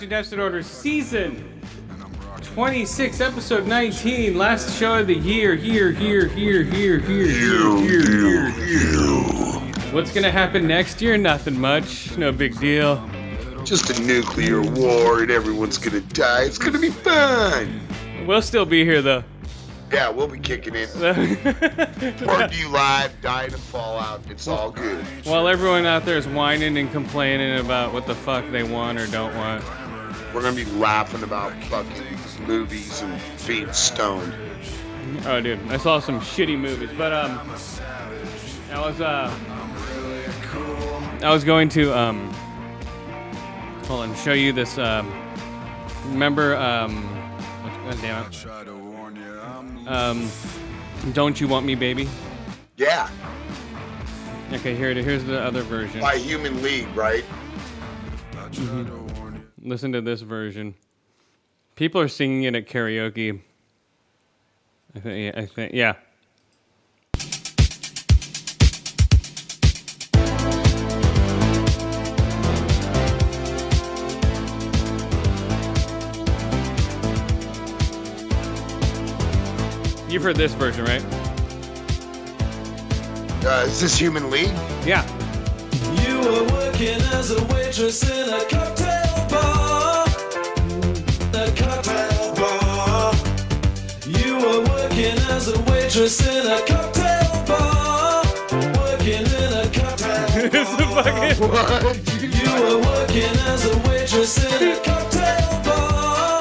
guys. Deficit Order Season 26, Episode 19. Last show of the year. Here, here, here, here, here, here, here, here. What's gonna happen next year? Nothing much. No big deal. Just a nuclear war and everyone's gonna die. It's gonna be fun. We'll still be here though. Yeah, we'll be kicking in. Or you live, dying of fallout. It's all good. While everyone out there is whining and complaining about what the fuck they want or don't want. We're gonna be laughing about fucking movies and being stoned. Oh, dude, I saw some shitty movies, but um, I was uh, I was going to um, hold on, show you this um, remember um, God damn it, um, don't you want me, baby? Yeah, Okay, here it is. Here's the other version. by Human League, right? Listen to this version. People are singing it at karaoke. I think, I think, yeah. You've heard this version, right? Uh, is this Human League? Yeah. You were working as a waitress in a cocktail bar. A cocktail bar. You were working as a waitress in a cocktail bar. Working in a cocktail fucking. What? You were working as a waitress in a cocktail bar.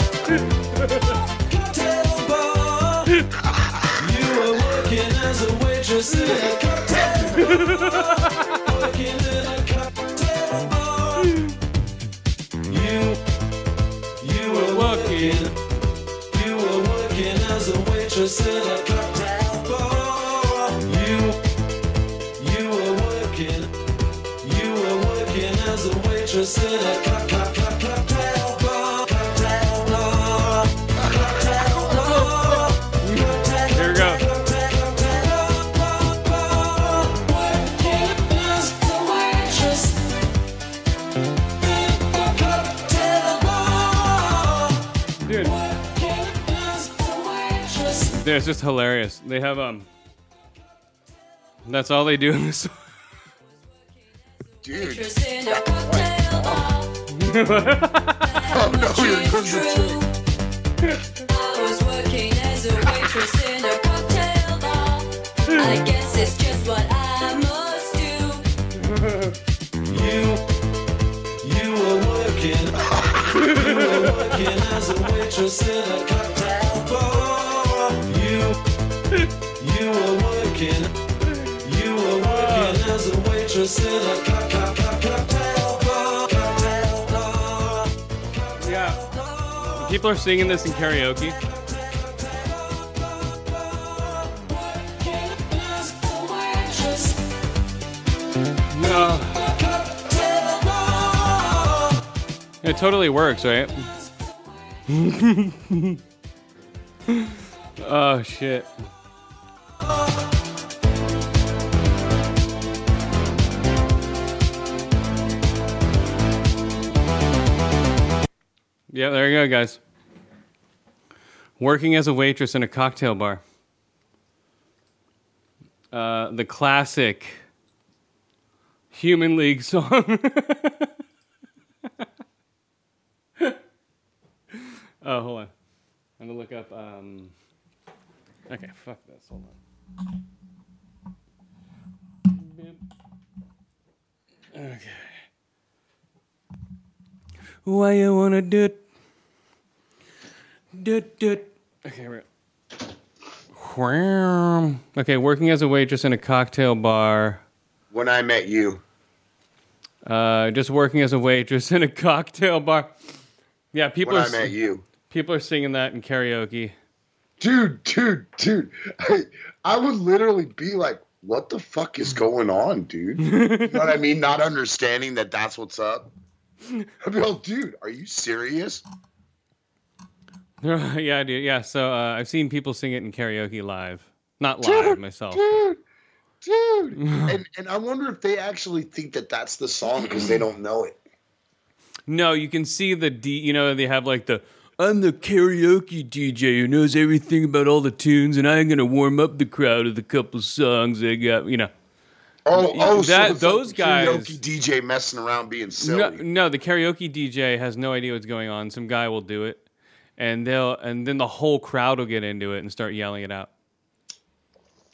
Cocktail bar. You were working as a waitress in a cocktail bar. In a waitress. it's just hilarious. They have, um. That's all they do in this song. Dude, in a cocktail bar. oh no, here comes the. I was working as a waitress in a cocktail bar. I guess it's just what I must do. You, you were working. you were working as a waitress in a cocktail bar. You, were working. You were working as a waitress in a co- co- co- cocktail bar. Cocktail bar. Yeah. People are singing this in karaoke. Working as a waitress No. It totally works, right? oh shit. Yeah, there you go, guys. Working as a waitress in a cocktail bar. Uh, the classic Human League song. Oh, hold on. I'm gonna look up. Um... Okay, fuck this. Hold on. Okay. Why you wanna do it? Do it, do it. Okay, we're. Wham. Okay, working as a waitress in a cocktail bar. When I met you. Uh, just working as a waitress in a cocktail bar. Yeah, people When are I met you. people are singing that in karaoke. Dude, dude, dude. I, I would literally be like, what the fuck is going on, dude? You know what I mean? Not understanding that that's what's up. I'd be like, dude, are you serious? yeah, dude. Yeah, so uh, I've seen people sing it in karaoke live. Not live Dude, myself. Dude, dude. and, and I wonder if they actually think that that's the song because they don't know it. No, you can see the D. You know, they have like the. I'm the karaoke DJ who knows everything about all the tunes, and I'm gonna warm up the crowd with a couple songs I got. You know, Oh, oh, That- it's those guys- karaoke DJ messing around being no, silly. no, the karaoke DJ has no idea what's going on. Some guy will do it, and they'll, and then the whole crowd will get into it and start yelling it out.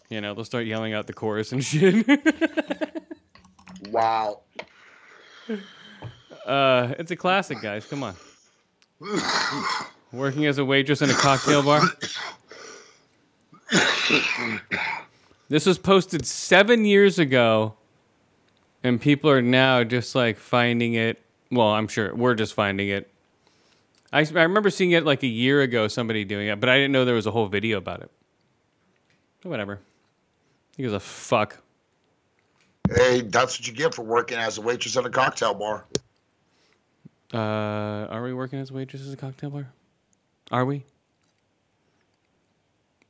You know, they'll start yelling out the chorus and shit. Wow. uh, it's a classic, guys. Come on. Working as a waitress in a cocktail bar. This was posted seven years ago, and people are now just like finding it. Well, I'm sure we're just finding it. I, I remember seeing it like a year ago, somebody doing it, but I didn't know there was a whole video about it. Whatever. He gives a fuck. Hey, that's what you get for working as a waitress at a cocktail bar. Uh, are we working as waitresses at a cocktail bar? Are we?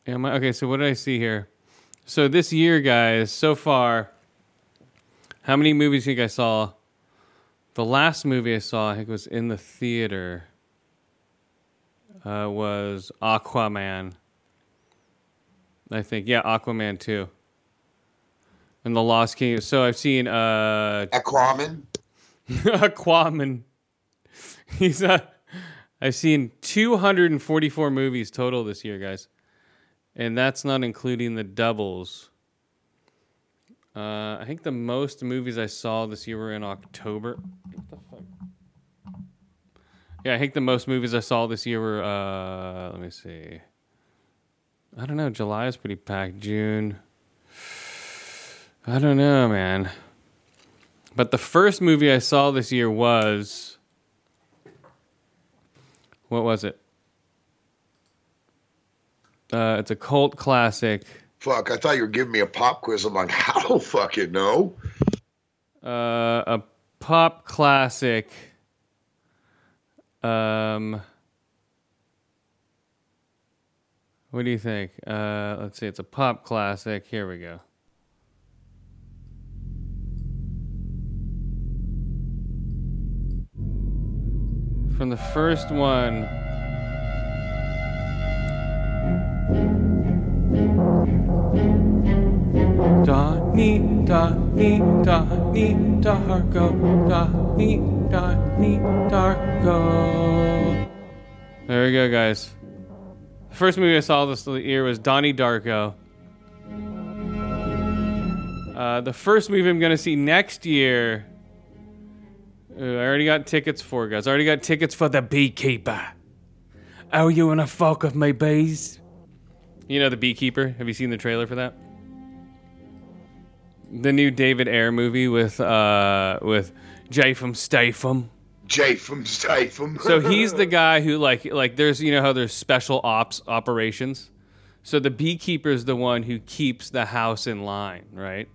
Am I? Okay, so what did I see here? So this year, guys, so far, how many movies do you think I saw? The last movie I saw, I think, was in the theater. Uh, was Aquaman. I think, yeah, Aquaman too. And the Lost King. So I've seen uh, Aquaman. Aquaman. He's uh I've seen 244 movies total this year, guys. And that's not including the doubles. Uh, I think the most movies I saw this year were in October. What the fuck? Yeah, I think the most movies I saw this year were uh let me see. I don't know, July is pretty packed. June. I don't know, man. But the first movie I saw this year was what was it? Uh, it's a cult classic. Fuck, I thought you were giving me a pop quiz. I'm like, I don't fucking know. Uh, a pop classic. Um, what do you think? Uh, let's see. It's a pop classic. Here we go. From the first one. Donnie, Donnie, Donnie, Darko, Donnie, Donnie, Darko. There we go, guys. The first movie I saw this year was Donnie Darko. Uh, the first movie I'm gonna see next year. uh, I already got tickets for, guys. I already got tickets for the Beekeeper. Oh, you wanna fuck with my bees? You know the Beekeeper. Have you seen the trailer for that? The new David Ayer movie with uh with Japham Statham. Jason Statham. So he's the guy who like like there's you know how there's special ops operations. So the beekeeper is the one who keeps the house in line, right?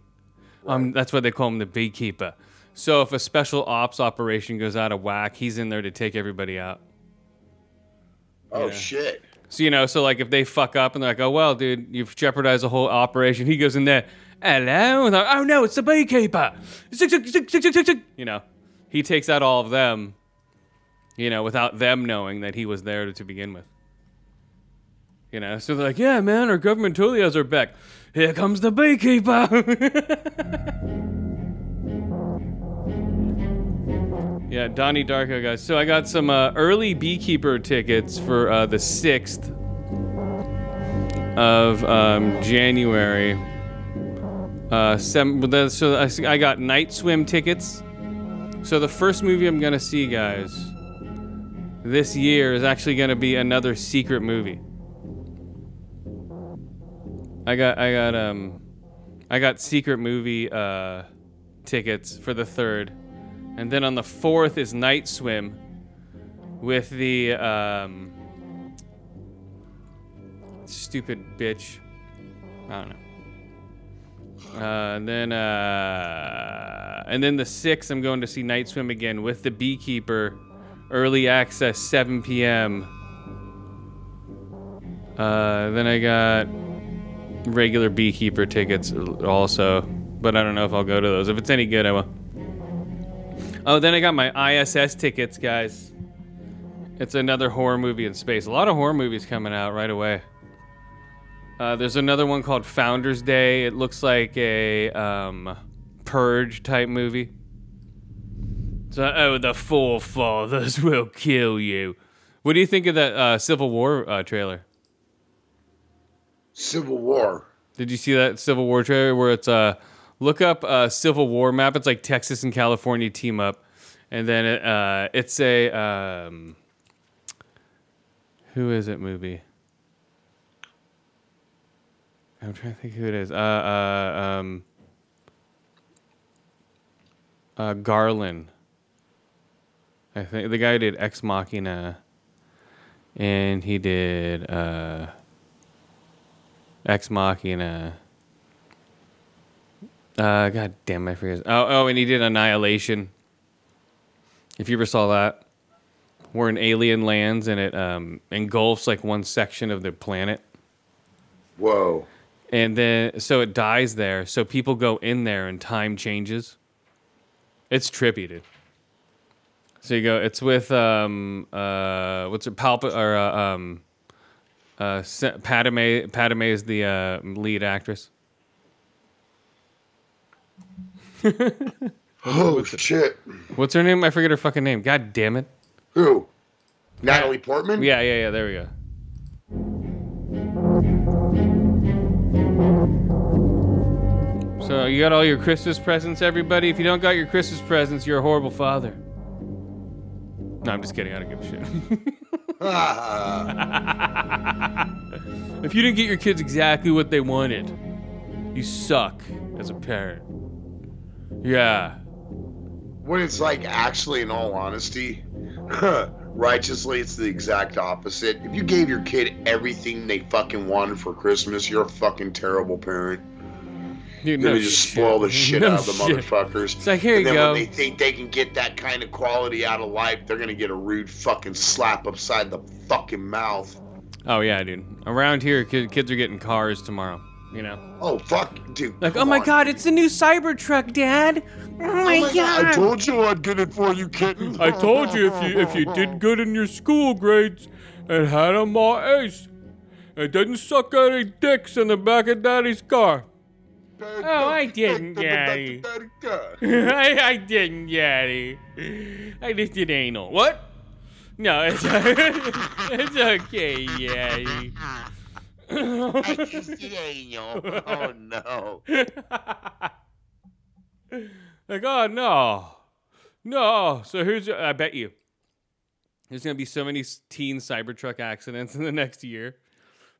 Um, that's why they call him the beekeeper. So if a special ops operation goes out of whack, he's in there to take everybody out. oh yeah. shit. So you know, so like if they fuck up and they're like, "Oh well, dude, you've jeopardized the whole operation," he goes in there, "Hello," like, "Oh no, it's the beekeeper." You know, he takes out all of them. You know, without them knowing that he was there to, to begin with. You know, so they're like, "Yeah, man, our government totally has our back." Here comes the beekeeper. Yeah, Donnie Darko, guys. So I got some uh, early beekeeper tickets for uh, the sixth of um, January. Uh, seven, so I, got night swim tickets. So the first movie I'm gonna see, guys, this year is actually gonna be another secret movie. I got, I got, um, I got secret movie uh, tickets for the third. And then on the fourth is Night Swim with the um, stupid bitch. I don't know. Uh, and then uh, and then the sixth, I'm going to see Night Swim again with the Beekeeper, early access, 7 p.m. Uh, then I got regular Beekeeper tickets also, but I don't know if I'll go to those. If it's any good, I will. Oh, then I got my ISS tickets, guys. It's another horror movie in space. A lot of horror movies coming out right away. Uh, there's another one called Founders Day. It looks like a um, purge type movie. So, oh, the forefathers will kill you. What do you think of that uh, Civil War uh, trailer? Civil War. Did you see that Civil War trailer where it's uh look up a Civil War map? It's like Texas and California team up, and then it, uh, it's a um, who is it movie? I'm trying to think who it is. Uh, uh, um, uh, Garland. I think the guy did Ex Machina, and he did uh. Ex Machina. Uh, God damn, I forget. Oh, oh, and he did Annihilation. If you ever saw that, where an alien lands and it um, engulfs like one section of the planet, Whoa. And then so it dies there. So people go in there and time changes. It's trippy, dude. So you go. It's with um uh what's it Palpa or uh, um uh Sa- Padme Padme is the uh, lead actress. Oh it's shit. What's her name? I forget her fucking name. God damn it. Who? Natalie Portman? Yeah, yeah, yeah. There we go. So you got all your Christmas presents, everybody. If you don't got your Christmas presents, you're a horrible father. No, I'm just kidding. I don't give a shit. If you didn't get your kids exactly what they wanted, you suck as a parent. Yeah. when it's like actually, in all honesty, righteously, it's the exact opposite. If you gave your kid everything they fucking wanted for Christmas, you're a fucking terrible parent. Dude, no just shit. spoil the shit No out of the shit. motherfuckers. It's like, here and you then go. when they think they can get that kind of quality out of life, they're gonna get a rude fucking slap upside the fucking mouth. Oh yeah, dude. Around here, kids are getting cars tomorrow. You know, Oh fuck, dude. like, oh my on. god, it's the new Cybertruck, Dad. Oh, oh my, Oh my God, I told you I'd get it for you, kitten. I told you if you if you did good in your school grades and had a more ace, and didn't suck any dicks in the back of Daddy's car. Oh, I didn't, Daddy. I, I didn't, Daddy. I just did anal. What? No, it's it's okay, Daddy. oh no. like, oh no, no. So here's, I bet you, there's gonna be so many teen Cybertruck accidents in the next year.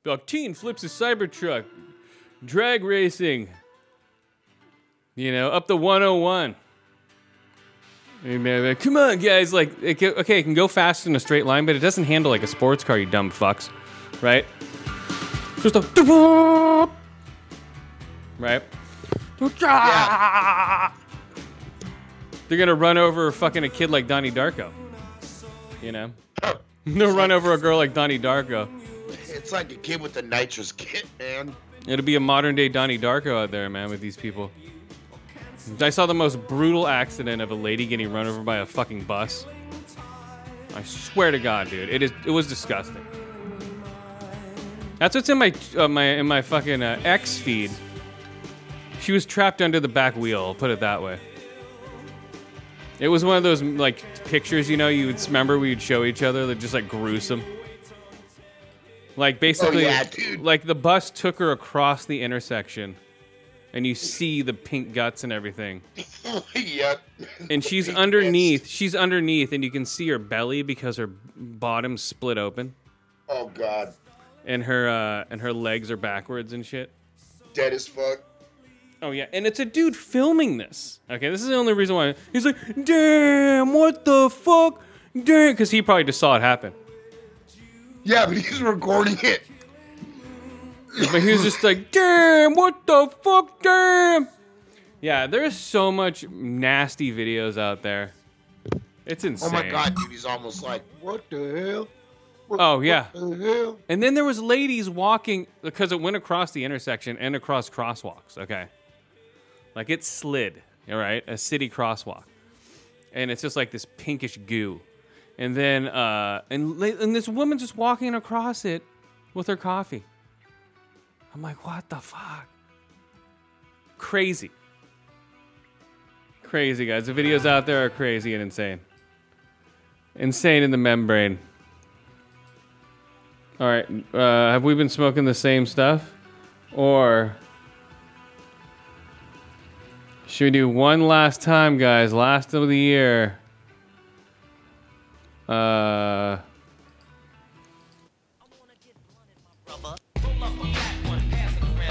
Like, teen flips his Cybertruck, drag racing. You know, up the 101. And they're like, Come on, guys! Like, it can, okay, it can go fast in a straight line, but it doesn't handle like a sports car. You dumb fucks, right? Just a right. They're gonna run over fucking a kid like Donnie Darko. You know? They'll run over a girl like Donnie Darko. It's like a kid with a nitrous kit, man. It'll be a modern day Donnie Darko out there, man, with these people. I saw the most brutal accident of a lady getting run over by a fucking bus. I swear to God, dude, it is it was disgusting. That's what's in my uh, my in my fucking uh, X feed. She was trapped under the back wheel. I'll put it that way. It was one of those like pictures, you know, you would remember we would show each other that just like gruesome. Like basically, yeah, dude. like the bus took her across the intersection, and you see the pink guts and everything. yep. And she's underneath. She's underneath, and you can see her belly because her bottom split open, Oh god. and her uh, and her legs are backwards and shit. Dead as fuck. Oh yeah, and it's a dude filming this. Okay, this is the only reason why he's like, "Damn, what the fuck?" Damn, because he probably just saw it happen. Yeah, but he's recording it. But he was just like, "Damn, what the fuck? Damn." Yeah, there's so much nasty videos out there. It's insane. Oh my god, dude, he's almost like, what the hell? What, Oh, yeah. What the hell? And then there was ladies walking because it went across the intersection and across crosswalks. Okay, like it slid. All right, a city crosswalk. and it's just like this pinkish goo. And then uh, and and this woman just walking across it with her coffee. I'm like, what the fuck? Crazy. Crazy guys. The videos out there are crazy and insane. Insane in the membrane. All right. Uh, have we been smoking the same stuff, or should we do one last time, guys? Last of the year. Uh.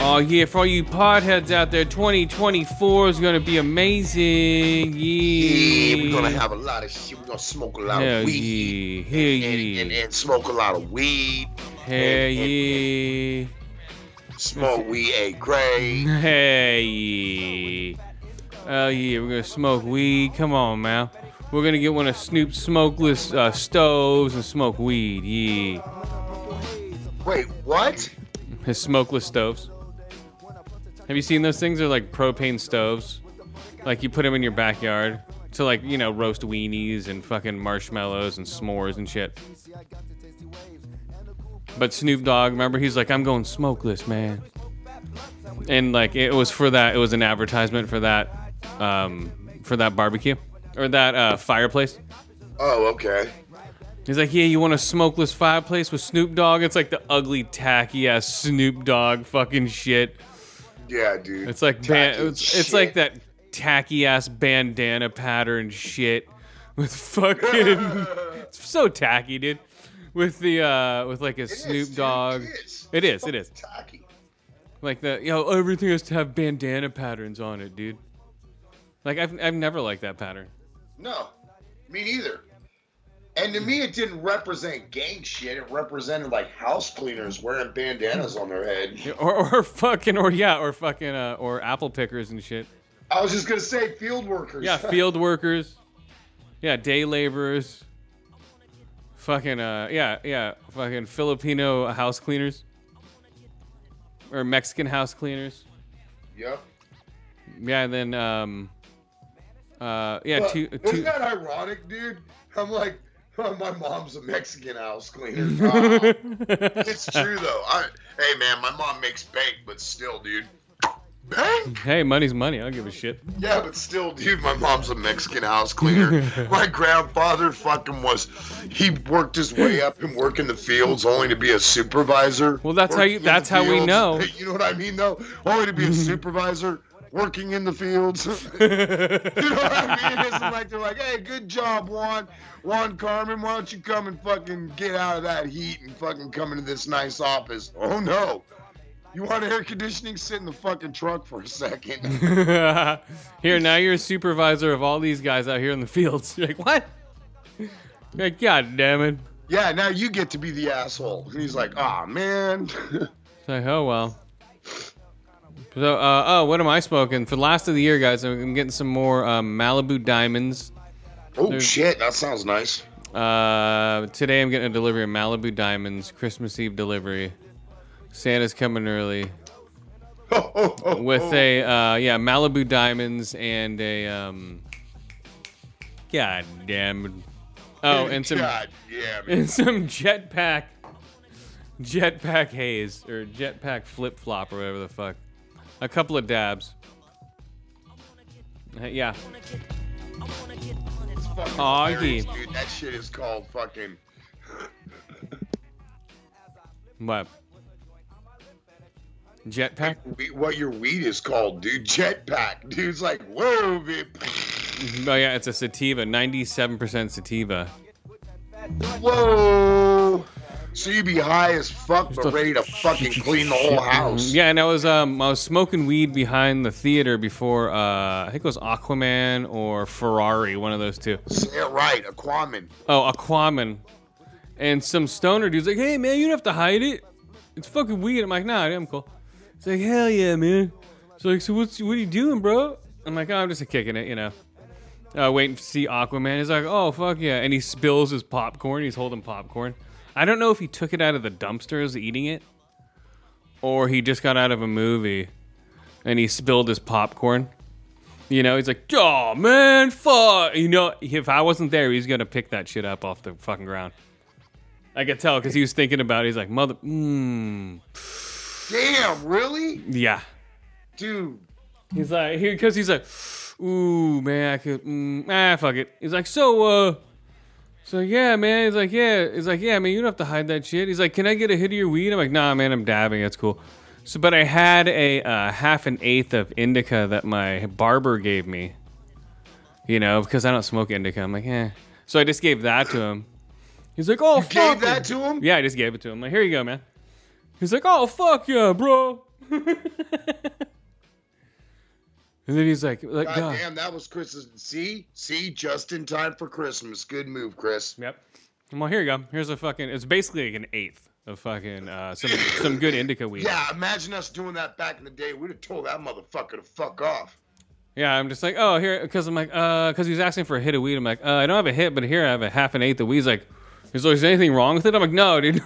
Oh yeah, for all you podheads out there, 2024 is gonna be amazing. Yeah, Yeah, we're gonna have a lot of shit. We're gonna smoke a lot Hell of weed. yeah, hell And, yeah, and, and smoke a lot of weed. hell and- yeah. Smoke weed, a great. Hey. Oh yeah, we're gonna smoke weed. Come on, man. We're gonna get one of Snoop's smokeless uh, stoves and smoke weed. Yeah, Wait, what? his smokeless stoves. Have you seen those things? They're like propane stoves. Like you put them in your backyard to like you know roast weenies and fucking marshmallows and s'mores and shit. But Snoop Dogg, remember, he's like, I'm going smokeless, man. And like, it was for that. It was an advertisement for that, um, for that barbecue or that uh, fireplace. Oh, okay. He's like, yeah, you want a smokeless fireplace with Snoop Dogg? It's like the ugly, tacky ass Snoop Dogg fucking shit. Yeah, dude. It's like ban- it's, it's like that tacky ass bandana pattern shit with fucking. it's so tacky, dude. With the uh, with like a It is, Snoop dude. Dogg. It is. It is, it is. Tacky. Like the you know everything has to have bandana patterns on it, dude. Like I've I've never liked that pattern. No, me neither. And to me, it didn't represent gang shit. It represented like house cleaners wearing bandanas on their head. Or or fucking or yeah or fucking uh, or apple pickers and shit. I was just gonna say field workers. Yeah, field workers. Yeah, day laborers. Fucking uh yeah, yeah, fucking Filipino house cleaners. Or Mexican house cleaners. Yep. Yeah, and then um uh yeah, But two isn't two that ironic, dude? I'm like, oh, my mom's a Mexican house cleaner. It's true though. I, hey man, my mom makes bank, but still, dude. Bank? Hey, money's money. I don't give a shit. Yeah, but still, dude, my mom's a Mexican house cleaner. my grandfather fucking was, he worked his way up and work in the fields only to be a supervisor. Well, that's how you- that's how we fields. know. You know what I mean, though? Only to be a supervisor working in the fields. you know what I mean? It's like they're like, hey, good job, Juan. Juan Carmen, why don't you come and fucking get out of that heat and fucking come into this nice office? Oh no. You want air conditioning? Sit in the fucking truck for a second. here, now you're a supervisor of all these guys out here in the fields. You're like, what? You're like, God damn it. yeah, now you get to be the asshole. And he's like, ah, man. It's like, oh well. So, uh, oh, what am I smoking for the last of the year, guys? I'm getting some more um, Malibu Diamonds. oh, There's- shit, that sounds nice. Uh, today I'm getting a delivery of Malibu Diamonds, Christmas Eve delivery. Santa's coming early with a uh, yeah Malibu Diamonds and a um. God damn. Oh, and some God, yeah, man. and some jetpack, jetpack haze or jetpack flip flop or whatever the fuck. A couple of dabs. Uh, Yeah. Aw, hilarious, yeah. dude. That shit is called fucking. What? Jetpack? What your weed is called, dude? Jetpack. Dude's like, whoa, babe. Oh yeah, it's a sativa, 97% sativa. Whoa. So you be high as fuck, but ready to fucking clean the whole house. Yeah, and I was um I was smoking weed behind the theater before uh I think it was Aquaman or Ferrari, one of those two. Say it right, Aquaman. Oh, Aquaman. And some stoner dude's like, "Hey man, you don't have to hide it. It's fucking weed." I'm like, "Nah, I'm cool." It's like, "Hell yeah, man." It's like, "So what's what are you doing, bro?" I'm like, oh, "I'm just kicking it, you know." Uh, waiting to see Aquaman. He's like, "Oh fuck yeah!" And he spills his popcorn. He's holding popcorn. I don't know if he took it out of the dumpsters eating it, or he just got out of a movie and he spilled his popcorn. You know, he's like, oh man, fuck. You know, if I wasn't there, he's gonna pick that shit up off the fucking ground. I could tell because he was thinking about. it. He's like, mother, mm, Damn, really? yeah. Dude. He's like, because he's like, ooh man, I could, mm, ah, fuck it. He's like, so, uh, so yeah, man. He's like, yeah. He's like, yeah, man. You don't have to hide that shit. He's like, can I get a hit of your weed? I'm like, nah, man. I'm dabbing. That's cool. So, but I had a uh, half an eighth of indica that my barber gave me. You know, because I don't smoke indica. I'm like, eh. So I just gave that to him. He's like, oh, You fuck gave that to him? Yeah, I just gave it to him. Like, here you go, man. He's like, oh, fuck yeah, bro. and then he's like, like, God, God. damn, that was Chris's. See? See? Just in time for Christmas. Good move, Chris. Yep. Well, here you go. Here's a fucking. It's basically like an eighth of fucking uh, some some good indica weed. Yeah, imagine us doing that back in the day. We'd have told that motherfucker to fuck off. Yeah, I'm just like, oh, here, because I'm like, uh, because he's asking for a hit of weed. I'm like, uh, I don't have a hit, but here I have a half an eighth of weed. He's like, is there anything wrong with it? I'm like, no, dude.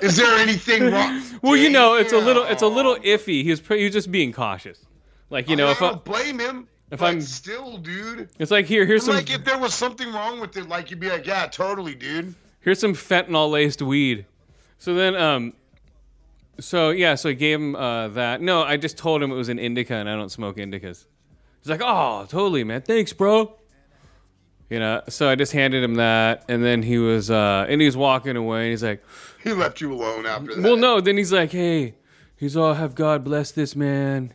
Is there anything wrong? well, you know, it's a little, it's a little iffy. He was, pre- he was just being cautious. Like, you know, I if I, don't blame him. if I'm- still, dude. it's like here, here's some, like if there was something wrong with it, like you'd be like, yeah, totally, dude. here's some fentanyl laced weed. So then, um, so yeah, so I gave him uh, that. No, I just told him it was an indica, and I don't smoke indicas. He's like, oh, totally, man. Thanks, bro. You know, so I just handed him that, and then he was, uh, and he was walking away, and he's like, He left you alone after that. well, no. Then he's like, hey, he's all, have God bless this man.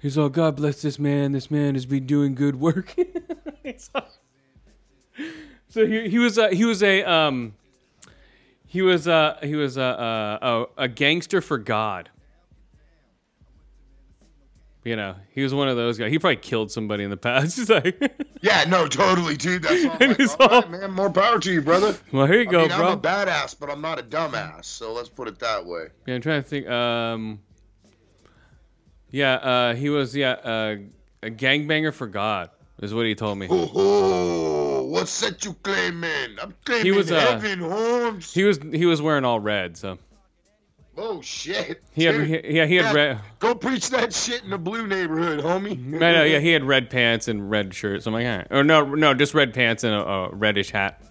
He's all, God bless this man. This man has been doing good work. So he, he was, uh, he was a, um, he was, uh, he was, uh, a, a gangster for God. You know, he was one of those guys. He probably killed somebody in the past. He's like, Yeah, no, totally, dude. That's all. Like, all all- right, man. More power to you, brother. well, here you I go, mean, bro. I'm a badass, but I'm not a dumbass. So let's put it that way. Yeah, I'm trying to think. Um, yeah, uh, he was yeah uh, a gangbanger for God is what he told me. Oh, what's that you claiming? I'm claiming he was, uh, heaven, Holmes. He was he was wearing all red, so oh shit. he had he, yeah he had yeah, red. Go preach that shit in the blue neighborhood, homie. I know, yeah, he had red pants and red shirts. I'm like, all right. or no, no, just red pants and a, a reddish hat.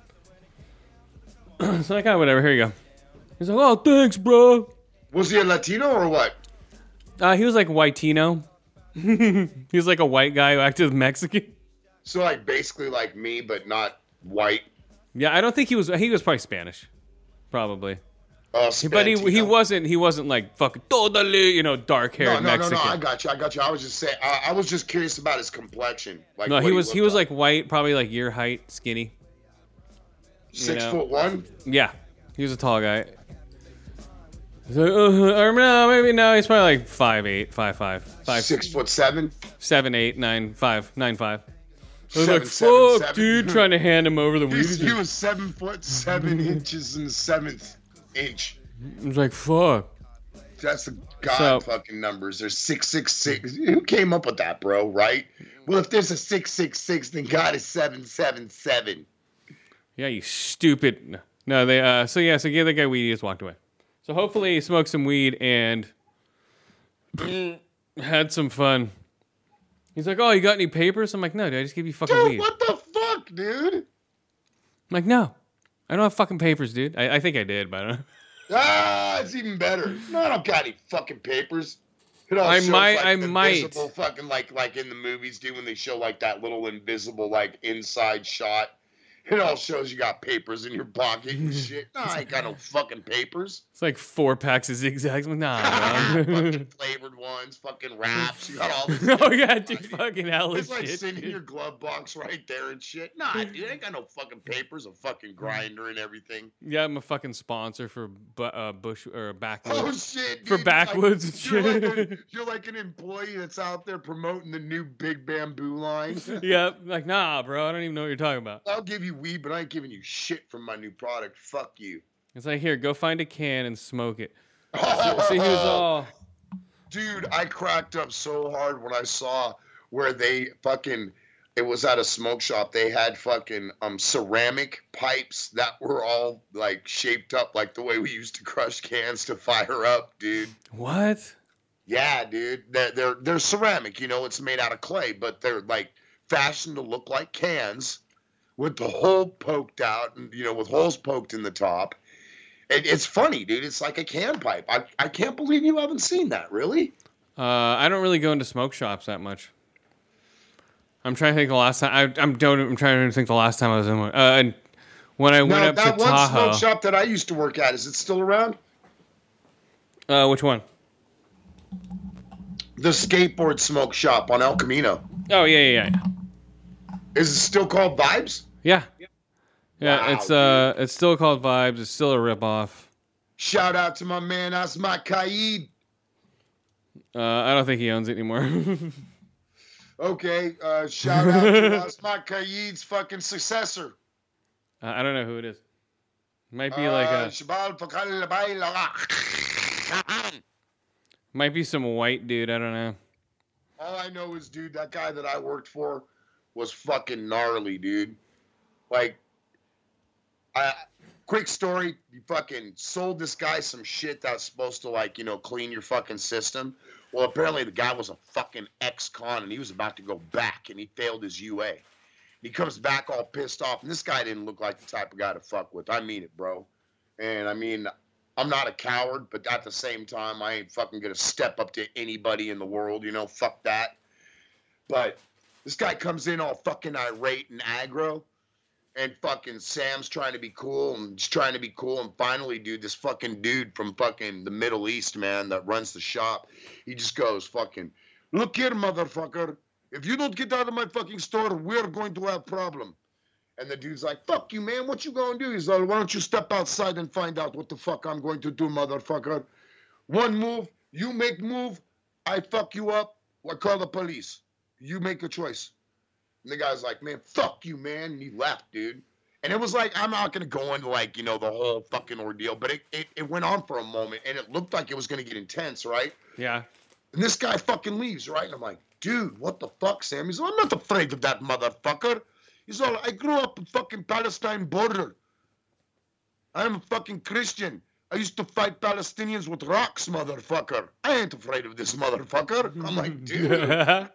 so like, oh, whatever. Here you go. He's like, oh, thanks, bro. Was he a Latino or what? Uh, he was like whitino. he was like a white guy who acted Mexican. So like basically like me, but not white. Yeah, I don't think he was. He was probably Spanish, probably. Uh, But he he wasn't he wasn't like fucking totally you know dark No, haired no, no, Mexican. no. I got you. I got you. I was just saying. I, I was just curious about his complexion. Like no, he was he looked was like white, probably like your height, skinny. six know. foot one. Yeah, he was a tall guy. So, uh, or no, maybe no. He's probably like five eight, five five, five Six foot seven. seven eight nine five nine five. I was Seven, like, seven, fuck, seven. dude, trying to hand him over the weed. He was seven foot seven inches in the seventh inch. I was like, fuck. That's the god So- fucking numbers. There's six six six. Who came up with that, bro? Right? Well, if there's a six six six, then God is seven seven seven. Yeah, you stupid. No, they. Uh, so yeah, so give the guy weed. Just walked away. So hopefully he smoked some weed and had some fun. He's like, "Oh, you got any papers?" I'm like, "No, dude, I just give you fucking Dude, weed." what the fuck, dude? I'm like, "No, I don't have fucking papers, dude. I, I think I did, but I don't. Ah, it's even better. No, I don't got any fucking papers. It all I shows, might- like, I might. Fucking like like in the movies do when they show like that little invisible like inside shot. It all shows you got papers in your pocket and shit. No, I ain't got no fucking papers. It's like four packs of zigzags. Nah, fucking flavored ones, fucking wraps. You got all this. oh yeah, dude, fucking hell It's like shit. sitting in your glove box right there and shit. Nah, dude, I ain't got no fucking papers, a fucking grinder and everything. Yeah, I'm a fucking sponsor for bu- uh, Bush or Backwoods. Oh shit! For dude, backwoods and like, you're, shit. like a, you're like an employee that's out there promoting the new big bamboo line. yeah, like nah, bro. I don't even know what you're talking about. I'll give you weed, but I ain't giving you shit from my new product. Fuck you. It's like here, go find a can and smoke it. So, so he was all. Dude, I cracked up so hard when I saw where they fucking it was at a smoke shop. They had fucking um ceramic pipes that were all like shaped up like the way we used to crush cans to fire up, dude. What? Yeah, dude. They're, they're they're ceramic, you know, it's made out of clay, but they're like fashioned to look like cans with the hole poked out and you know, with holes poked in the top. And it's funny, dude. It's like a can pipe. I, I can't believe you haven't seen that, really? Uh, I don't really go into smoke shops that much. I'm trying to think the last time I, I'm don't I'm trying to think the last time I was in one. Uh, and when I went Now up that to one Tahoe, smoke shop that I used to work at, is it still around? uh, which one? The skateboard smoke shop on El Camino. Oh yeah, yeah, yeah. Is it still called Vibes? Yeah, yeah. Wow, it's uh, it's still called Vibes. It's still a ripoff. Shout out to my man Asma Kaid. Uh, I don't think he owns it anymore. Okay, uh, shout out to Asma Kaid's fucking successor. Uh, I don't know who it is. Might be like Uh, a, Fakal Baila. might be some white dude. I don't know. All I know is, dude, that guy that I worked for was fucking gnarly, dude. Like, I, quick story, you fucking sold this guy some shit that's supposed to, like, you know, clean your fucking system. Well, apparently the guy was a fucking ex-con and he was about to go back and he failed his UA. He comes back all pissed off, and this guy didn't look like the type of guy to fuck with. I mean it, bro. And I mean, I'm not a coward, but at the same time, I ain't fucking gonna step up to anybody in the world, you know, fuck that. But this guy comes in all fucking irate and aggro, and fucking Sam's trying to be cool and just trying to be cool, and finally, dude, this fucking dude from fucking the Middle East, man, that runs the shop, he just goes, fucking, look here, motherfucker. If you don't get out of my fucking store, we're going to have problem. And the dude's like, fuck you, man. What you gonna do? He's like, why don't you step outside and find out what the fuck I'm going to do, motherfucker. One move, you make move, I fuck you up, I call the police. You make a choice. And the guy's like, man, fuck you, man. And he left, dude. And it was like, I'm not gonna go into like, you know, the whole fucking ordeal, but it, it, it went on for a moment and it looked like it was gonna get intense, right? Yeah. And this guy fucking leaves, right? And I'm like, dude, what the fuck, Sam? He's like, I'm not afraid of that motherfucker. He's all, I grew up in fucking Palestine border. I'm a fucking Christian. I used to fight Palestinians with rocks, motherfucker. I ain't afraid of this motherfucker. I'm like, dude.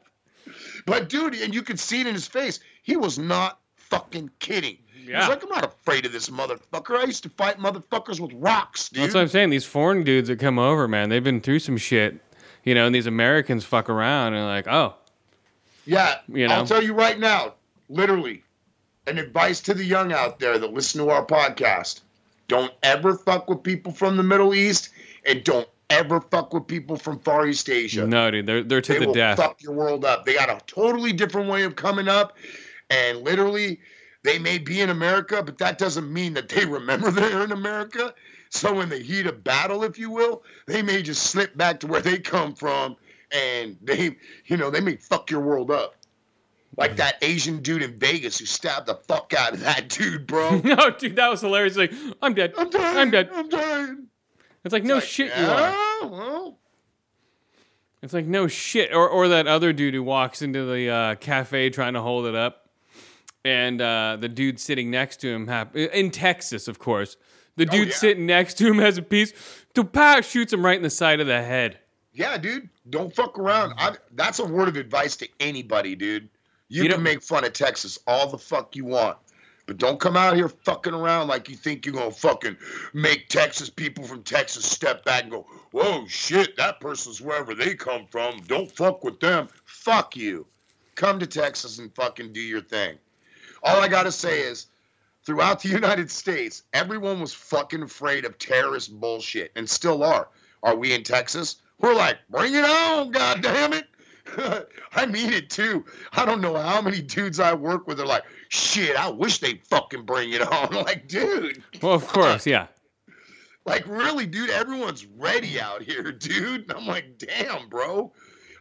But dude, and you could see it in his face. He was not fucking kidding. Yeah. He's like, I'm not afraid of this motherfucker. I used to fight motherfuckers with rocks, dude. That's what I'm saying. These foreign dudes that come over, man, they've been through some shit, you know, and these Americans fuck around and like, oh, Yeah, You know? I'll tell you right now, literally, an advice to the young out there that listen to our podcast: don't ever fuck with people from the Middle East, and don't ever fuck with people from Far East Asia. no, dude, they're they're to they the will death. fuck your world up. They got a totally different way of coming up, and literally, they may be in America, but that doesn't mean that they remember they're in America. So in the heat of battle, if you will, they may just slip back to where they come from, and they, you know, they may fuck your world up. Like that Asian dude in Vegas who stabbed the fuck out of that dude, bro. no, dude, that was hilarious. Like, I'm dead. I'm dead. I'm dead. I'm dying. It's like no Like, shit you are. well, It's like no shit. Or or that other dude who walks into the uh, cafe trying to hold it up, and uh, the dude sitting next to him hap- in Texas, of course. The dude yeah. sitting next to him has a piece. Pow shoots him right in the side of the head. Yeah, dude, don't fuck around. I, that's a word of advice to anybody, dude. You, You can make fun of Texas all the fuck you want, but don't come out here fucking around like you think you're gonna fucking make Texas people from Texas step back and go, "Whoa, shit, that person's wherever they come from. Don't fuck with them." Fuck you. Come to Texas and fucking do your thing. All I gotta say is, throughout the United States, everyone was fucking afraid of terrorist bullshit, and still are. Are we in Texas? We're like, bring it on, god damn it. I mean it too. I don't know how many dudes I work with are like, shit, I wish they'd fucking bring it on. like, dude, Well, of course, yeah. like really, dude, everyone's ready out here, dude. And I'm like, damn, bro.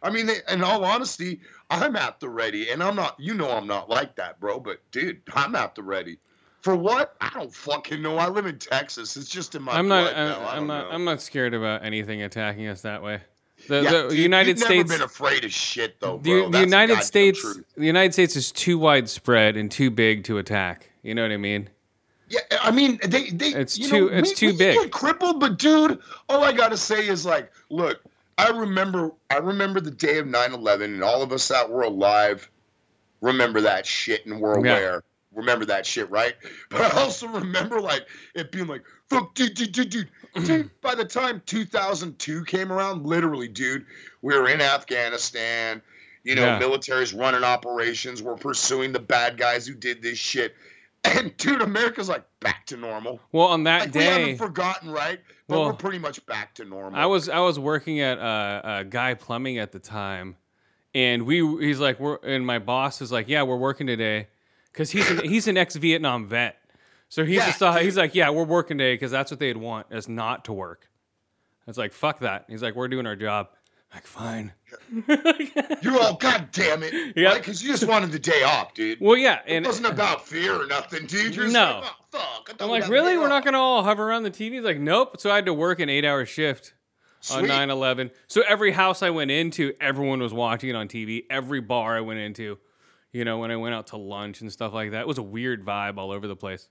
I mean, in all honesty, I'm at the ready, and I'm not. You know, I'm not like that, bro. But dude, I'm at the ready. For what? I don't fucking know. I live in Texas. It's just in my I'm not. Uh, I I'm don't not. know. I'm not scared about anything attacking us that way. The, Yeah, the dude, United States. Never been afraid of shit though, the, bro. the United States. truth. The United States is too widespread and too big to attack. You know what I mean? Yeah, I mean, they, they It's you too- know, it's we- too we big. Get crippled, but dude, all I gotta say is like, look, I remember I remember the day of 9/11 and all of us that were alive remember that shit and we're Yeah. aware. Remember that shit, right? But I also remember like it being like, fuck dude, dude, dude, dude. Dude, by the time 2002 came around, literally, dude, we were in Afghanistan. You know, Yeah. military's running operations. We're pursuing the bad guys who did this shit. And dude, America's like back to normal. Well, on that Like we haven't forgotten, right? But Well, we're pretty much back to normal. I was I was working at uh, uh, Guy Plumbing at the time, and we he's like we're and my boss is like yeah we're working today, because he's an, he's an ex Vietnam vet, so he's Yeah, just uh, he's like yeah we're working today because that's what they'd want is not to work. It's like fuck that. He's like we're doing our job. like fine. You're all, god damn it. Yeah. Because you just wanted the day off, dude. Well yeah, and it wasn't about fear or nothing, dude. You're just No. like, oh, fuck. I'm like really we're not gonna all hover around the TV. He's like nope. So I had to work an eight hour shift. on 9 11. So every house I went into, everyone was watching it on TV. Every bar I went into, you know, when I went out to lunch and stuff like that, it was a weird vibe all over the place.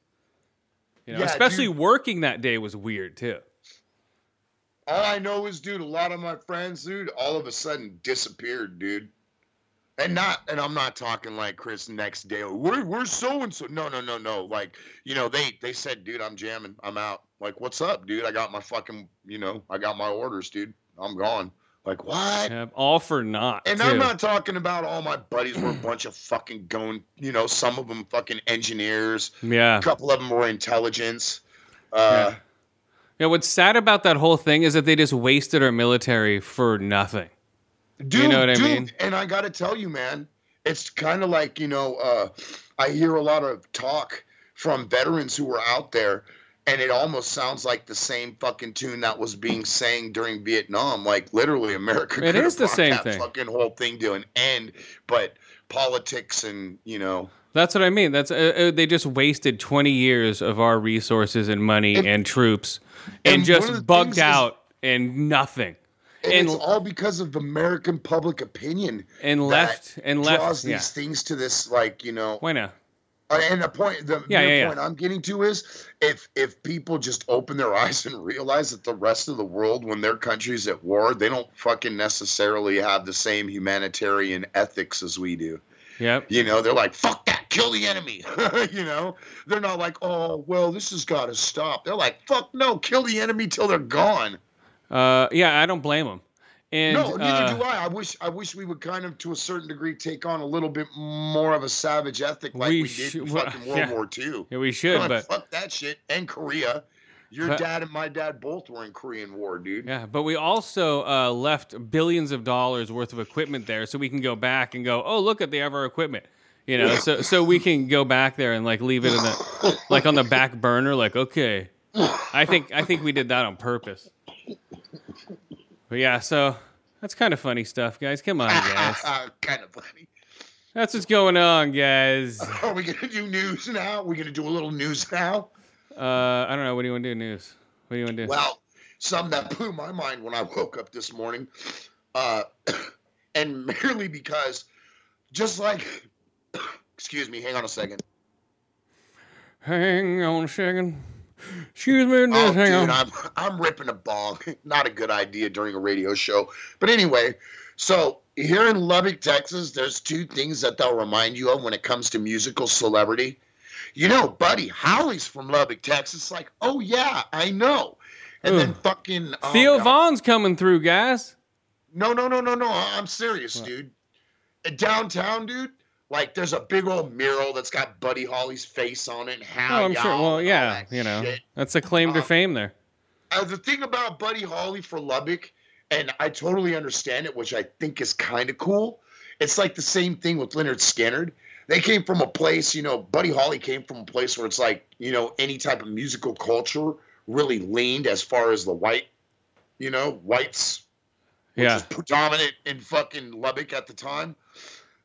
You know, Yeah, especially dude. working that day was weird too. All I know is, dude, a lot of my friends, dude, all of a sudden disappeared, dude. And not, and I'm not talking like Chris next day. Oh, we're we're so and so. No, no, no, no. Like, you know, they they said, dude, I'm jamming. I'm out. Like, what's up, dude? I got my fucking, you know, I got my orders, dude. I'm gone. Like, what? Yeah, all for naught. And too. I'm not talking about all my buddies were a bunch of fucking going, you know, some of them fucking engineers, Yeah. a couple of them were intelligence. Uh, Yeah. What's sad about that whole thing is that they just wasted our military for nothing. Dude, know what I dude, mean? And I got to tell you, man, it's kind of like, you know, uh, I hear a lot of talk from veterans who were out there, and it almost sounds like the same fucking tune that was being sang during Vietnam. Like, literally, America It is the same that thing. fucking whole thing to an end, but politics and, you know, That's what I mean. That's uh, uh, they just wasted 20 years of our resources and money and, And- troops and, and just bugged things is- out and nothing. and, And- it's all because of American public opinion. And left and left draws yeah. these things to this, like, you know, Why not? Uh, and the point, the Yeah, yeah, yeah. point I'm getting to is, if if people just open their eyes and realize that the rest of the world, when their country's at war, they don't fucking necessarily have the same humanitarian ethics as we do. Yep. You know, they're like, "Fuck that, kill the enemy." you know, they're not like, "Oh, well, this has got to stop." They're like, "Fuck no, kill the enemy till they're gone." Uh, yeah, I don't blame them. And no, neither uh, do I. I wish I wish we would kind of, to a certain degree, take on a little bit more of a savage ethic like We we, did in well, fucking World yeah. War II. yeah, we should, Like, but fuck that shit. And Korea. Your But- dad and my dad both were in Korean War, dude. yeah, but we also uh, left billions of dollars worth of equipment there, so we can go back and go, oh, look at they have our equipment. You know, so so we can go back there and like leave it in the like on the back burner. Like, okay, I think I think we did that on purpose. But yeah, so that's kind of funny stuff, guys. Come on, guys. kind of funny. That's what's going on, guys. Are we gonna do news now? We're gonna do a little news now. Uh, I don't know. What do you want to do? News. What do you want to do? Well, something that blew my mind when I woke up this morning, uh, and merely because, just like, excuse me, hang on a second. Hang on a second. Excuse me, Oh, dude. I'm I'm ripping a bong. Not a good idea during a radio show. But anyway, so here in Lubbock, Texas, there's two things that they'll remind you of when it comes to musical celebrity. You know, Buddy Holly's from Lubbock, Texas. Like, oh yeah, I know. And then fucking oh, Theo God. Vaughn's coming through, guys. No, no, no, no, no. I'm serious, dude. Uh, Downtown, dude. Like, there's a big old mural that's got Buddy Holly's face on it. And how Oh, I'm sure. Well, yeah, you know, shit. that's a claim to Um, fame there. Uh, the thing about Buddy Holly for Lubbock, and I totally understand it, which I think is kind of cool. It's like the same thing with Lynyrd Skynyrd. They came from a place, you know, Buddy Holly came from a place where it's like, you know, any type of musical culture really leaned as far as the white, you know, whites, which Yeah. was predominant in fucking Lubbock at the time.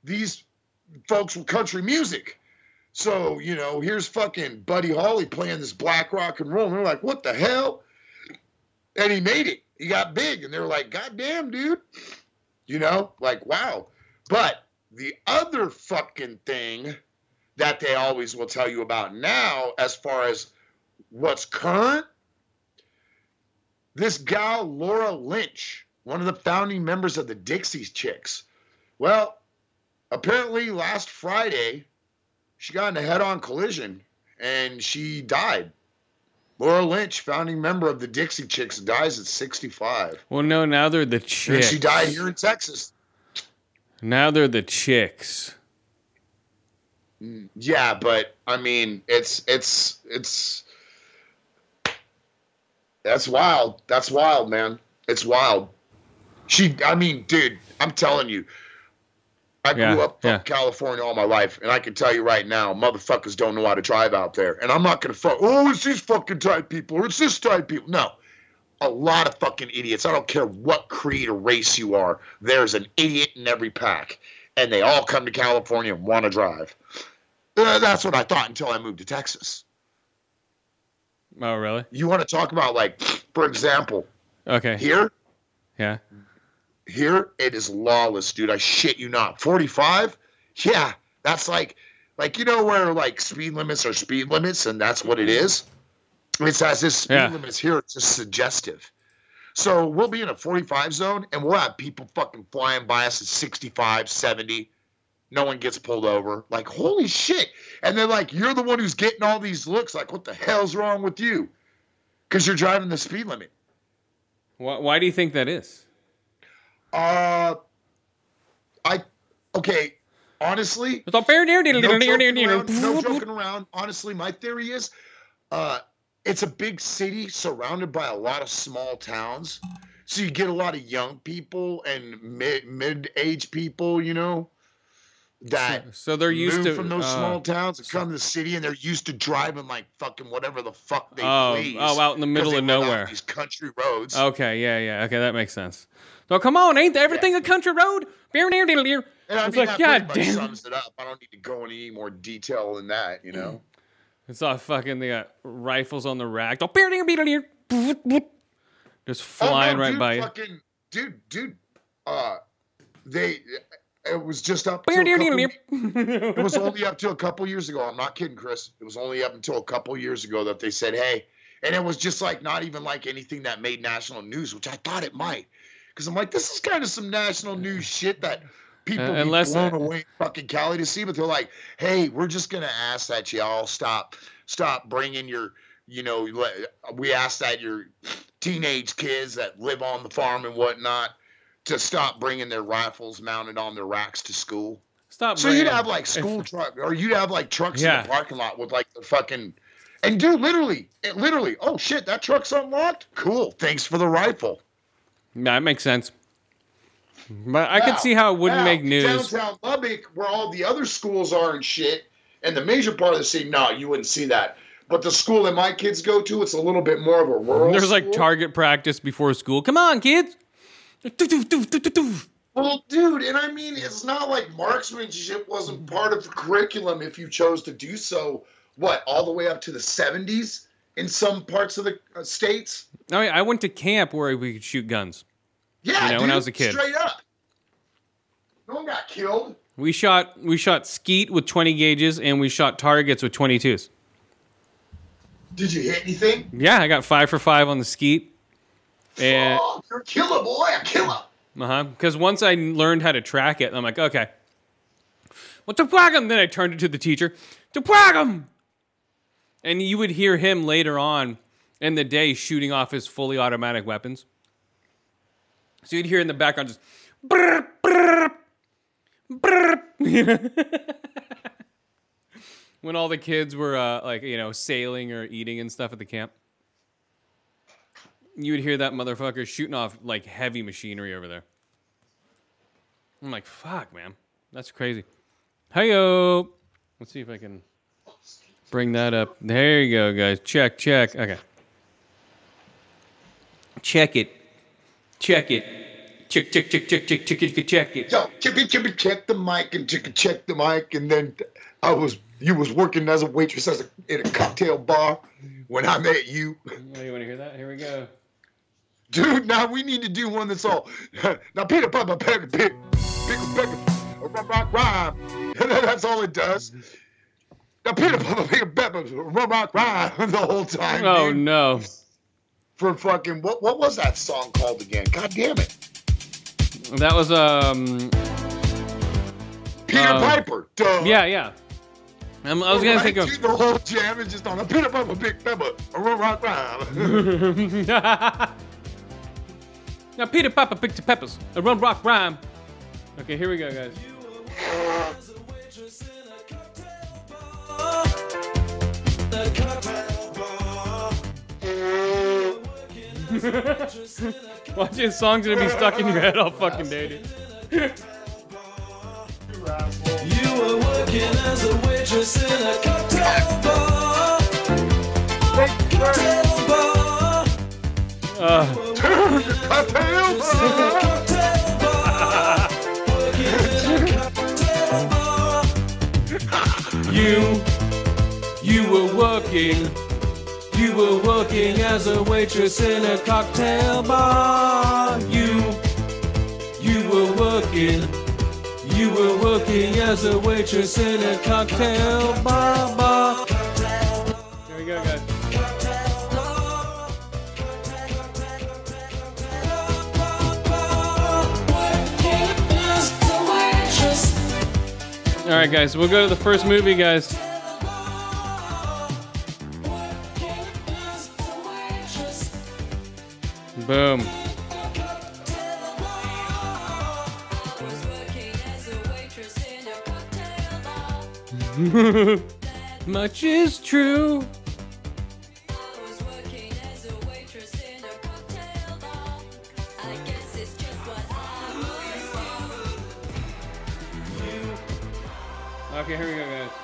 These folks were country music. So, you know, here's fucking Buddy Holly playing this black rock and roll. And they're like, what the hell? And he made it. He got big. And they're like, God damn, dude. You know, like, wow. But the other fucking thing that they always will tell you about now, as far as what's current, this gal, Laura Lynch, one of the founding members of the Dixie Chicks. Well, apparently last Friday, she got in a head-on collision and she died. Laura Lynch, founding member of the Dixie Chicks, dies at 65. Well, no, now they're the chicks. And she died here in Texas. Now they're the chicks. Yeah, but I mean, it's it's it's that's wild. That's wild, man. It's wild. She, I mean, dude, I'm telling you, I grew Yeah, up in yeah. California all my life, and I can tell you right now, motherfuckers don't know how to drive out there. And I'm not gonna fuck. Oh, it's these fucking type people, or it's this type people. No, a lot of fucking idiots. I don't care what creed or race you are. There's an idiot in every pack, and they all come to California and want to drive. Uh, that's what I thought until I moved to Texas. Oh, really? You want to talk about like, for example, Okay. here, Yeah. Here it is lawless, dude. I shit you not. 45? Yeah, that's like, like you know where like speed limits are speed limits, and that's what it is. It's as if speed Yeah. limits here. It's just suggestive. So we'll be in a 45 zone, and we'll have people fucking flying by us at 65, 70. No one gets pulled over. Like, holy shit. And they're like, you're the one who's getting all these looks. Like, what the hell's wrong with you? Because you're driving the speed limit. Why, why do you think that is? Uh, I okay. Honestly, It's all deer no joking, around, no joking around. Honestly, my theory is, uh, it's a big city surrounded by a lot of small towns, so you get a lot of young people and mid mid age people. You know, that So they're used to from those uh, small towns and come to the city, and they're used to driving like fucking whatever the fuck they Oh, please. oh, out in the middle of nowhere. These country roads. Okay, yeah, yeah. Okay, that makes sense. So come on, ain't everything a country road? Beer deer deer deer. And I It's mean, like, God damn. sums it up. I don't need to go into any more detail than that, you know. It's all fucking they got rifles on the rack. Oh, beer deer deer. Just flying oh, no, right dude, by you. fucking, Dude, dude, uh, they, it was just up. To Beer a deer couple, it was only up to a couple years ago. I'm not kidding, Chris. It was only up until a couple years ago that they said, "Hey," and it was just like not even like anything that made national news, which I thought it might, because I'm like, this is kind of some national news shit that people Uh, be unless- blown away fucking Cali to see. But they're like, "Hey, we're just gonna ask that y'all stop, stop bringing your." You know, we ask that your teenage kids that live on the farm and whatnot to stop bringing their rifles mounted on their racks to school. Stop. So you'd have like school truck, or you'd have like trucks in the parking lot with like the fucking, and dude, literally, it literally, oh shit, that truck's unlocked. Cool, thanks for the rifle. That makes sense. But I could see how it wouldn't now, make news. Downtown Lubbock, where all the other schools are and shit, and the major part of the city, no, you wouldn't see that. But the school that my kids go to, it's a little bit more of a rural. There's like target practice before school. Come on, kids. Well, dude, and I mean, it's not like marksmanship wasn't part of the curriculum if you chose to do so. What, all the way up to the 70s in some parts of the uh, states? Yeah, I went to camp where we could shoot guns. Yeah, You know, dude, when I was a kid. straight up. No one got killed. We shot we shot skeet with 20 gauges and we shot targets with 22s. Did you hit anything? Yeah, I got five for five on the skeet. And oh, you're a killer, boy, a killer. uh huh. Because once I learned how to track it, I'm like, okay. Well, to whack 'em. Then I turned it to the teacher. To whack 'em. And you would hear him later on in the day shooting off his fully automatic weapons. So you'd hear in the background just. brrr, brrr, brrr. when all the kids were uh, like, you know, sailing or eating and stuff at the camp. You would hear that motherfucker shooting off like heavy machinery over there. I'm like, fuck, man. That's crazy. Let's see if I can bring that up. There you go, guys. Check, check. Okay. Check it. Check it. Check, check, check, check, check, check it, check it. Yo, chippy, chippy, check the mic and chippy, check the mic. And then I was, you was working as a waitress as a, in a cocktail bar when I met you. Oh, you want to hear that? Here we go. Dude, now we need to do one that's all. now, Peter Papa, Pecker, Pick, Pickle, Pecker, Rock, Rock, Rhyme. that's all it does. Now, Peter Papa, Pickle, Pepper, Rock, Rock, Rhyme the whole time. Oh dude. no. For fucking, what, what was that song called again? God damn it. That was um. Peter Uh, Piper. Duh. Yeah, yeah. Um, I was gonna Right, think of. the whole jam is just on a Peter Piper, Big Pepper, a rock, rock, rock. now Peter Papa picked the peppers. A run rock rhyme. Okay, here we go, guys. A Watching songs gonna be stuck in your head all fucking day, dude. You were working as a waitress in a cocktail bar. Cocktail bar. Uh, Cocktail bar. Working in a cocktail bar. you, you were working. You were working as a waitress in a cocktail bar. You, you were working. You were working as a waitress in a cocktail bar. bar. There we go, guys. All right, guys. We'll go to the first movie, guys. What Much is true. Okay, here we go, guys.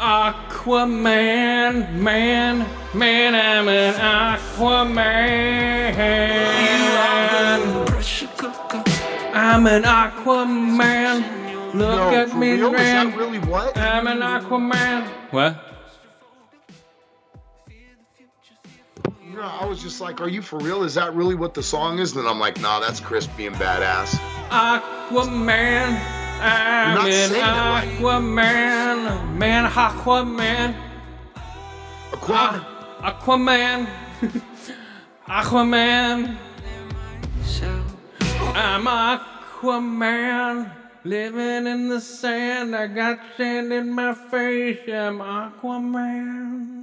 Aquaman, man, man, I'm an Aquaman. I'm an Aquaman. Look No, at me, real? Is man. that really what? I'm an Aquaman. What? No, I was just like, are you for real? Is that really what the song is? And then I'm like, nah, that's Chris being badass. Aquaman. I'm not an. Aquaman. Man, Aquaman. Aquaman. Ah, Aquaman. Aquaman. I'm Aquaman. Living in the sand. I got sand in my face. I'm. Aquaman.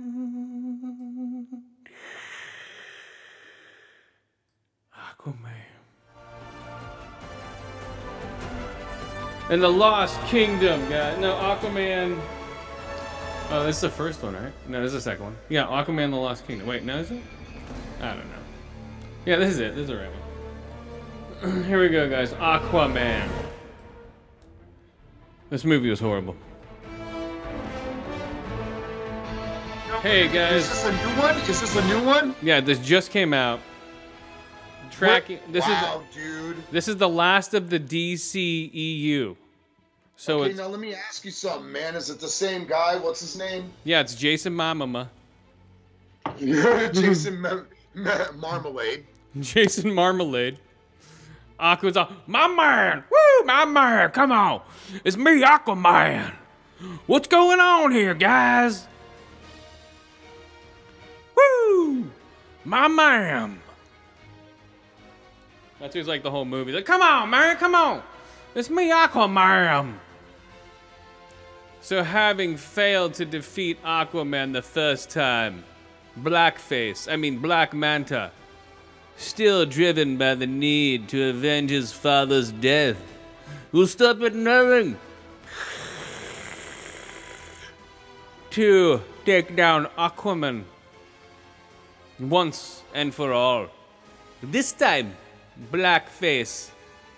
And the Lost Kingdom, guys. No, Aquaman. Oh, this is the first one, right? No, this is the second one. Yeah, Aquaman: The Lost Kingdom. Wait, no, is it? I don't know. Yeah, this is it. This is the right one. Here we go, guys. Aquaman. This movie was horrible. Hey guys. Is this a new one? Is this a new one? Yeah, this just came out. Tracking. This wow, is dude. this is the last of the DCEU. So Okay, it's now let me ask you something, man. Is it the same guy? What's his name? yeah, it's Jason Momoa, Jason Ma- Ma- Marmalade. Jason Marmalade. Aqua's all, my man, woo, my man, come on, it's me, Aquaman. What's going on here, guys? Woo, my man. That's who's like the whole movie. Like, come on, man, come on, it's me, Aquaman. So, having failed to defeat Aquaman the first time, Blackface, I mean Black Manta, still driven by the need to avenge his father's death, will stop at nothing to take down Aquaman once and for all. This time, Blackface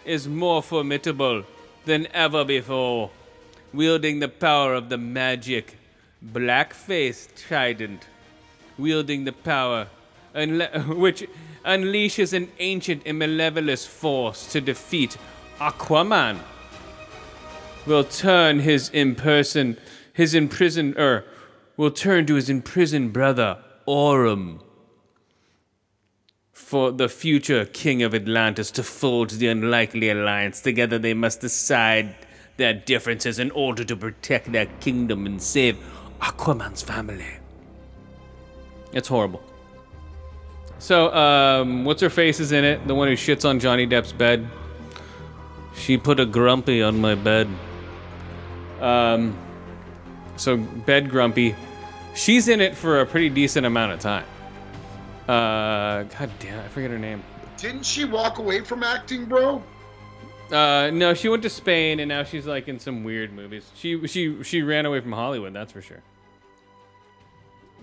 is more formidable than ever before, wielding the power of the magic Blackface Trident wielding the power unle- which unleashes an ancient and malevolent force to defeat Aquaman. Will turn his imperson, his er, will turn to his imprisoned brother Orm for the future king of Atlantis to forge the unlikely alliance. Together they must decide their differences in order to protect their kingdom and save Aquaman's family. It's horrible. So, um, what's her face is in it? The one who shits on Johnny Depp's bed. She put a grumpy on my bed. Um, so bed grumpy. She's in it for a pretty decent amount of time. Uh, God damn, I forget her name. Didn't she walk away from acting, bro? Uh, no, she went to Spain and now she's like in some weird movies. She she she ran away from Hollywood, that's for sure.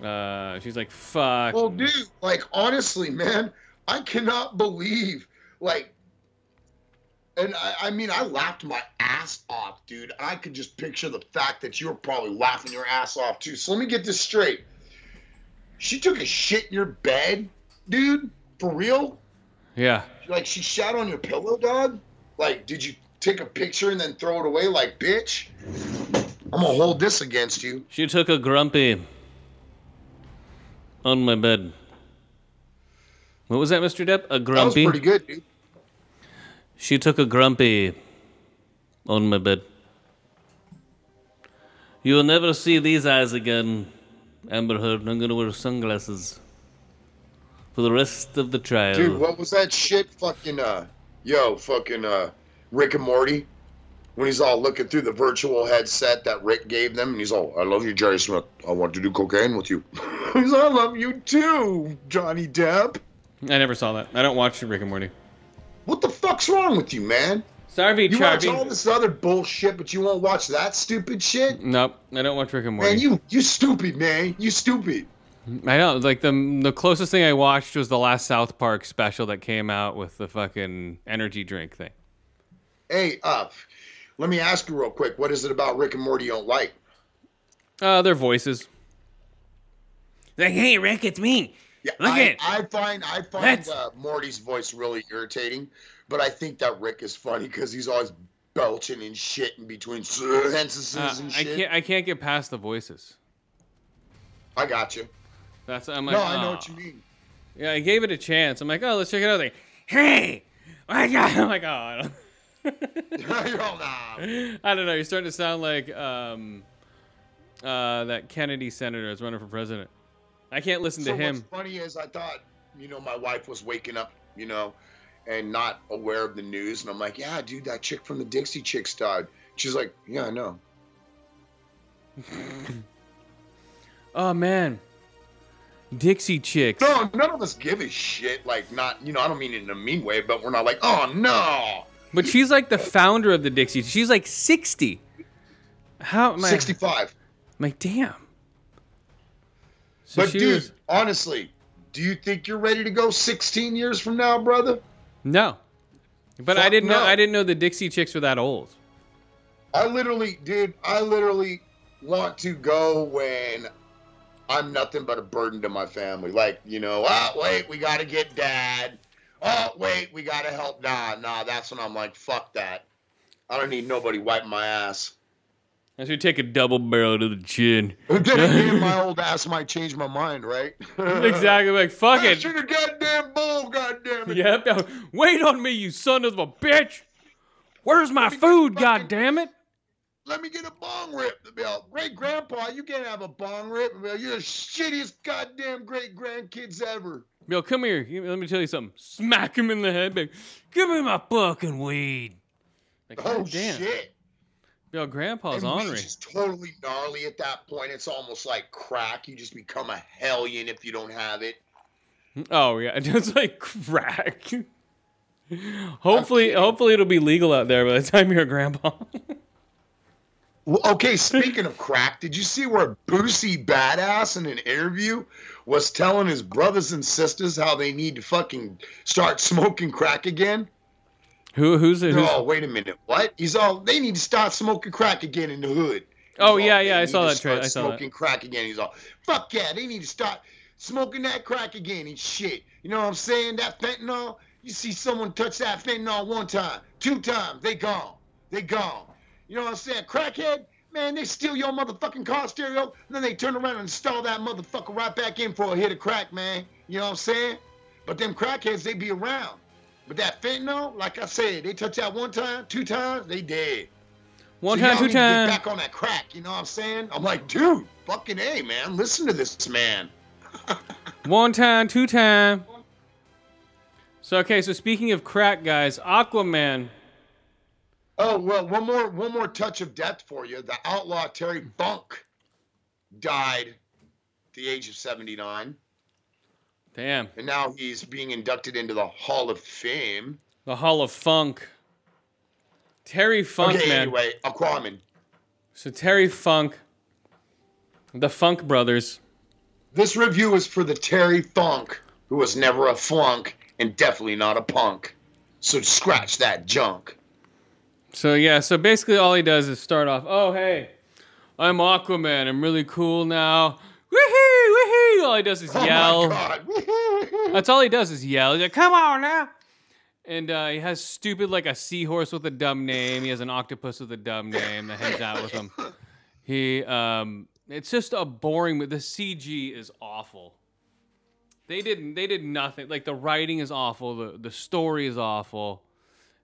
Uh, she's like fuck. Well, dude, like honestly, man, I cannot believe, like, and I, I mean, I laughed my ass off, dude. I could just picture the fact that you were probably laughing your ass off too. So let me get this straight. She took a shit in your bed, dude. For real? yeah. Like she shat on your pillow, dog? Like, did you take a picture and then throw it away like, bitch? I'm gonna hold this against you. She took a grumpy on my bed. What was that, Mr. Depp? A grumpy. That was pretty good, dude. She took a grumpy on my bed. You'll never see these eyes again, Amber Heard. I'm gonna wear sunglasses for the rest of the trial. Dude, what was that shit? Fucking, uh, yo, fucking, uh, Rick and Morty? When he's all looking through the virtual headset that Rick gave them, and he's all, I love you, Jerry Smith. I want to do cocaine with you. he's all, I love you too, Johnny Depp. I never saw that. I don't watch Rick and Morty. What the fuck's wrong with you, man? Sorry, You watch all this other bullshit, but you won't watch that stupid shit? Nope, I don't watch Rick and Morty. Man, you, you stupid, man. You stupid. I know, like the the closest thing I watched was the last South Park special that came out with the fucking energy drink thing. Hey, uh, let me ask you real quick. What is it about Rick and Morty you don't like? Uh, their voices. Like, hey, Rick, it's me. Yeah, Look I, at- I find I find uh, Morty's voice really irritating, but I think that Rick is funny because he's always belching and shit in between sentences Uh, and I can't. I can't get past the voices. I got you. That's. I'm like. no, I know "Oh." what you mean. Yeah, I gave it a chance. I'm like, oh, let's check it out. Like, hey, my God. I'm like, oh, I don't. You're all, nah. I don't know. You're starting to sound like um, uh, that Kennedy senator is running for president. I can't listen So to him. what's funny is I thought, you know, my wife was waking up, you know, and not aware of the news, and I'm like, yeah, dude, that chick from the Dixie Chicks died. She's like, yeah, I know. Oh man, Dixie Chicks. No, none of us give a shit. Like, not, you know, I don't mean it in a mean way, but we're not like, oh no, But she's like the founder of the Dixie. She's like 60. How am I? 65. I'm like, damn. So But dude, was honestly, do you think you're ready to go 16 years from now, brother? No, but I didn't know. I didn't know the Dixie Chicks were that old. I literally, dude, I literally want to go when I'm nothing but a burden to my family. Like, you know, oh, wait, we got to get dad. Oh, wait, we got to help. Nah, nah, that's when I'm like, fuck that. I don't need nobody wiping my ass. I should take a double barrel to the chin. My old ass might change my mind, right? exactly. Like fuck it. should a goddamn bull, goddamn it. Yep. Wait on me, you son of a bitch. Where's my food? God damn it. Let me get a bong rip. They'll be great grandpa, you can't have a bong rip. They'll be all, You're the shittiest goddamn great grandkids ever. Bill, come here. You- Let me tell you something. Smack him in the head. Like, Give me my fucking weed. Like, Oh shit. Bill, Grandpa's and weed's just totally gnarly at that point. It's almost like crack. You just become a hellion if you don't have it. Oh yeah, it's like crack. hopefully, hopefully it'll be legal out there by the time you're a grandpa. Well, okay, speaking of crack, did you see where Boosie Badazz in an interview was telling his brothers and sisters how they need to fucking start smoking crack again? Who who's it? Who's, Oh, wait a minute. What? He's all, they need to start smoking crack again in the hood. He's Oh, all, yeah, yeah, I saw that trailer. I saw that. Smoking crack again. He's all, fuck yeah, they need to start smoking that crack again and shit. You know what I'm saying? That fentanyl, you see someone touch that fentanyl one time, two times, they gone. They gone. You know what I'm saying? Crackhead, man, they steal your motherfucking car stereo, and then they turn around and install that motherfucker right back in for a hit of crack, man. You know what I'm saying? But them crackheads, they be around. But that fentanyl, like I said, they touch that one time, two times, they dead. one So time, two times. Back on that crack, you know what I'm saying? I'm like, dude, fucking a, man, listen to this man. One time, two time. So okay, so speaking of crack guys, Aquaman. Oh well, one more one more touch of death for you. The outlaw Terry Funk died at the age of 79, Damn. and now he's being inducted into the Hall of Fame. The Hall of Funk. Terry Funk, okay, man. anyway, Aquaman. So Terry Funk, the Funk Brothers. This review is for the Terry Funk, who was never a flunk and definitely not a punk. So scratch that junk. So yeah, so basically all he does is start off, oh hey, I'm Aquaman, I'm really cool now. Woohoo, woohoo! All he does is Oh yell. That's all he does is yell. He's like, come on now. And uh, he has stupid like a seahorse with a dumb name. He has an octopus with a dumb name that hangs out with him. He um it's just a boring the CG is awful. They didn't they did nothing. Like the writing is awful, the the story is awful.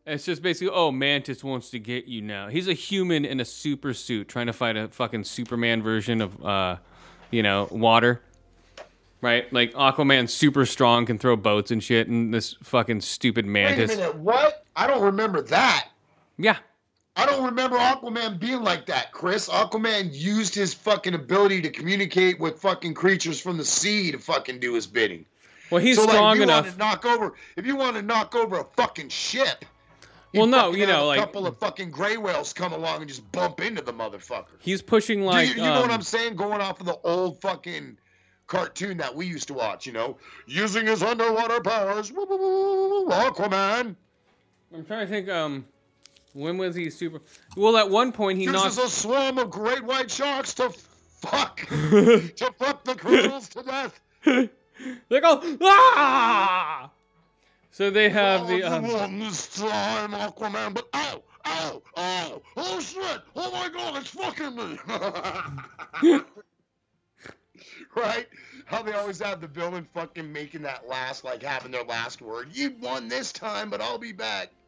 It's just basically, oh, Mantis wants to get you now. He's a human in a super suit trying to fight a fucking Superman version of uh, you know, water right? Like Aquaman's super strong, can throw boats and shit, and this fucking stupid mantis. Wait a minute, what? I don't remember that. Yeah, I don't remember Aquaman being like that, Chris. Aquaman used his fucking ability to communicate with fucking creatures from the sea to fucking do his bidding. well, he's so, like, strong if you enough. Want to knock over, if you want to knock over a fucking ship, Well, no, you know, a like- couple of fucking gray whales come along and just bump into the motherfucker. He's pushing like, you, you know what um, I'm saying? Going off of the old fucking cartoon that we used to watch, you know, using his underwater powers, woo, woo, woo, Aquaman I'm trying to think. Um, when was he super? Well, at one point he uses knocks. a swarm of great white sharks to fuck to fuck the criminals to death. They go ah. So they have oh, the. Um, won this time, Aquaman, but ow, ow, ow, oh shit, oh my god, it's fucking me. right? How they always have the villain fucking making that last, like having their last word. You won this time, but I'll be back.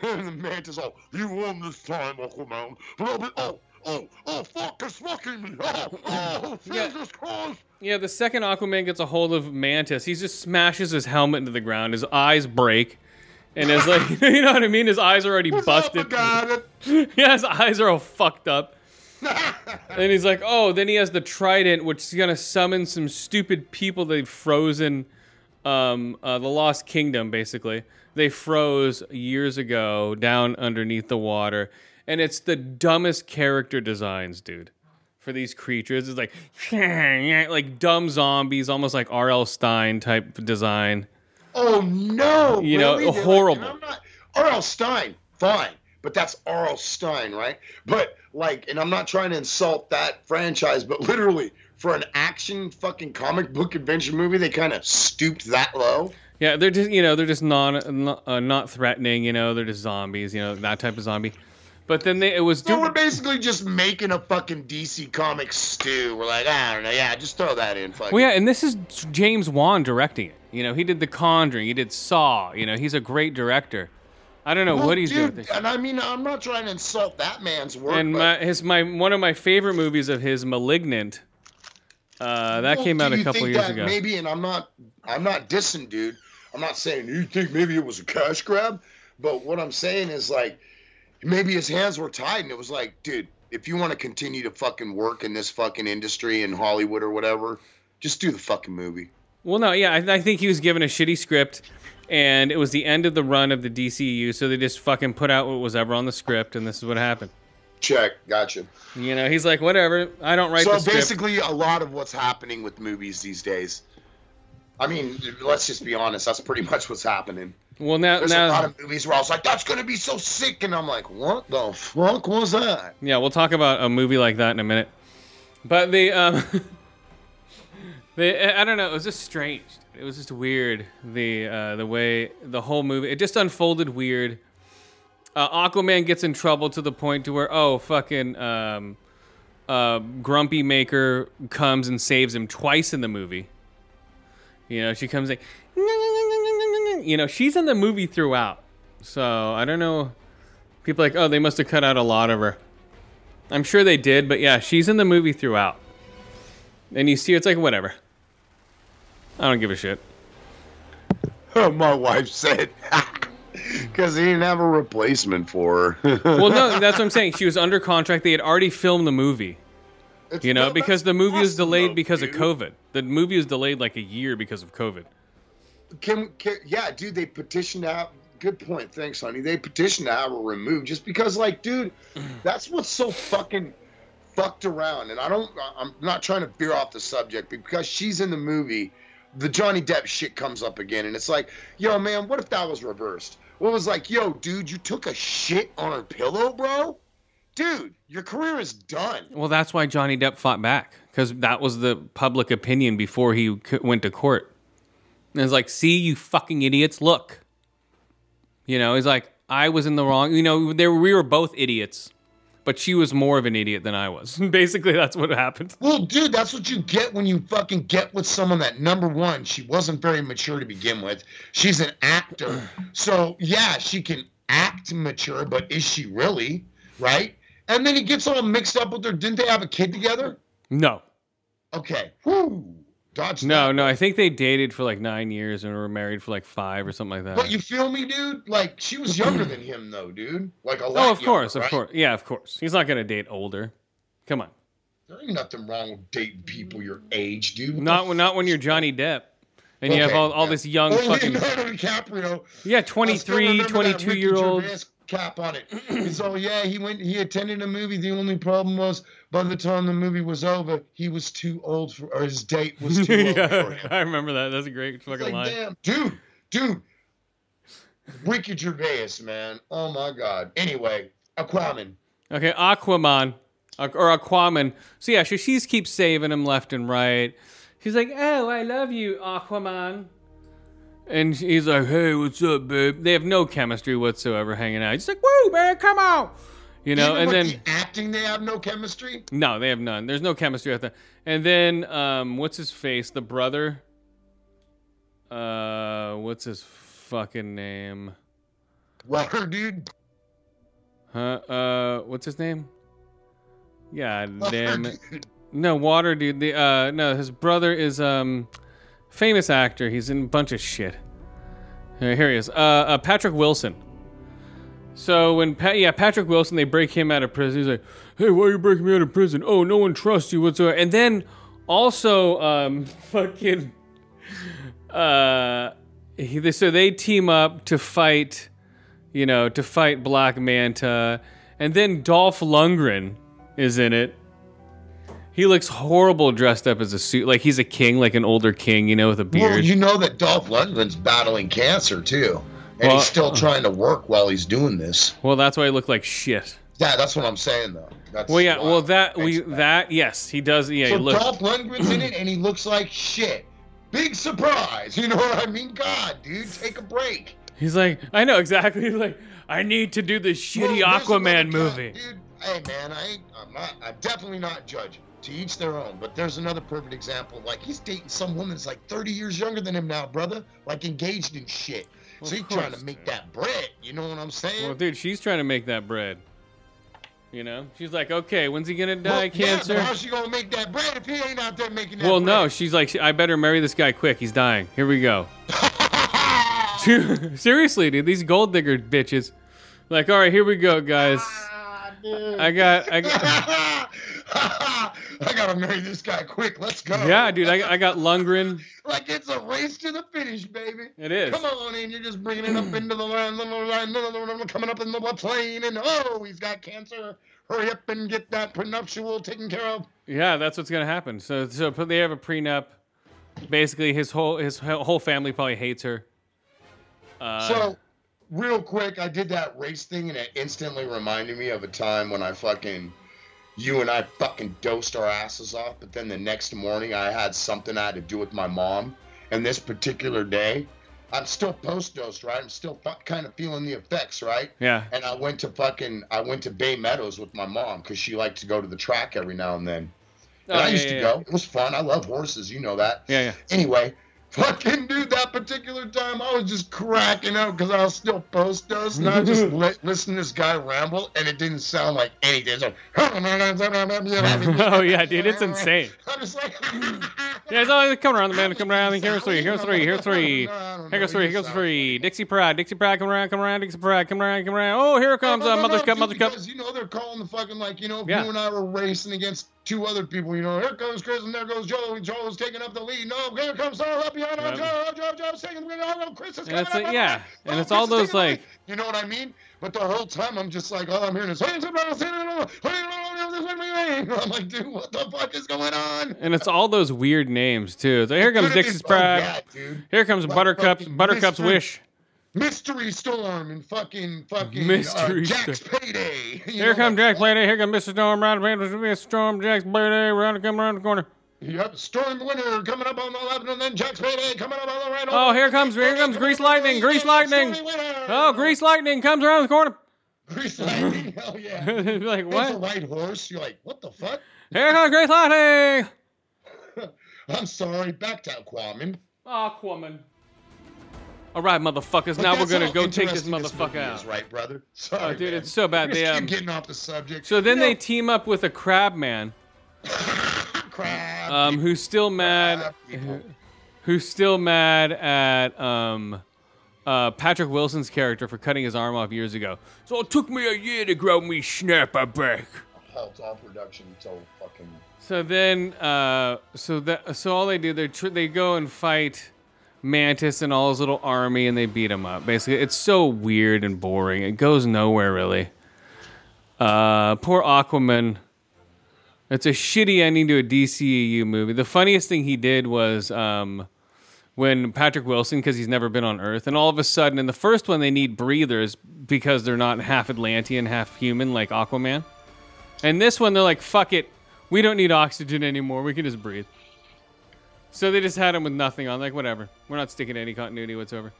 And the mantis, oh, you won this time, Aquaman, but I'll be, oh, oh, oh, fuck, it's fucking me. Oh, oh, Yeah. Jesus Christ. yeah, the second Aquaman gets a hold of Mantis, he just smashes his helmet into the ground. His eyes break, and it's like, you know what I mean? His eyes are already What's busted. up, yeah, his eyes are all fucked up. And he's like, oh, then he has the trident, which is gonna summon some stupid people they've frozen, um, uh, the Lost Kingdom, basically. They froze years ago down underneath the water, and it's the dumbest character designs, dude, for these creatures. It's like, like dumb zombies, almost like R.L. Stine type design. Oh no! You know, really? Like- horrible. and R.L. Stine, fine, but that's R.L. Stine, right? But like, and I'm not trying to insult that franchise, but literally for an action fucking comic book adventure movie, they kind of stooped that low. Yeah, they're just you know they're just non, not uh, not threatening. You know, they're just zombies. You know that type of zombie. But then they it was So do- we're basically just making a fucking DC comic stew. We're like, I don't know, yeah, just throw that in. Fucking. Well, yeah, and this is James Wan directing it. You know, he did The Conjuring, he did Saw. You know, he's a great director. I don't know Well, what he's doing with this. And I mean, I'm not trying to insult that man's work, And my, his my one of my favorite movies of his, *Malignant*. Uh, that Well, came out a you couple think years that ago. Maybe, and I'm not, I'm not dissing, dude. I'm not saying you think maybe it was a cash grab, but what I'm saying is like, maybe his hands were tied, and it was like, dude, if you want to continue to fucking work in this fucking industry in Hollywood or whatever, just do the fucking movie. Well, no, yeah, I, I think he was given a shitty script, and it was the end of the run of the DCU, so they just fucking put out what was ever on the script, and this is what happened. Check, gotcha. You know, he's like, whatever, I don't write so the script. basically, a lot of what's happening with movies these days. I mean, let's just be honest. That's pretty much what's happening. well, now, There's a lot of movies where I was like, "That's gonna be so sick," and I'm like, "What the fuck was that?" yeah, we'll talk about a movie like that in a minute. But the, um, the, I don't know, it was just strange. It was just weird. The, uh, the way the whole movie, it just unfolded weird. Uh, Aquaman gets in trouble to the point to where, oh, fucking, um, uh, Grumpy Maker comes and saves him twice in the movie. You know, she comes like, you know, she's in the movie throughout. So I don't know. People like, oh, they must have cut out a lot of her. I'm sure they did, but yeah, she's in the movie throughout. And you see, it's like whatever. I don't give a shit. My wife said because he didn't have a replacement for her. Well, no, that's what I'm saying. She was under contract. They had already filmed the movie. It's- You know, no, because the movie was delayed though, because of. COVID. The movie was delayed like a year because of COVID. Can, can yeah, dude, they petitioned out. Good point, thanks, honey. They petitioned to have her removed just because, like, dude, that's what's so fucking fucked around. And I don't, I'm not trying to veer off the subject because she's in the movie. The Johnny Depp shit comes up again, and it's like, yo, man, what if that was reversed? What was like, yo, dude, you took a shit on her pillow, bro? Dude, your career is done. Well, that's why Johnny Depp fought back because that was the public opinion before he went to court. And it's like, see, you fucking idiots, look. You know, he's like, I was in the wrong. You know, we were both idiots, but she was more of an idiot than I was. Basically, that's what happened. Well, dude, that's what you get when you fucking get with someone that number one, she wasn't very mature to begin with. She's an actor. So yeah, she can act mature, but is she really? Right? And then he gets all mixed up with her. Didn't they have a kid together? No, Okay. Whew. Dodge no, that. no. I think they dated for like nine years and were married for like five or something like that. But you feel me, dude? Like she was younger than him though, dude. Like a oh, lot. oh, of course, younger, of right? course. Yeah, of course. He's not gonna date older. Come on. There ain't nothing wrong with dating people your age, dude. What Not when not when you're Johnny Depp. And you have all, all yeah. this young Or fucking Leonardo DiCaprio. Yeah, I 23, 22 year olds. Gervais cap on it. so yeah, he went. He attended a movie. The only problem was by the time the movie was over, he was too old for, or his date was too old for him. I remember that. That's a great fucking like, line. damn, dude, dude. Ricky Gervais, man. Oh my god. Anyway, Aquaman. Okay, Aquaman or Aquaman. So yeah, she she's keeps saving him left and right. She's like, "Oh, I love you, Aquaman." And he's like, "Hey, what's up, babe?" They have no chemistry whatsoever hanging out. He's like, "Woo, man, come on." You know, Even and then the acting, they have no chemistry. no, they have none. There's no chemistry at that. And then um what's his face? The brother uh what's his fucking name? Water, dude. Huh? Uh, what's his name? Yeah, damn it. No, Water Dude. The uh, no, his brother is um, famous actor. He's in a bunch of shit. Here, here he is. Uh, uh, Patrick Wilson. So when pa- yeah, Patrick Wilson, they break him out of prison. He's like, "Hey, why are you breaking me out of prison? Oh, no one trusts you whatsoever." And then also, um, fucking, uh, he, so they team up to fight, you know, to fight Black Manta, and then Dolph Lundgren is in it. He looks horrible dressed up as a suit, like he's a king, like an older king, you know, with a beard. Well, you know that Dolph Lundgren's battling cancer too, and Well, he's still uh-huh. trying to work while he's doing this. well, that's why he looked like shit. Yeah, that's what I'm saying though. That's Well, yeah, well that we bad. that yes, he does. Yeah, he So looks. Dolph Lundgren's in it, and he looks like shit. Big surprise, you know what I mean? God, dude, take a break. He's like, I know exactly. He's like, I need to do this shitty Well, Aquaman guy- movie. dude. Hey man, I I'm not. I'm definitely not judging. To each their own. But there's another perfect example. Like he's dating some woman that's like 30 years younger than him now, brother. Like engaged in shit. Well, so he's trying to make dude. that bread. You know what I'm saying? Well, dude, she's trying to make that bread. You know, she's like, okay, when's he gonna Well, die? yeah, Cancer. how's she gonna make that bread if he ain't out there making that well, bread? no, she's like, I better marry this guy quick. He's dying. Here we go. Seriously, dude, these gold digger bitches. Like, all right, here we go, guys. Ah, I got, I got. I gotta marry this guy quick. Let's go. Yeah, dude, I, I got Lundgren. like it's a race to the finish, baby. It is. Come on, and you're just bringing it up into the line, line, line, coming up in the plane, and oh, he's got cancer. Hurry up and get that prenuptial taken care of. Yeah, that's what's gonna happen. So, so they have a prenup. Basically, his whole his whole family probably hates her. Uh, So, real quick, I did that race thing, and it instantly reminded me of a time when I fucking, you and I fucking dosed our asses off. But then the next morning, I had something I had to do with my mom. And this particular day, I'm still post dosed, right? I'm still fu- kind of feeling the effects, right? yeah, And I went to fucking, I went to Bay Meadows with my mom because she liked to go to the track every now and then. Oh, And I yeah, used yeah, to yeah. go. It was fun. I love horses. You know that. Yeah, yeah. Anyway, Fucking dude, that particular time I was just cracking up because I was still post dust and I just li- listened to this guy ramble and it didn't sound like anything. It's like, Oh, yeah, dude, it's insane. I'm just like, Yeah, it's always coming around the man. Come around. And here's three. Here's three. Here's three. Here goes three. Here goes three. Dixie Pride. Dixie Pride. Come around. Come around. Dixie Pride. Come around. Come around. Oh, here comes uh, Mother's Cup. Mother's Cup. Because, you know, they're calling the fucking, like, you know, if Yeah. you and I were racing against two other people, you know, here comes Chris and there goes Joe. Joe's taking up the lead. No, here comes Sarah up Yeah. Joe. Joe, Joe's taking the lead. Oh, Chris is And coming it's like- yeah, and Oh, it's all Chris is those, like- You know what I mean? But the whole time I'm just like, all I'm hearing is, I'm like, dude, what the fuck is going on? And it's all those weird names too. So here comes Dixie's oh, Pride. yeah. Here comes Like Buttercup's Buttercup's. Wish. Mystery Storm and fucking fucking Mystery uh, Jack's payday. You Here know, comes like, Jack Playday. Here comes Mr. Storm. Round Mr. Storm. Jack's Playday. Round come around the corner. Yep, Storm Winter coming up on the left, and then Jack's payday coming up on the right. Oh, here comes here comes Grease Lightning. Grease Lightning. Oh, Grease Lightning comes around the corner. Grease Lightning. Hell yeah. like That's a what? white horse. You're like, what the fuck? Here comes Grease Lightning. I'm sorry. Back to Aquaman. Aquaman. All right, motherfuckers. But now we're gonna go take this interesting motherfucker movie out. is, right, brother? Sorry, Oh, dude, man. it's so bad. We They, just um, getting off the subject. So then You they team up with a crab man, crap. um, who's still mad, Crab people. who's still mad at um, uh, Patrick Wilson's character for cutting his arm off years ago. So it took me a year to grow me snapper back. Hell, it's all production until fucking. So then, uh, so that so all they do they tr- they go and fight Mantis and all his little army and they beat him up. Basically, it's so weird and boring. It goes nowhere really. Uh, poor Aquaman. It's a shitty ending to a DCEU movie. The funniest thing he did was um, when Patrick Wilson, because he's never been on Earth, and all of a sudden in the first one they need breathers because they're not half Atlantean, half human like Aquaman. And this one, they're like, fuck it. We don't need oxygen anymore. We can just breathe. So they just had him with nothing on. Like, whatever. We're not sticking to any continuity whatsoever.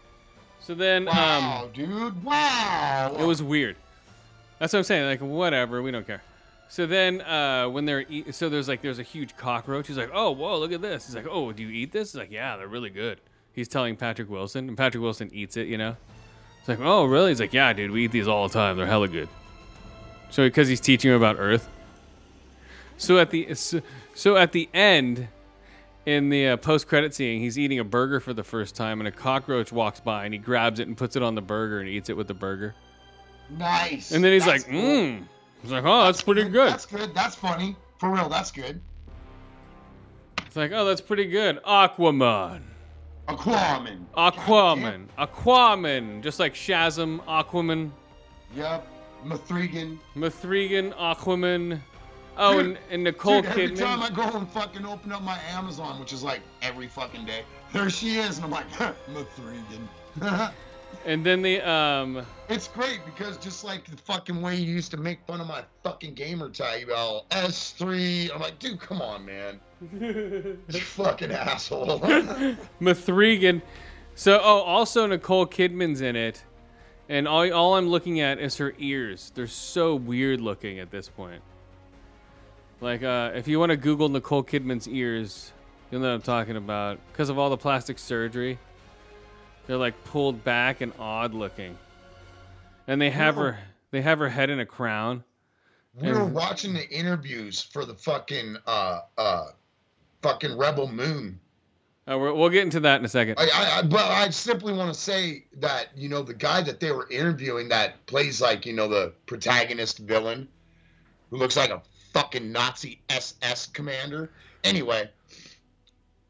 So then, Wow, um, dude. Wow. it was weird. That's what I'm saying. Like, whatever. We don't care. So then, uh, when they're eat- so there's like there's a huge cockroach. He's like, oh, whoa, look at this. He's like, oh, do you eat this? He's like, yeah, they're really good. He's telling Patrick Wilson, and Patrick Wilson eats it. You know. It's like, oh, really? He's like, yeah, dude, we eat these all the time. They're hella good. So because he's teaching him about Earth. So at the so, so at the end, in the uh, post-credit scene, he's eating a burger for the first time, and a cockroach walks by, and he grabs it and puts it on the burger and eats it with the burger. nice. And then he's That's like, cool. He's like, oh, that's pretty good. That's good. That's funny. For real, that's good. It's like, oh, that's pretty good. Aquaman. Aquaman. Aquaman. Aquaman. Just like Shazam, Aquaman, Yep. Mithrigan. Mithrigan, Aquaman. Oh, Dude, and, and Nicole Dude, every time I go and fucking open up my Amazon, which is like every fucking day, there she is, and I'm like, Mithrigan. And then the, um, it's great because just like the fucking way you used to make fun of my fucking gamer tag, well, S3. I'm like, dude, come on, man. You fucking asshole. Mithrigan. So, oh, also Nicole Kidman's in it. And all, all I'm looking at is her ears. They're so weird looking at this point. Like, uh, if you want to Google Nicole Kidman's ears, you'll know what I'm talking about. Because of all the plastic surgery, they're like pulled back and odd looking. And they have Whoa. her, they have her head in a crown. we were watching the interviews for the fucking uh uh fucking Rebel Moon. Uh, we're, we'll get into that in a second. I, I, I but I simply want to say that you know the guy that they were interviewing that plays like you know the protagonist villain, who looks like a fucking Nazi SS commander. Anyway,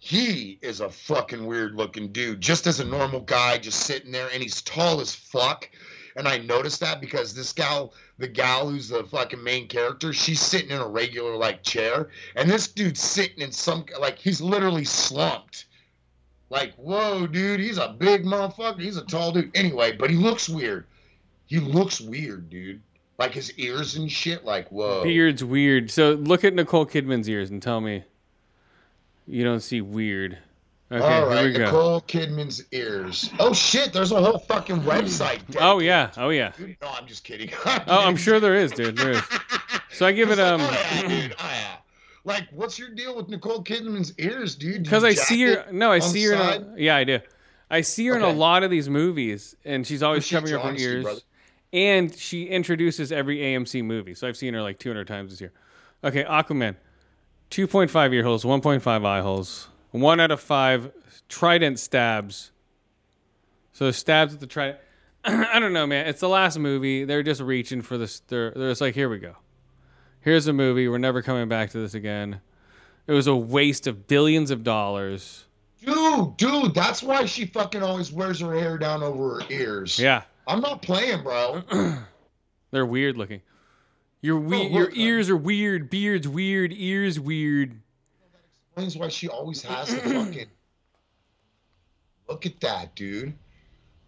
he is a fucking weird looking dude, just as a normal guy, just sitting there, and he's tall as fuck. And I noticed that because this gal, the gal who's the fucking main character, she's sitting in a regular like chair, and this dude's sitting in some like he's literally slumped. Like, whoa, dude, he's a big motherfucker. He's a tall dude. Anyway, but he looks weird. He looks weird, dude. Like his ears and shit. Like, whoa. Beard's weird. So look at Nicole Kidman's ears and tell me you don't see weird. Okay, All here right, we go. Nicole Kidman's ears. Oh shit, there's a whole fucking website. Oh yeah, oh yeah. Dude, no, I'm just kidding. Oh, I'm sure there is, dude. There is. So I give it um. oh, yeah, dude. Oh, yeah. Like, what's your deal with Nicole Kidman's ears, dude? Because I see her. No, I see her. In a, yeah, I do. I see her in a lot of these movies, and she's always she covering up her ears. brother? And she introduces every AMC movie, so I've seen her like 200 times this year. Okay, Aquaman, 2.5 ear holes, 1.5 eye holes, one out of five trident stabs. So stabs with the trident. I don't know, man. It's the last movie. They're just reaching for this. They're, they're just like, here we go. Here's a movie. We're never coming back to this again. It was a waste of billions of dollars. Dude, dude, that's why she fucking always wears her hair down over her ears. Yeah, I'm not playing, bro. they're weird looking. Your we- Oh, your ears are weird. Beard's weird. Ears weird. That explains why she always has the fucking. Look at that, dude.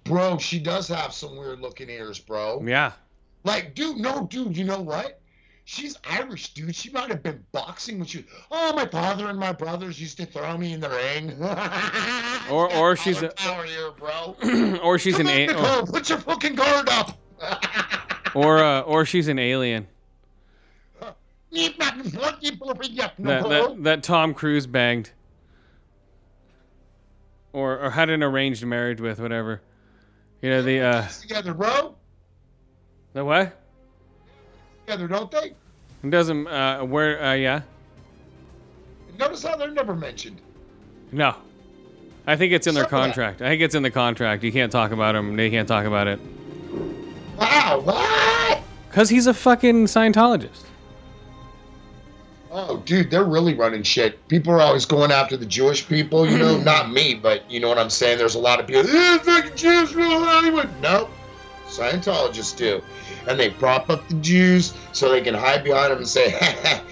Bro, she does have some weird looking ears, bro. Yeah. Like, dude, no, dude, you know what? She's Irish, dude. She might have been boxing when she. Oh, my father and my brothers used to throw me in the ring. Or- or she's a- power here, bro. or she's Come an a- put your fucking guard up. or uh, or she's an alien. That, That that Tom Cruise banged. Or or had an arranged marriage with whatever. You know the uh together, bro. the what? Together, don't they? It doesn't uh where uh yeah. Notice how they're never mentioned. No. I think it's in their Some of that. contract. I think it's in the contract. You can't talk about him. They can't talk about it. Wow, what? Cuz he's a fucking Scientologist. Oh, dude, they're really running shit. People are always going after the Jewish people, you know, not me, but you know what I'm saying? There's a lot of people, eh, fucking Jews rule Hollywood. Nope. Scientologists do. And they prop up the Jews so they can hide behind them and say,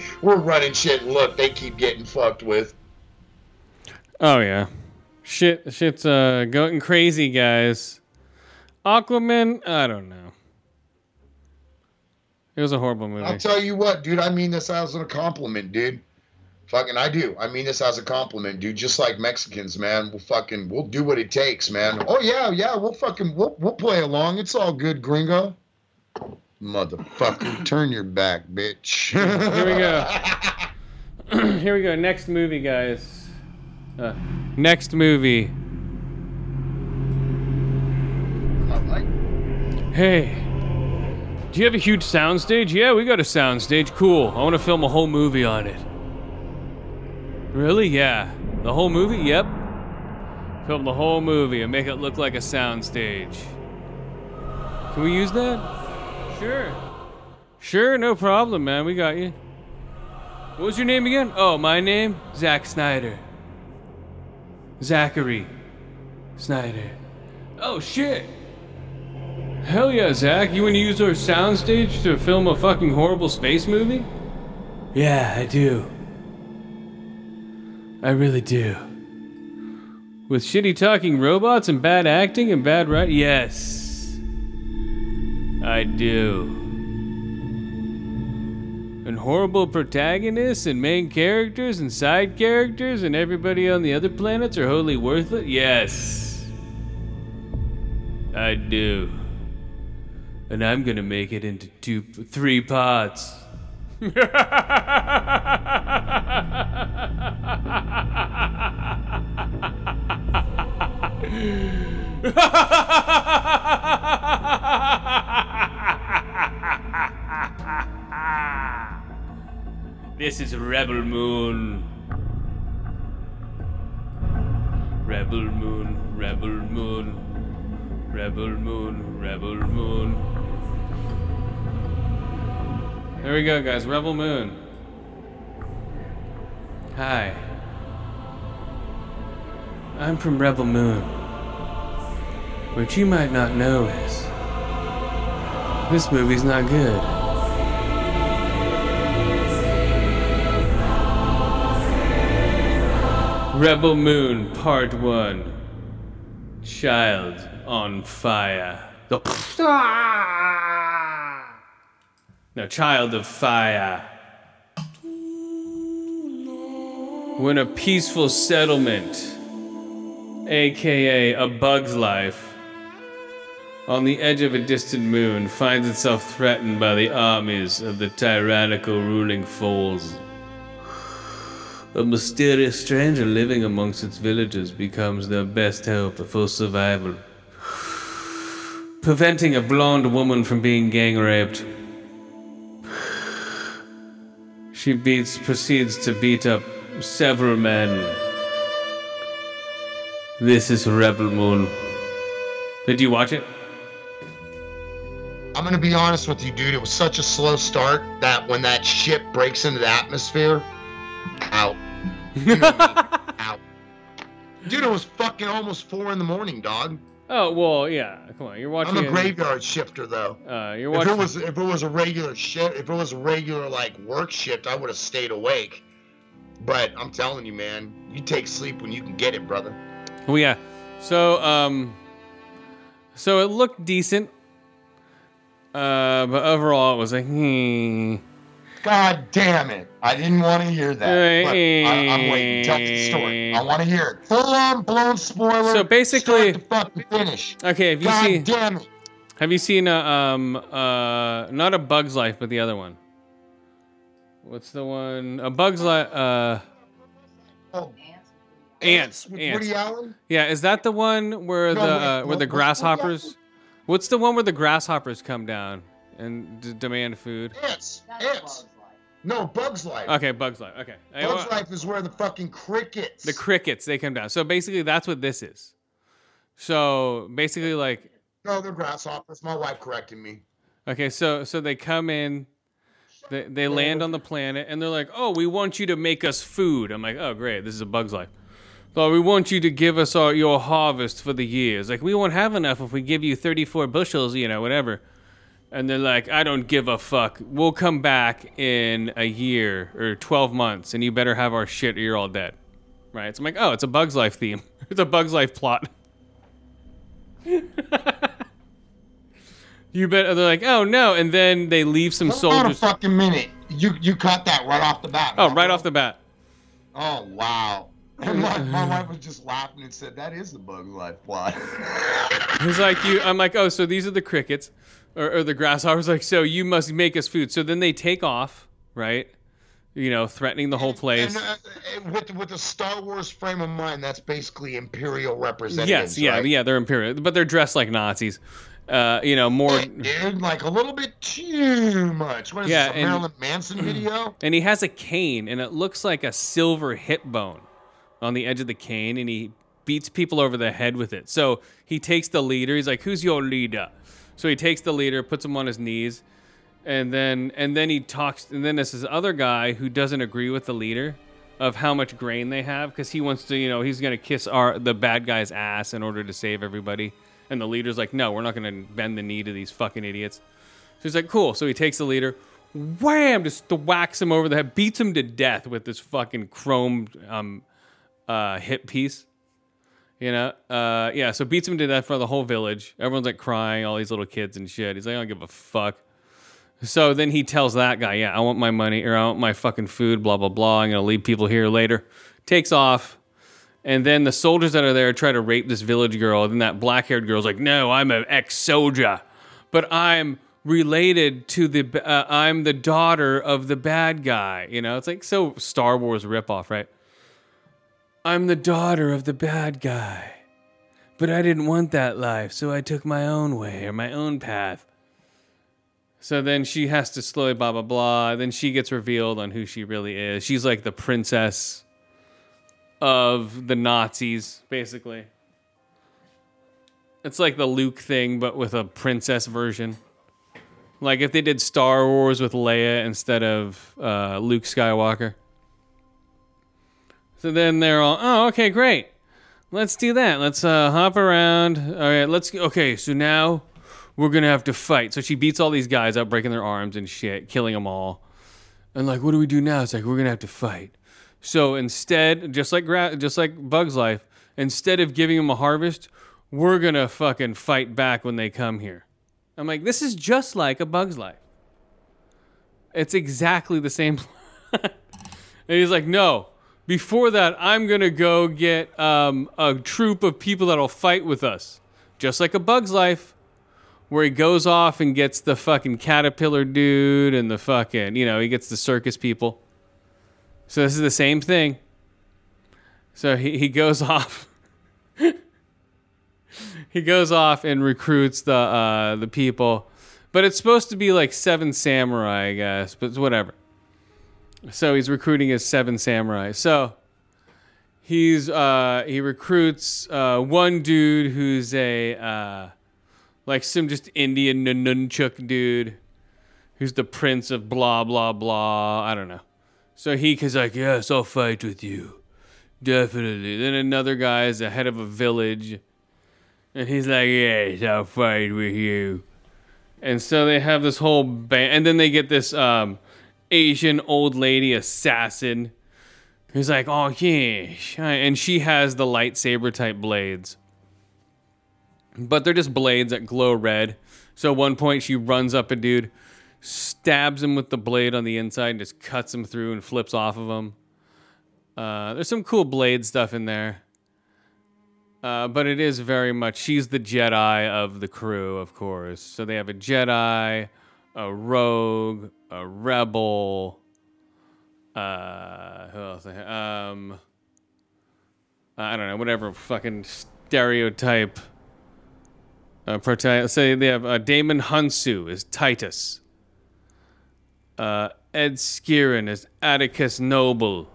we're running shit. And look, they keep getting fucked with. Oh yeah. Shit shit's uh going crazy, guys. Aquaman, I don't know. It was a horrible movie. I'll tell you what, dude, I mean this as a compliment, dude. Fucking, I do. I mean this as a compliment, dude. Just like Mexicans, man. We'll fucking, we'll do what it takes, man. Oh yeah, yeah. We'll fucking, we'll, we'll play along. It's all good, gringo. Motherfucker, turn your back, bitch. Here we go. Here we go. Next movie, guys. Uh, next movie. Hey, do you have a huge soundstage? Yeah, we got a soundstage. Cool. I want to film a whole movie on it. Really? Yeah. The whole movie? Yep. Film the whole movie and make it look like a soundstage. Can we use that? Sure. Sure, no problem, man. We got you. What was your name again? Oh, my name? Zack Snyder. Zachary Snyder. Oh, shit. Hell yeah, Zach. You want to use our soundstage to film a fucking horrible space movie? Yeah, I do. I really do. With shitty talking robots and bad acting and bad writing? Yes. I do. And horrible protagonists and main characters and side characters and everybody on the other planets are wholly worthless? Yes. I do. And I'm gonna make it into two, three parts. This is Rebel Moon. Rebel Moon, Rebel Moon, Rebel Moon, Rebel Moon. There we go, guys. Rebel Moon. Hi. I'm from Rebel Moon. What you might not know is this movie's not good. Rebel Moon Part 1 Child on Fire. The ah! No, Child of Fire. When a peaceful settlement, aka a bug's life, on the edge of a distant moon finds itself threatened by the armies of the tyrannical ruling foals. A mysterious stranger living amongst its villagers becomes their best hope for survival. Preventing a blonde woman from being gang raped. She beats proceeds to beat up several men. This is Rebel Moon. Did you watch it? I'm gonna be honest with you, dude. It was such a slow start that when that ship breaks into the atmosphere, out. You know I mean? out. Dude, it was fucking almost four in the morning, dog. Oh well, yeah. Come on, you're watching. I'm a graveyard shifter though. Uh, you're watching. If it was if it was a regular shift, if it was a regular like work shift, I would have stayed awake. But I'm telling you, man, you take sleep when you can get it, brother. Well, yeah. So, um, so it looked decent. Uh, but overall, it was like, hmm. God damn it! I didn't want to hear that. But I, I'm waiting. Tell the story. I want to hear it. Full on blown spoiler. So basically- fucking finish. Okay, have you God seen? damn it! Have you seen uh, um uh not a Bug's Life, but the other one? What's the one? A Bug's Life. Uh, Oh, Ants. Ants. Woody Allen. yeah. Is that the one where No, the uh, where the grasshoppers? What's the one where the grasshoppers come down and d- demand food? Ants. Ants. No, Bugs Life. Okay, Bug's Life. Okay. I- Bugs Life is where the fucking crickets. The crickets they come down. So basically, that's what this is. So basically, like no, they're grasshoppers. My wife corrected me. Okay, so so they come in, they they land on the planet, and they're like, "Oh, we want you to make us food." I'm like, "Oh, great, this is a Bug's Life." So we want you to give us our, your harvest for the years. Like we won't have enough if we give you 34 bushels, you know, whatever. And they're like, "I don't give a fuck. We'll come back in a year or 12 months, and you better have our shit, or you're all dead." Right? So I'm like, "Oh, it's a Bug's Life theme. It's a Bug's Life plot." You bet. They're like, oh no, and then they leave some Hold on a fucking minute. You you cut that right off the bat. Oh, right off the bat. Oh wow. And my, my wife was just laughing and said, "That is the Bugs Life plot." He's like, you. I'm like, oh, so these are the crickets, or, or the grasshoppers. Like, so you must make us food. So then they take off, right? You know, threatening the whole place. And, uh, with with a Star Wars frame of mind, that's basically Imperial representatives. yes, yeah, right? yeah. They're imperial, but they're dressed like Nazis. Uh, you know, more. Dude, like a little bit too much. What is Yeah, this, and- Marilyn Manson video? And he has a cane, and it looks like a silver hip bone on the edge of the cane, and he beats people over the head with it. So he takes the leader. He's like, "Who's your leader?" So he takes the leader, puts him on his knees, and then and then he talks. And then there's this other guy who doesn't agree with the leader of how much grain they have because he wants to, you know, he's gonna kiss our the bad guy's ass in order to save everybody. And the leader's like, "No, we're not gonna bend the knee to these fucking idiots." So he's like, cool. So he takes the leader, wham, just whacks him over the head, beats him to death with this fucking chrome um, uh, hip piece. You know, uh, yeah. So beats him to death for the whole village. Everyone's like crying, all these little kids and shit. He's like, I don't give a fuck. So then he tells that guy, yeah, I want my money or I want my fucking food, blah blah blah. I'm gonna leave people here later. Takes off. And then the soldiers that are there try to rape this village girl. And then that black haired girl's like, no, I'm an ex soldier, but I'm related to the, uh, I'm the daughter of the bad guy. You know, it's like so Star Wars ripoff, right? I'm the daughter of the bad guy, but I didn't want that life, so I took my own way or my own path. So then she has to slowly blah blah blah. Then she gets revealed on who she really is. She's like the princess of the Nazis, basically. It's like the Luke thing, but with a princess version. Like if they did Star Wars with Leia instead of uh, Luke Skywalker. So then they're all, oh, okay, great. Let's do that. Let's uh, hop around. All right, let's. Okay, so now we're gonna have to fight. So she beats all these guys up, breaking their arms and shit, killing them all. And like, what do we do now? It's like we're gonna have to fight. So instead, just like gra- just like Bug's Life, instead of giving them a harvest, we're gonna fucking fight back when they come here. I'm like, this is just like a Bug's Life. It's exactly the same. and he's like, no. Before that, I'm gonna go get um, a troop of people that'll fight with us, just like a Bug's Life where he goes off and gets the fucking caterpillar dude and the fucking, you know, he gets the circus people. So this is the same thing. So he, he goes off. he goes off and recruits the uh, the people, but it's supposed to be like seven samurai, I guess. But whatever. So he's recruiting his seven samurai. So he's uh, he recruits uh, one dude who's a uh, like some just Indian nunchuk dude, who's the prince of blah blah blah. I don't know. So he is like, yes, I'll fight with you, definitely. Then another guy is the head of a village, and he's like, yes, I'll fight with you. And so they have this whole band, and then they get this um, Asian old lady assassin who's like, oh yeah, and she has the lightsaber type blades, but they're just blades that glow red. So at one point she runs up a dude, stabs him with the blade on the inside, and just cuts him through and flips off of him. Uh, there's some cool blade stuff in there. Uh, but it is very much she's the Jedi of the crew, of course. So they have a Jedi, a rogue, a rebel. Uh, who else? ha- Um, I don't know, whatever fucking stereotype. Uh, prota- say they have uh, Djimon Hounsou is Titus. Uh, Ed Skrein is Atticus Noble.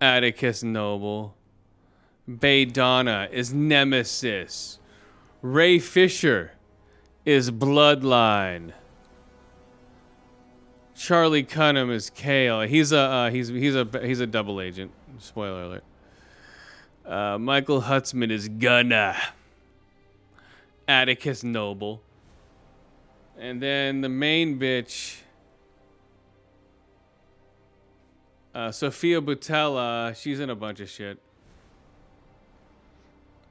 Atticus Noble. Bae Doona is Nemesis. Ray Fisher is Bloodline. Charlie Hunnam is Kale. He's a uh, he's he's a he's a double agent. Spoiler alert. Uh, Michael Huisman is Gunnar. Atticus Noble. And then the main bitch, uh, Sofia Boutella, she's in a bunch of shit.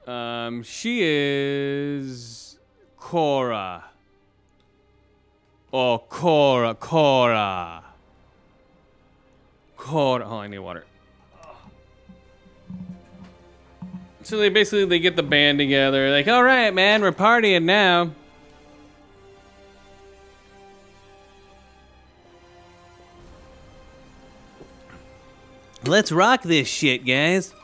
Um, she is Kora. Or Kora, Kora. Kora. Oh, I need water. So they basically they get the band together. Like, all right, man, we're partying now. Let's rock this shit, guys.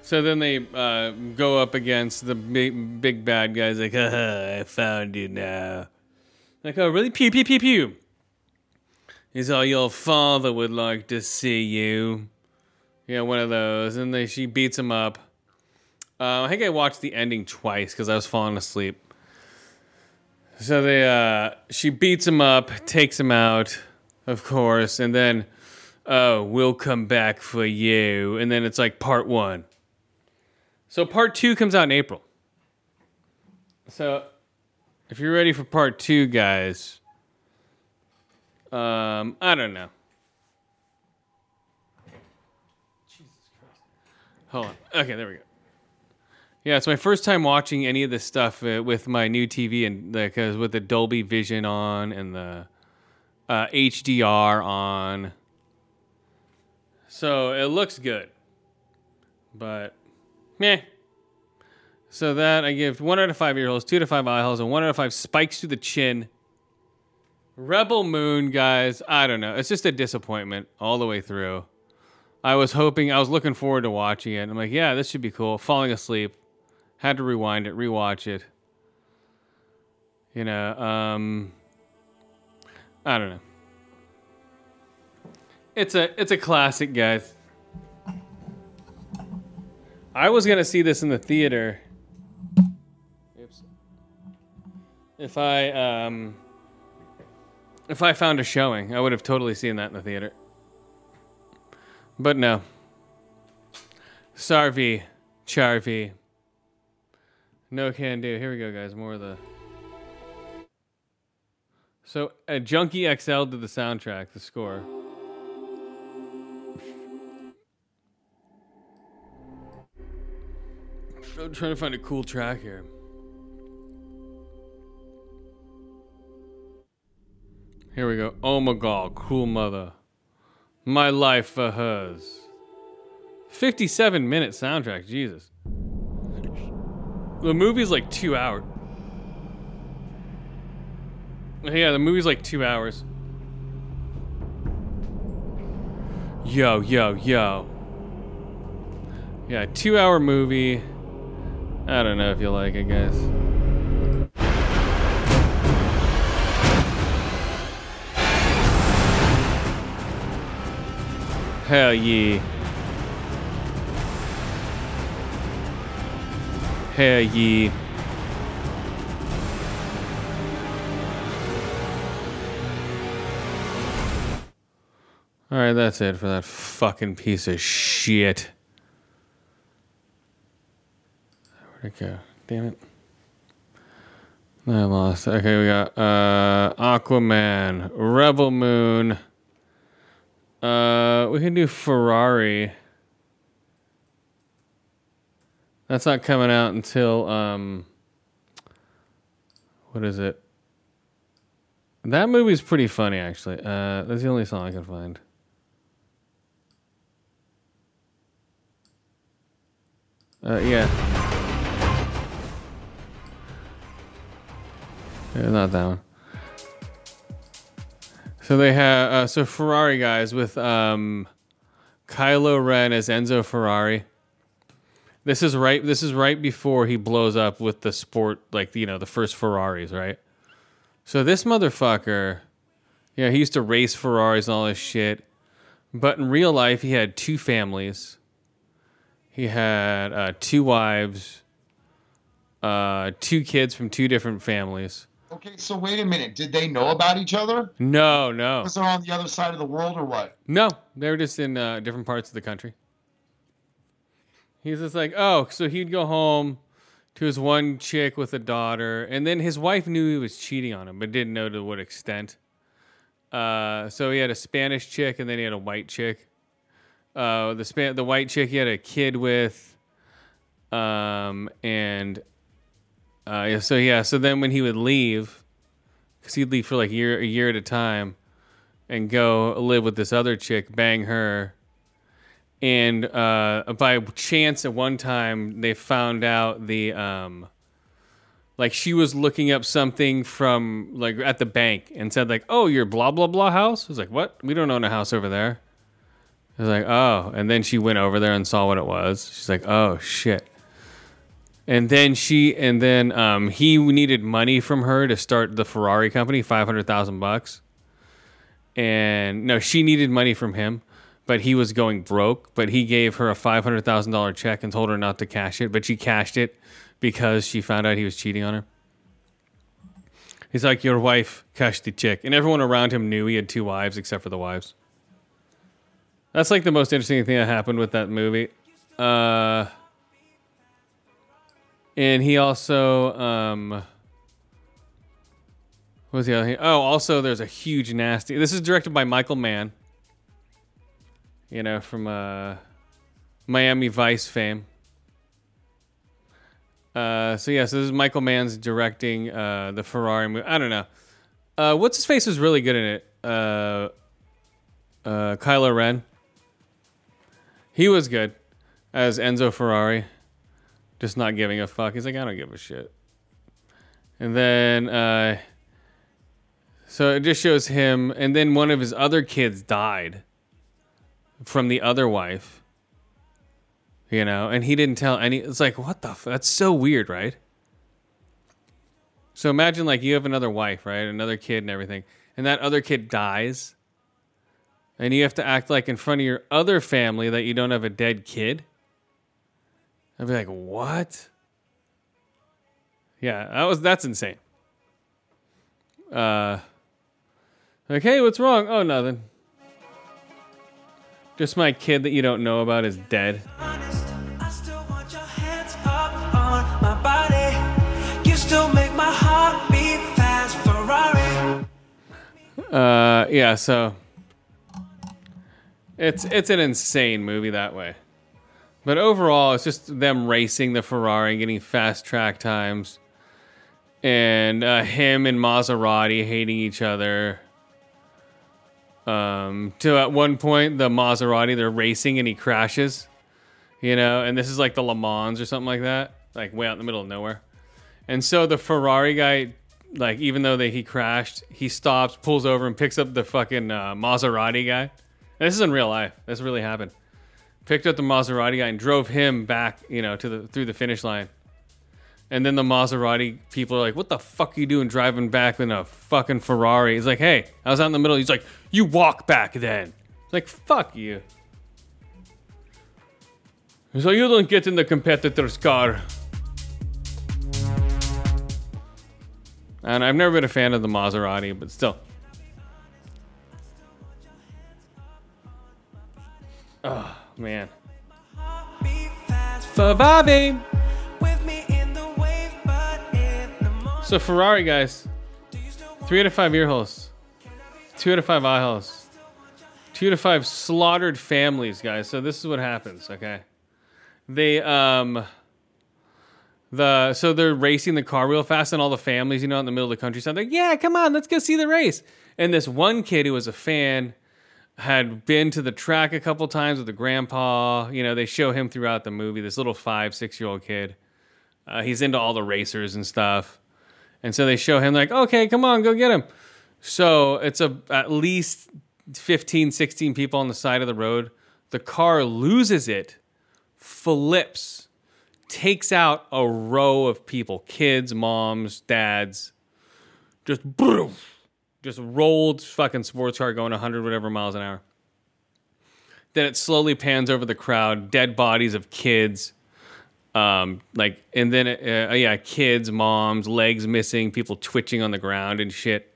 So then they uh, go up against the big, big bad guys. Like, I found you now. Like, oh, really? Pew, pew, pew, pew. He's all, your father would like to see you. Yeah, one of those. And they, she beats him up. Uh, I think I watched the ending twice because I was falling asleep. So they, uh, she beats him up, takes him out, of course, and then, oh, we'll come back for you. And then it's like part one. So part two comes out in April. So if you're ready for part two, guys, um, I don't know. Jesus Christ. Hold on. Okay, there we go. Yeah, it's my first time watching any of this stuff uh, with my new TV and because with the Dolby Vision on and the uh, HDR on. So it looks good, but meh. So that I give one out of five ear holes, two of five eye holes, and one out of five spikes to the chin. Rebel Moon, guys, I don't know. It's just a disappointment all the way through. I was hoping, I was looking forward to watching it. I'm like, yeah, this should be cool. Falling asleep. Had to rewind it, rewatch it. You know, um, I don't know. It's a it's a classic, guys. I was gonna see this in the theater. If I um, if I found a showing, I would have totally seen that in the theater. But no. Sarvi, Charvi. No can do. Here we go, guys. More of the. So, uh, Junkie XL did the soundtrack, the score. I'm trying to find a cool track here. Here we go. Oh my god, cool mother. My life for hers. 57 minute soundtrack, Jesus. The movie's like two hours. Yeah, the movie's like two hours. yo, yo, yo. Yeah, two hour movie. I don't know if you like it, guys. Hell yeah. Hell yeah. All right, that's it for that fucking piece of shit. Where'd it go? Damn it. I lost. Okay, we got uh, Aquaman, Rebel Moon. Uh, we can do Ferrari. That's not coming out until um. What is it? That movie's pretty funny, actually. Uh, that's the only song I can find. Uh, yeah. Yeah, not that one. So they have uh, so Ferrari guys with um, Kylo Ren as Enzo Ferrari. This is right. This is right before he blows up with the sport, like you know, the first Ferraris, right? So this motherfucker, yeah, he used to race Ferraris and all this shit. But in real life, he had two families. He had uh, two wives, uh, two kids from two different families. Okay, so wait a minute. Did they know about each other? No, no, Was they on the other side of the world or what? no. They were just in uh, different parts of the country. He's just like, oh, so he'd go home to his one chick with a daughter, and then his wife knew he was cheating on him, but didn't know to what extent. Uh, so he had a Spanish chick, and then he had a white chick. Uh, the span, the white chick he had a kid with, um, and uh, yeah, so yeah, so then when he would leave, because he'd leave for like a year, a year at a time, and go live with this other chick, bang her, and uh, by chance at one time they found out the um, like she was looking up something from like at the bank and said like, "Oh, your blah blah blah house." I was like, "What? We don't own a house over there." I was like, "Oh," and then she went over there and saw what it was. She's like, "Oh shit." And then she and then um, he needed money from her to start the Ferrari company, five hundred thousand bucks. And no, she needed money from him, but he was going broke. But he gave her a five hundred thousand dollar check and told her not to cash it, but she cashed it because she found out he was cheating on her. He's like, "Your wife cashed the check," and everyone around him knew he had two wives except for the wives. That's like the most interesting thing that happened with that movie. Uh, and he also um what was the other thing? Oh, also there's a huge nasty. This is directed by Michael Mann. You know, from uh Miami Vice fame. Uh so yeah, so this is Michael Mann's directing uh the Ferrari movie. I don't know. Uh what's his face was really good in it. Uh uh Kylo Ren. He was good as Enzo Ferrari just not giving a fuck. He's like, I don't give a shit. And then, uh, so it just shows him, and then one of his other kids died from the other wife, you know, and he didn't tell any. It's like, what the? F-? That's so weird, right? So imagine like you have another wife, right? Another kid and everything, and that other kid dies, and you have to act like in front of your other family that you don't have a dead kid. I'd be like, what? Yeah, that was that's insane. Uh, like, hey, what's wrong? Oh, nothing. Just my kid that you don't know about is dead. honest, I still want your hands up on my body. You still make my heart beat fast, Ferrari. Uh, yeah, so it's it's an insane movie that way. But overall, it's just them racing the Ferrari and getting fast track times, and uh, him and Maserati hating each other. Um, to at one point, the Maserati they're racing and he crashes, you know, and this is like the Le Mans or something like that, like way out in the middle of nowhere. And so the Ferrari guy, like even though that he crashed, he stops, pulls over, and picks up the fucking uh, Maserati guy, And this is in real life. This really happened. Picked up the Maserati guy and drove him back, you know, to the through the finish line. And then the Maserati people are like, "What the fuck are you doing driving back in a fucking Ferrari?" He's like, "Hey, I was out in the middle." He's like, "You walk back then." It's like, "Fuck you." So you don't get in the competitor's car. And I've never been a fan of the Maserati, but still. Oh, man. Ferrari. So Ferrari guys, three out of five ear holes, two out of five eye holes, two out of five slaughtered families, guys. So this is what happens, okay? They um the so they're racing the car real fast, and all the families, you know, in the middle of the countryside, like, yeah, come on, let's go see the race. And this one kid who was a fan had been to the track a couple times with the grandpa. You know, they show him throughout the movie. This little five, six year old kid. Uh, he's into all the racers and stuff. And so they show him like, okay, come on, go get him. So it's a at least 15, 16 people on the side of the road. The car loses it, flips, takes out a row of people, kids, moms, dads, just boom, just rolled fucking sports car going 100 whatever miles an hour. Then it slowly pans over the crowd, dead bodies of kids, um, like, and then uh, yeah, kids, moms, legs missing, people twitching on the ground and shit.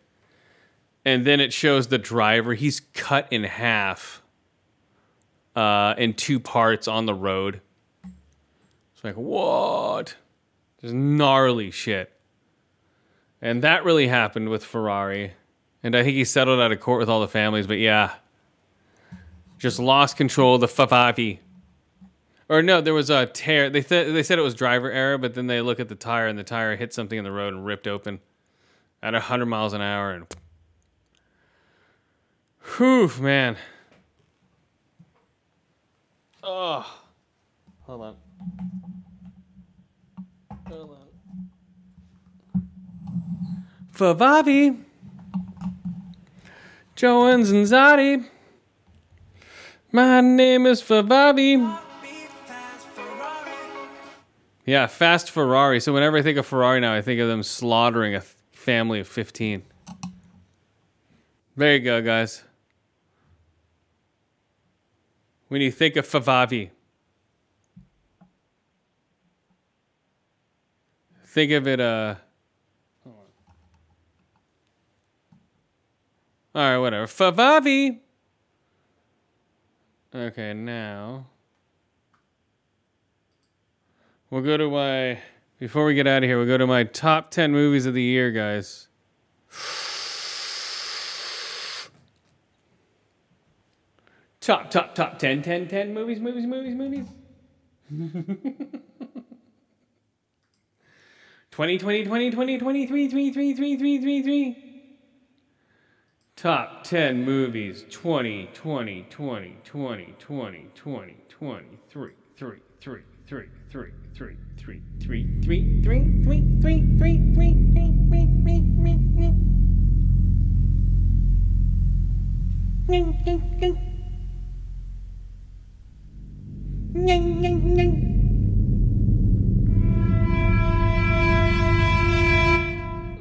And then it shows the driver. He's cut in half, uh, in two parts on the road. It's like what? There's gnarly shit. And that really happened with Ferrari. And I think he settled out of court with all the families, but yeah. Just lost control of the Ferrari. Or no, there was a tear. They th- they said it was driver error, but then they look at the tire and the tire hit something in the road and ripped open at 100 miles an hour and Whew, man. Oh. Hold on. Hold on. Favavi. Joe and Zanzati. My name is Favavi. Yeah, fast Ferrari. So whenever I think of Ferrari now, I think of them slaughtering a family of 15. There you go, guys. When you think of Favavi, think of it, uh. hold on. All right, whatever. Favavi! Okay, now. We'll go to my. Before we get out of here, we'll go to my top 10 movies of the year, guys. Top, top, top 10, 10, 10 movies, movies, movies, movies. 20, 20, 20, 20, 23, 3, 3, 3, 3, 3, 3. Top 10 movies 20, 20, 20, 20, 20, 20, 20, 3, 3, 3, 3, 3, 3, 3, 3, 3, 3, 3, 3, 3, 3, 3, 3, 3, 3.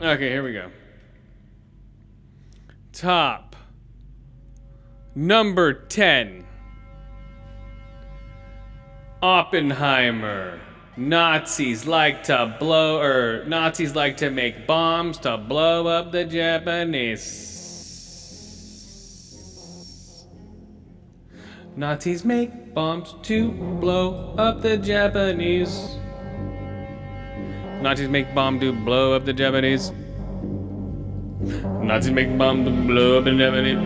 Okay, here we go. Top number 10 Oppenheimer. Nazis like to blow, or Nazis like to make bombs to blow up the Japanese. Nazis make bombs to blow up the Japanese. Nazis make bomb to blow up the Japanese. Nazis make bomb up the Japanese.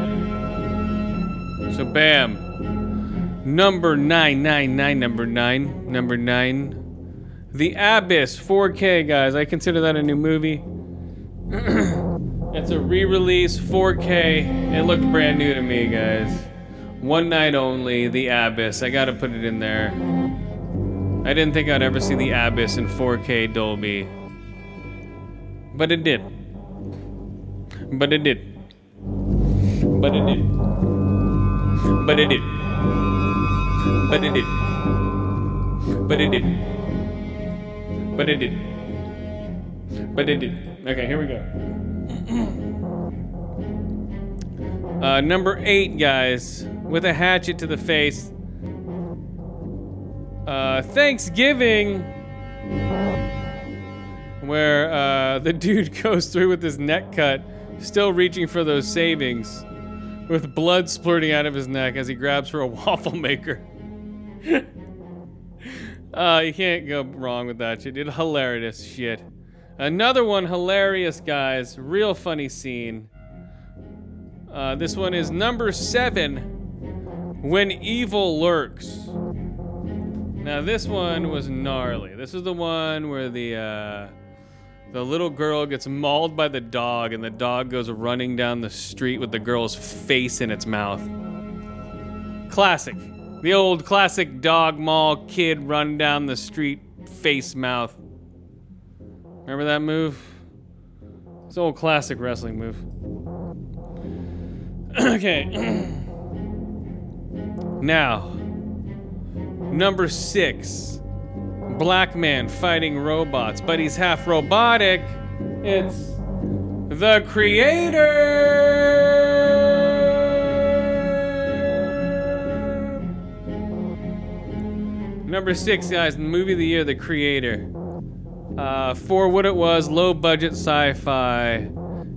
So bam. Number nine, nine, nine, number nine, number nine. The Abyss, 4K, guys. I consider that a new movie. it's a re-release, 4K. It looked brand new to me, guys. One night only, The Abyss. I gotta put it in there. I didn't think I'd ever see The Abyss in 4K Dolby. But it did. But it did. But it did. But it did. But it did. But it did. But it did. But it did. Okay, here we go. Uh, number eight, guys, with a hatchet to the face. Uh, Thanksgiving, where uh, the dude goes through with his neck cut, still reaching for those savings, with blood splurting out of his neck as he grabs for a waffle maker. uh, you can't go wrong with that shit, dude. Hilarious shit. Another one, hilarious, guys. Real funny scene. Uh, this one is number seven When Evil Lurks. Now, this one was gnarly. This is the one where the. Uh, the little girl gets mauled by the dog, and the dog goes running down the street with the girl's face in its mouth. Classic. The old classic dog maul kid run down the street, face mouth. Remember that move? It's an old classic wrestling move. okay. now, number six. Black man fighting robots, but he's half robotic. It's the creator. Number six, guys, movie of the year, The Creator. Uh, for what it was, low budget sci fi.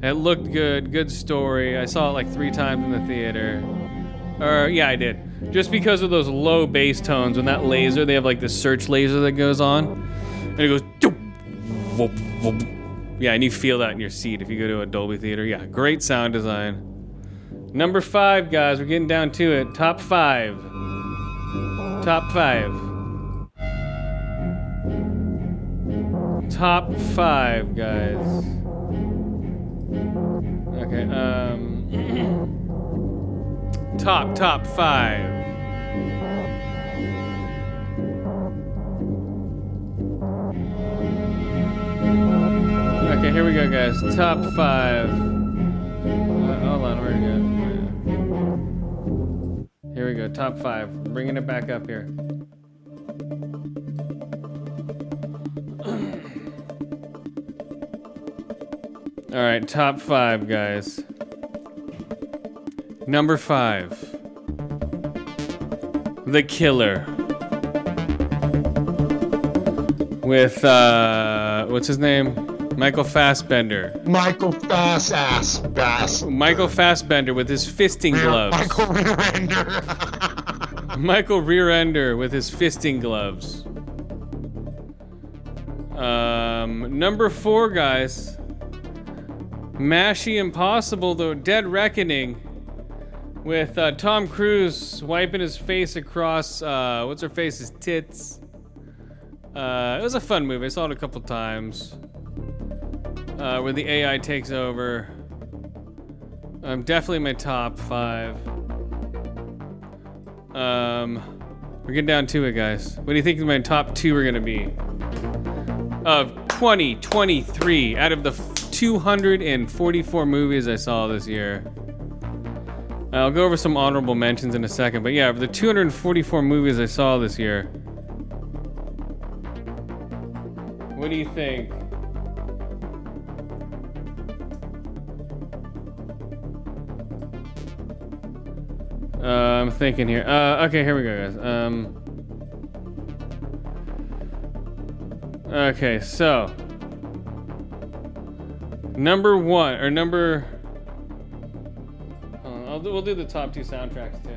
It looked good, good story. I saw it like three times in the theater. Or, yeah, I did. Just because of those low bass tones, when that laser, they have like the search laser that goes on, and it goes. Yeah, and you feel that in your seat if you go to a Dolby theater. Yeah, great sound design. Number five, guys, we're getting down to it. Top five. Top five. Top five, guys. Okay, um. top, top five. Okay, here we go, guys. Top five. Uh, hold on, where'd it go? Here we go, top five. Bringing it back up here. All right, top five, guys. Number five The Killer. With, uh, what's his name? Michael Fassbender. Michael Fass ass bass. Michael Fassbender with his fisting gloves. Michael Rearender. Michael Rearender with his fisting gloves. Um, number four, guys. Mashy Impossible, though Dead Reckoning, with uh, Tom Cruise wiping his face across uh, what's her face's tits. Uh, it was a fun movie. I saw it a couple times. Uh, where the AI takes over. Um, definitely my top five. Um, we're getting down to it, guys. What do you think my top two are gonna be? Of 2023, out of the 244 movies I saw this year. I'll go over some honorable mentions in a second, but yeah, of the 244 movies I saw this year, what do you think? Uh, I'm thinking here. Uh, okay, here we go, guys. Um, okay, so number one or number. I'll do, we'll do the top two soundtracks too.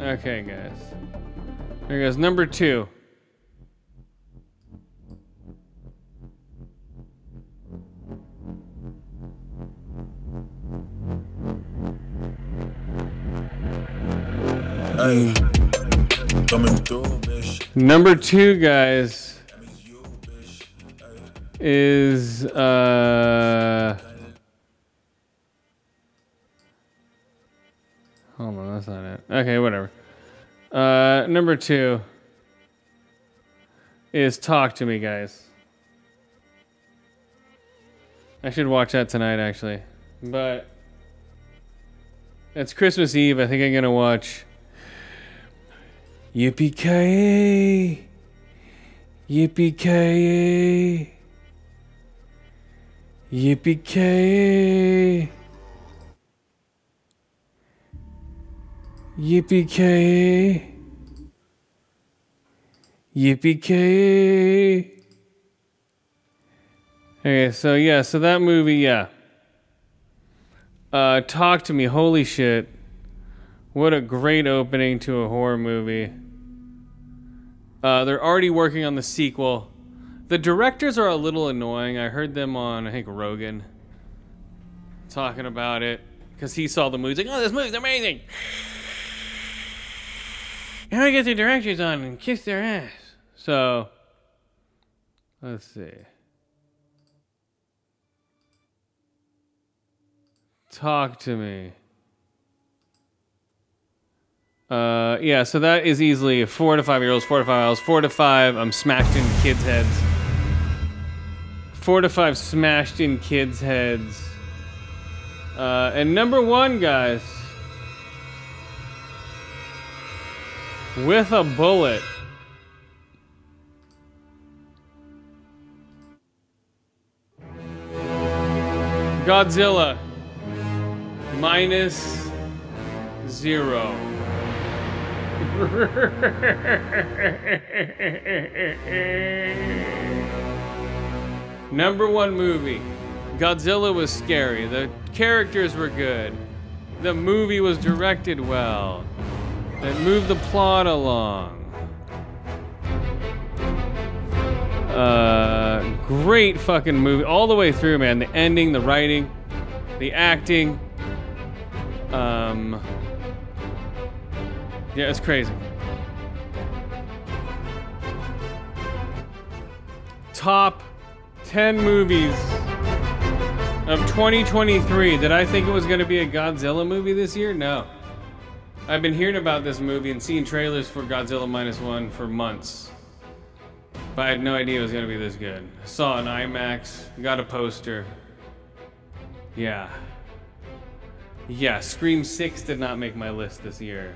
Okay, guys. Here goes number two. Ay, coming through, bitch. Number two, guys, It's you, bitch. Is uh. Hold on, that's not it. Okay, whatever. Uh, number two is "Talk to Me, Guys." I should watch that tonight, actually. But it's Christmas Eve. I think I'm gonna watch Yippee Ki Yippee Ki Yippee Ki Yippee Yippee Okay, so yeah, so that movie, yeah. Uh, talk to me, holy shit! What a great opening to a horror movie. Uh, they're already working on the sequel. The directors are a little annoying. I heard them on, I think, Rogan talking about it because he saw the movie. He's like, "Oh, this movie's amazing." Do I get the directors on and kiss their ass? So, let's see. Talk to me. Uh, yeah, so that is easily four to five year olds, four to five hours, four to five. I'm smashed in kids' heads. Four to five smashed in kids' heads. Uh, and number one, guys, with a bullet. Godzilla minus zero. Number one movie. Godzilla was scary. The characters were good. The movie was directed well. It moved the plot along. Uh, great fucking movie all the way through, man. The ending, the writing, the acting. Um, yeah, it's crazy. Top 10 movies of 2023. Did I think it was going to be a Godzilla movie this year? No. I've been hearing about this movie and seeing trailers for Godzilla Minus One for months. But I had no idea it was going to be this good. Saw an IMAX, got a poster. Yeah. Yeah, Scream 6 did not make my list this year.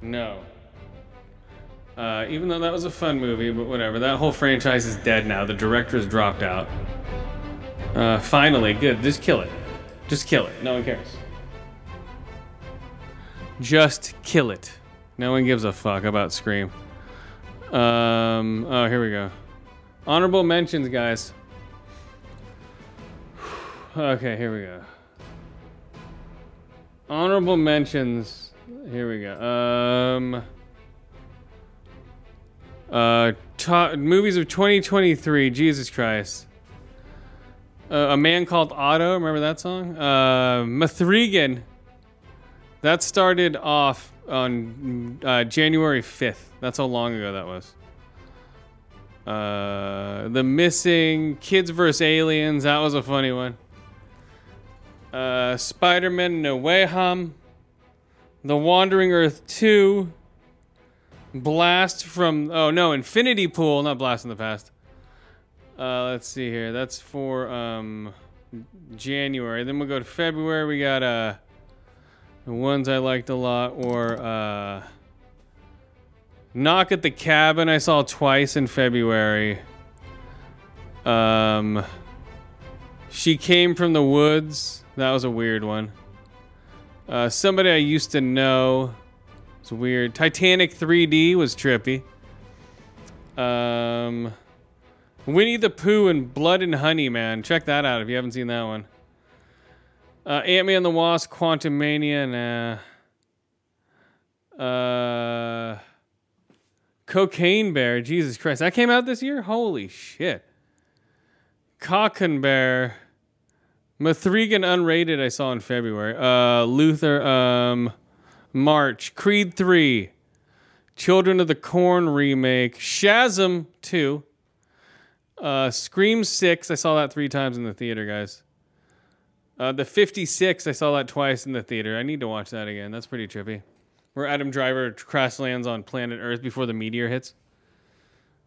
No. Uh, even though that was a fun movie, but whatever. That whole franchise is dead now. The director's dropped out. Uh, finally, good. Just kill it. Just kill it. No one cares. Just kill it. No one gives a fuck about Scream. Um, oh, here we go. Honorable mentions, guys. Okay, here we go. Honorable mentions. Here we go. Um. Uh, to- movies of 2023. Jesus Christ. Uh, a man called Otto. Remember that song? Uh, Mithrigan. That started off on uh, January 5th. That's how long ago that was. Uh, the missing kids vs aliens. That was a funny one. Uh, Spider-Man No Way Home. The Wandering Earth 2. Blast from oh no, Infinity Pool, not Blast in the Past. Uh, let's see here. That's for um January. Then we'll go to February. We got uh the ones I liked a lot or uh Knock at the Cabin I saw twice in February. Um She Came from the Woods. That was a weird one. Uh, somebody I used to know. It's weird. Titanic 3D was trippy. Um, Winnie the Pooh and Blood and Honey, man. Check that out if you haven't seen that one. Uh, Ant Man and the Wasp, Quantum Mania, nah. Uh, Cocaine Bear, Jesus Christ. That came out this year? Holy shit. Cocken Bear. Mithrigan Unrated, I saw in February. Uh, Luther, um, March. Creed 3. Children of the Corn remake. Shazam 2. Uh, Scream 6. I saw that three times in the theater, guys. Uh, the 56. I saw that twice in the theater. I need to watch that again. That's pretty trippy. Where Adam Driver crash lands on planet Earth before the meteor hits.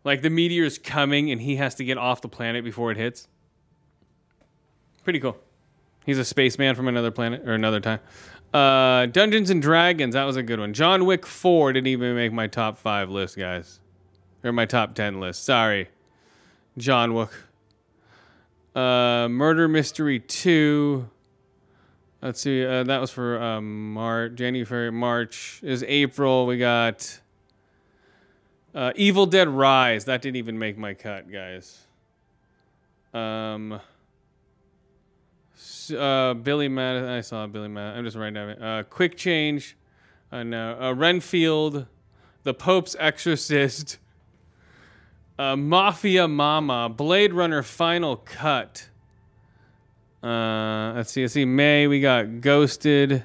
Like the meteor is coming and he has to get off the planet before it hits. Pretty cool. He's a spaceman from another planet or another time. Uh, Dungeons and Dragons, that was a good one. John Wick 4 didn't even make my top five list, guys. Or my top 10 list. Sorry. John Wick. Uh, Murder Mystery 2. Let's see. Uh, that was for um, March, January, March. Is April. We got uh, Evil Dead Rise. That didn't even make my cut, guys. Um, uh, Billy Madison. I saw Billy Madison. I'm just writing down. it. Uh, Quick Change. Uh, no. Uh, Renfield. The Pope's Exorcist. Uh, Mafia Mama. Blade Runner Final Cut. Uh, let's see. Let's see. May we got Ghosted.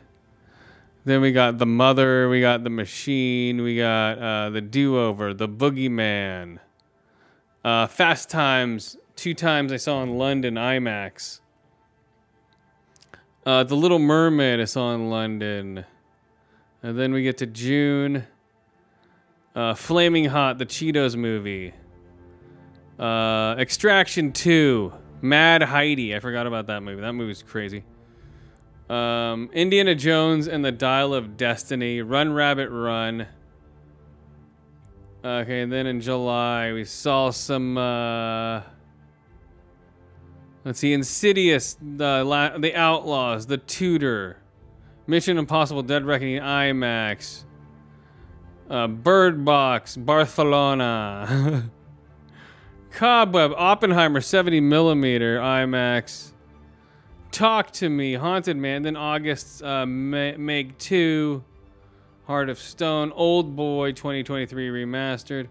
Then we got the Mother. We got the Machine. We got uh, the Do Over. The Boogeyman. Uh, Fast Times. Two times I saw in London IMAX. Uh, the Little Mermaid I saw in London. And then we get to June. Uh, Flaming Hot, the Cheetos movie. Uh, Extraction 2. Mad Heidi. I forgot about that movie. That movie's crazy. Um, Indiana Jones and the Dial of Destiny. Run Rabbit Run. Okay, and then in July we saw some. Uh, let's see, Insidious, the La- the Outlaws, The Tudor, Mission Impossible: Dead Reckoning IMAX, uh, Bird Box, Barcelona, Cobweb, Oppenheimer 70 millimeter IMAX. Talk to Me, Haunted Man. Then August, uh, Meg 2, Heart of Stone, Old Boy 2023 remastered.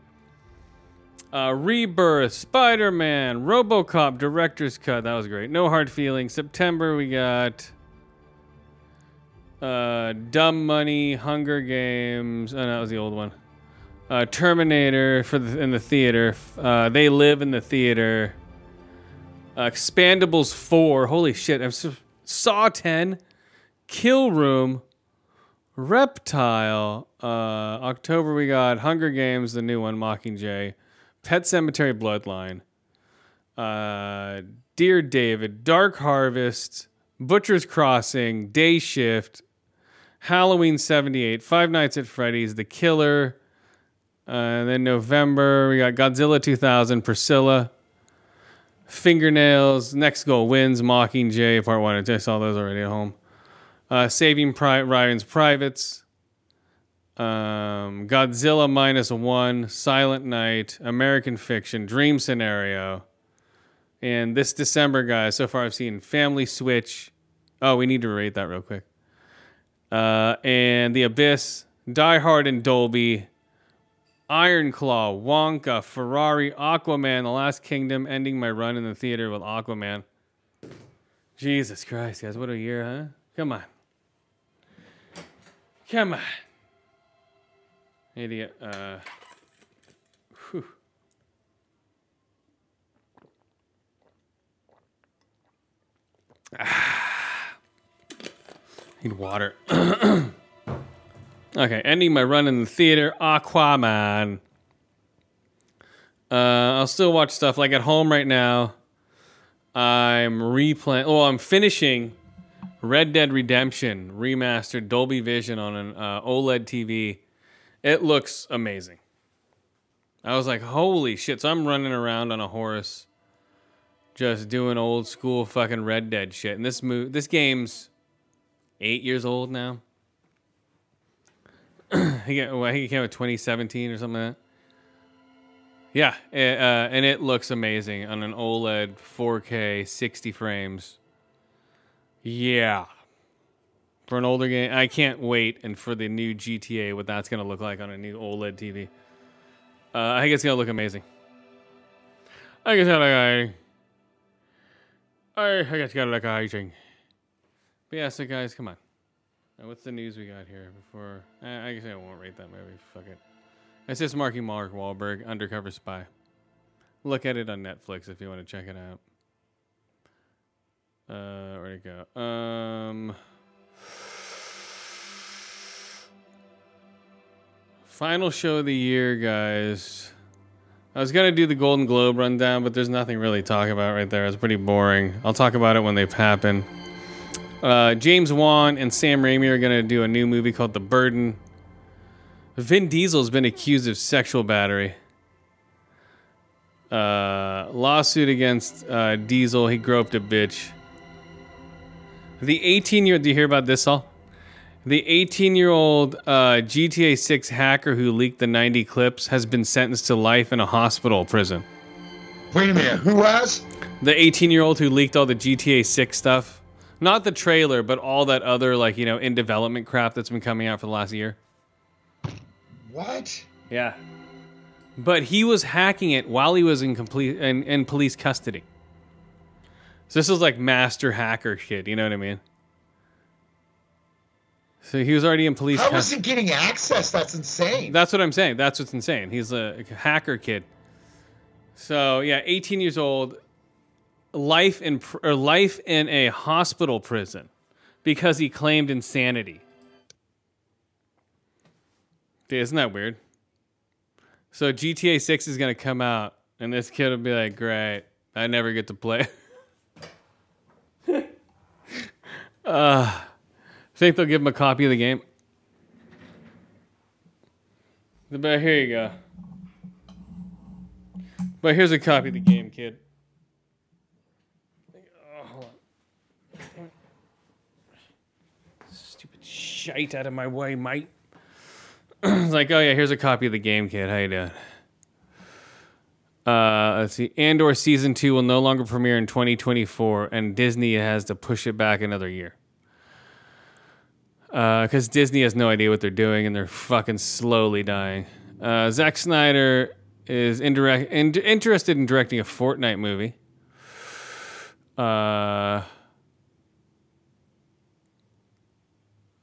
Uh, Rebirth, Spider Man, Robocop, Director's Cut. That was great. No Hard Feelings. September, we got uh, Dumb Money, Hunger Games. Oh, that was the old one. Uh, Terminator for the, in the theater. Uh, they Live in the theater. Uh, Expendables 4. Holy shit. I'm Saw 10. Kill Room. Reptile. Uh, October, we got Hunger Games, the new one, Mockingjay. Pet Sematary Bloodline. Uh, Dear David. Dark Harvest. Butcher's Crossing. Day Shift. Halloween 78. Five Nights at Freddy's. The Killer. Uh, and then November, we got Godzilla 2000. Priscilla. Fingernails, Next Goal Wins, Mockingjay, Part 1. I saw those already at home. Uh, Saving Pri- Ryan's Privates, um, Godzilla Minus One, Silent Night, American Fiction, Dream Scenario. And this December, guys, so far I've seen Family Switch. Oh, we need to rate that real quick. Uh, and The Abyss, Die Hard and Dolby, Iron Claw, Wonka, Ferrari, Aquaman, The Last Kingdom, ending my run in the theater with Aquaman. Jesus Christ, guys, what a year, huh? Come on. Come on. Idiot. Uh, whew. Ah. Need water. Okay, ending my run in the theater, Aquaman. Uh, I'll still watch stuff like at home right now. I'm replaying. Oh, I'm finishing Red Dead Redemption remastered Dolby Vision on an uh, OLED TV. It looks amazing. I was like, holy shit! So I'm running around on a horse, just doing old school fucking Red Dead shit. And this mo- this game's eight years old now. he I think he came out 2017 or something like that. Yeah, eh, uh, and it looks amazing on an OLED 4K 60 frames. Yeah. For an older game, I can't wait. And for the new GTA, what that's to look like on a new OLED TV. Uh, I think it's to look amazing. I guess I like I, I guess gotta like amazing. But yeah, so guys, come on. Now, what's the news we got here before? eh, I guess I won't rate that movie. Fuck it. It's just marking Mark Wahlberg, Undercover Spy. Look at it on Netflix if you want to check it out. Uh, where'd it go? Um, final show of the year, guys. I was gonna do the Golden Globe rundown, but there's nothing really to talk about right there. It's pretty boring. I'll talk about it when they've. Uh, James Wan and Sam Raimi are gonna do a new movie called The Burden. Vin Diesel's been accused of sexual battery. Uh, lawsuit against uh, Diesel. He groped a bitch. The 18 year. Do you hear about this all? The 18 year old uh, GTA 6 hacker who leaked the 90 clips has been sentenced to life in a hospital prison. Wait a minute. Who has? The 18 year old who leaked all the GTA 6 stuff, not the trailer, but all that other, like, you know, in development crap that's been coming out for the last year. What? Yeah. But he was hacking it while he was in complete in, in police custody. So this is like master hacker shit, you know what I mean? So he was already in police How is he getting access? That's insane. That's what I'm saying. That's what's insane. He's a hacker kid. So yeah, 18 years old, life in or life in a hospital prison because he claimed insanity. Dude, isn't that weird? So GTA 6 is gonna come out, and this kid will be like, "Great, I never get to play." uh, think they'll give him a copy of the game? But here you go. But here's a copy of the game, kid. Oh, hold on. Stupid shite out of my way, mate. it's like, oh yeah, here's a copy of the game, kid. How you doing? Uh, let's see. Andor season two will no longer premiere in 2024, and Disney has to push it back another year. Because Disney has no idea what they're doing, and they're fucking slowly dying. Uh, Zack Snyder is indirect, in, interested in directing a Fortnite movie. Uh,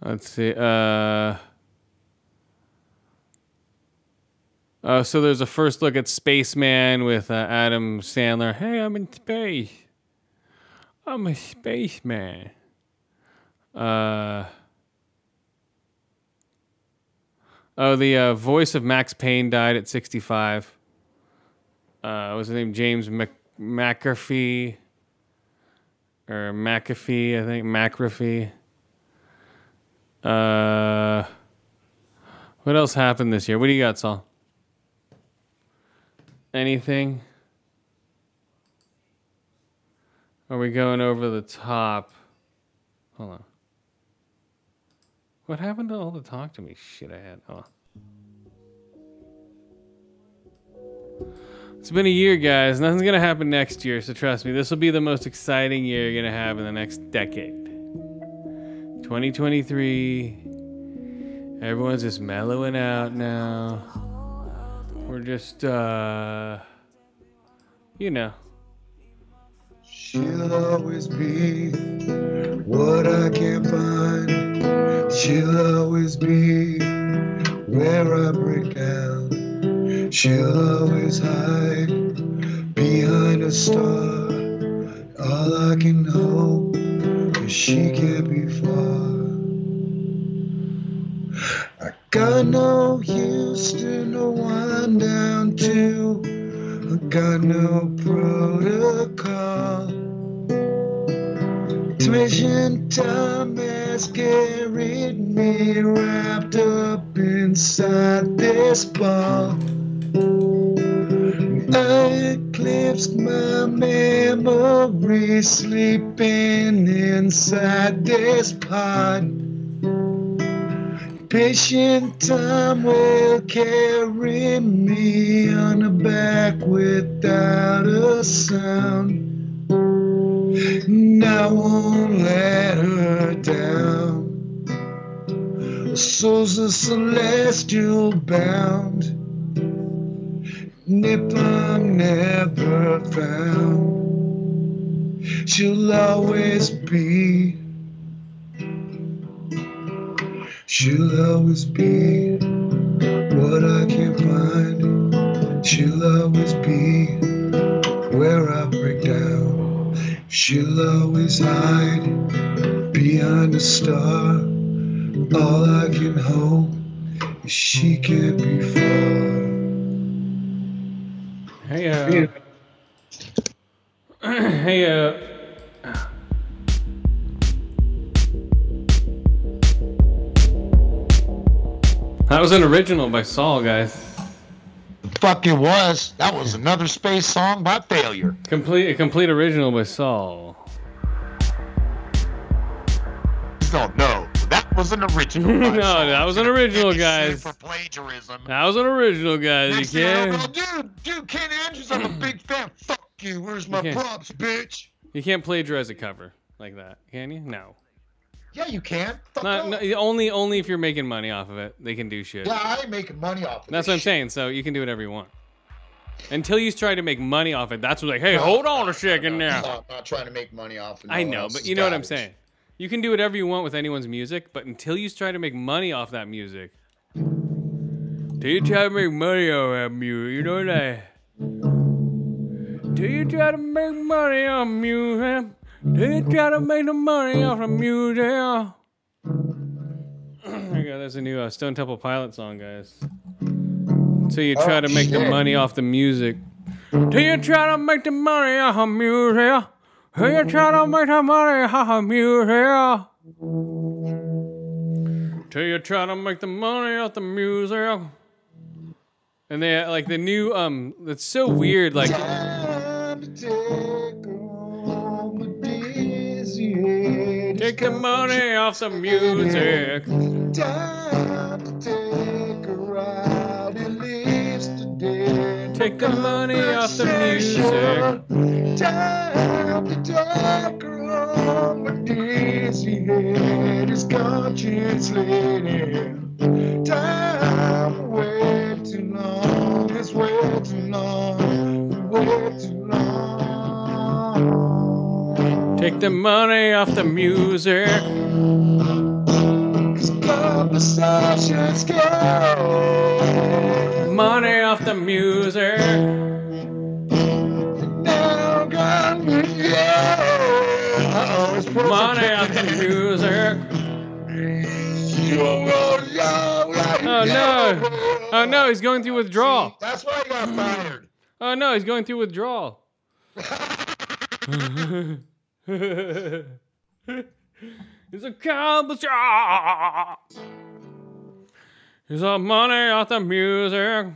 let's see. Uh, uh, so there's a first look at Spaceman with uh, Adam Sandler. Hey, I'm in space. I'm a spaceman. Uh, oh, the uh, voice of Max Payne died at 65. Uh, was his name? James Mc- McAfee. Or McAfee, I think. McAfee. Uh, what else happened this year? What do you got, Saul? Anything? Are we going over the top? Hold on. What happened to all the talk to me shit I had? Oh. It's been a year, guys. Nothing's gonna happen next year, so trust me, this will be the most exciting year you're gonna have in the next decade. 2023. Everyone's just mellowing out now. We're just, uh, you know. She'll always be what I can't find. She'll always be where I break down. She'll always hide behind a star. All I can hope is she can't be far. I got no Houston to wind down to. I got no protocol. Mission time has carried me wrapped up inside this ball. I eclipsed my memory sleeping inside this pod. Patient time will carry me on the back without a sound. And I won't let her down. Soul's a celestial bound. If I'm never found, she'll always be. She'll always be what I can't find. She'll always be where I break down. She'll always hide behind a star. All I can hope is she can't be far. Hey, uh, hey, uh, that was an original by Saul, guys. Fuck it was. That was another space song by Failure. Complete, a complete original by Saul. No, no, that was an original. No, that was an original, guys. For plagiarism. That was an original, guys. Next You can't, know, dude, dude, Ken Andrews, I'm a big fan. Fuck you. Where's my can't. props, bitch? you can't plagiarize a cover like that, can you? No. Yeah, you can. Not, no, only, only if you're making money off of it, they can do shit. Yeah, I ain't making money off of That's what I'm shit. saying. So you can do whatever you want. Until you try to make money off it, that's what like, hey, hold on a second No, now. I'm not trying to make money off of I know, but you know what I'm saying. You can do whatever you want with anyone's music, but until you try to make money off that music, do you try to make money off that music, you know that. Do you try to make money off music, you try to make the money off the music. there you go. There's a new uh, Stone Temple Pilot song, guys. Till you try Oh, to make the money off the music. Till you try to make the money off of music. Till you try to make the money off of music. Till you try to make the money off the music. And they like the new um it's so weird like the money off the music. Time to take a ride. It leaves today. Take the money off the music. Time to take her home a dizzy head. His conscience laden. Time way too long. It's way too long. Way too long. Take the money off the music. Cause conversations go. Money off the music. Now me. Yeah. Money off the music. Oh no. Oh no, he's going through withdrawal. That's why I got fired. Oh no, he's going through withdrawal. It's a competition. It's a money off the music.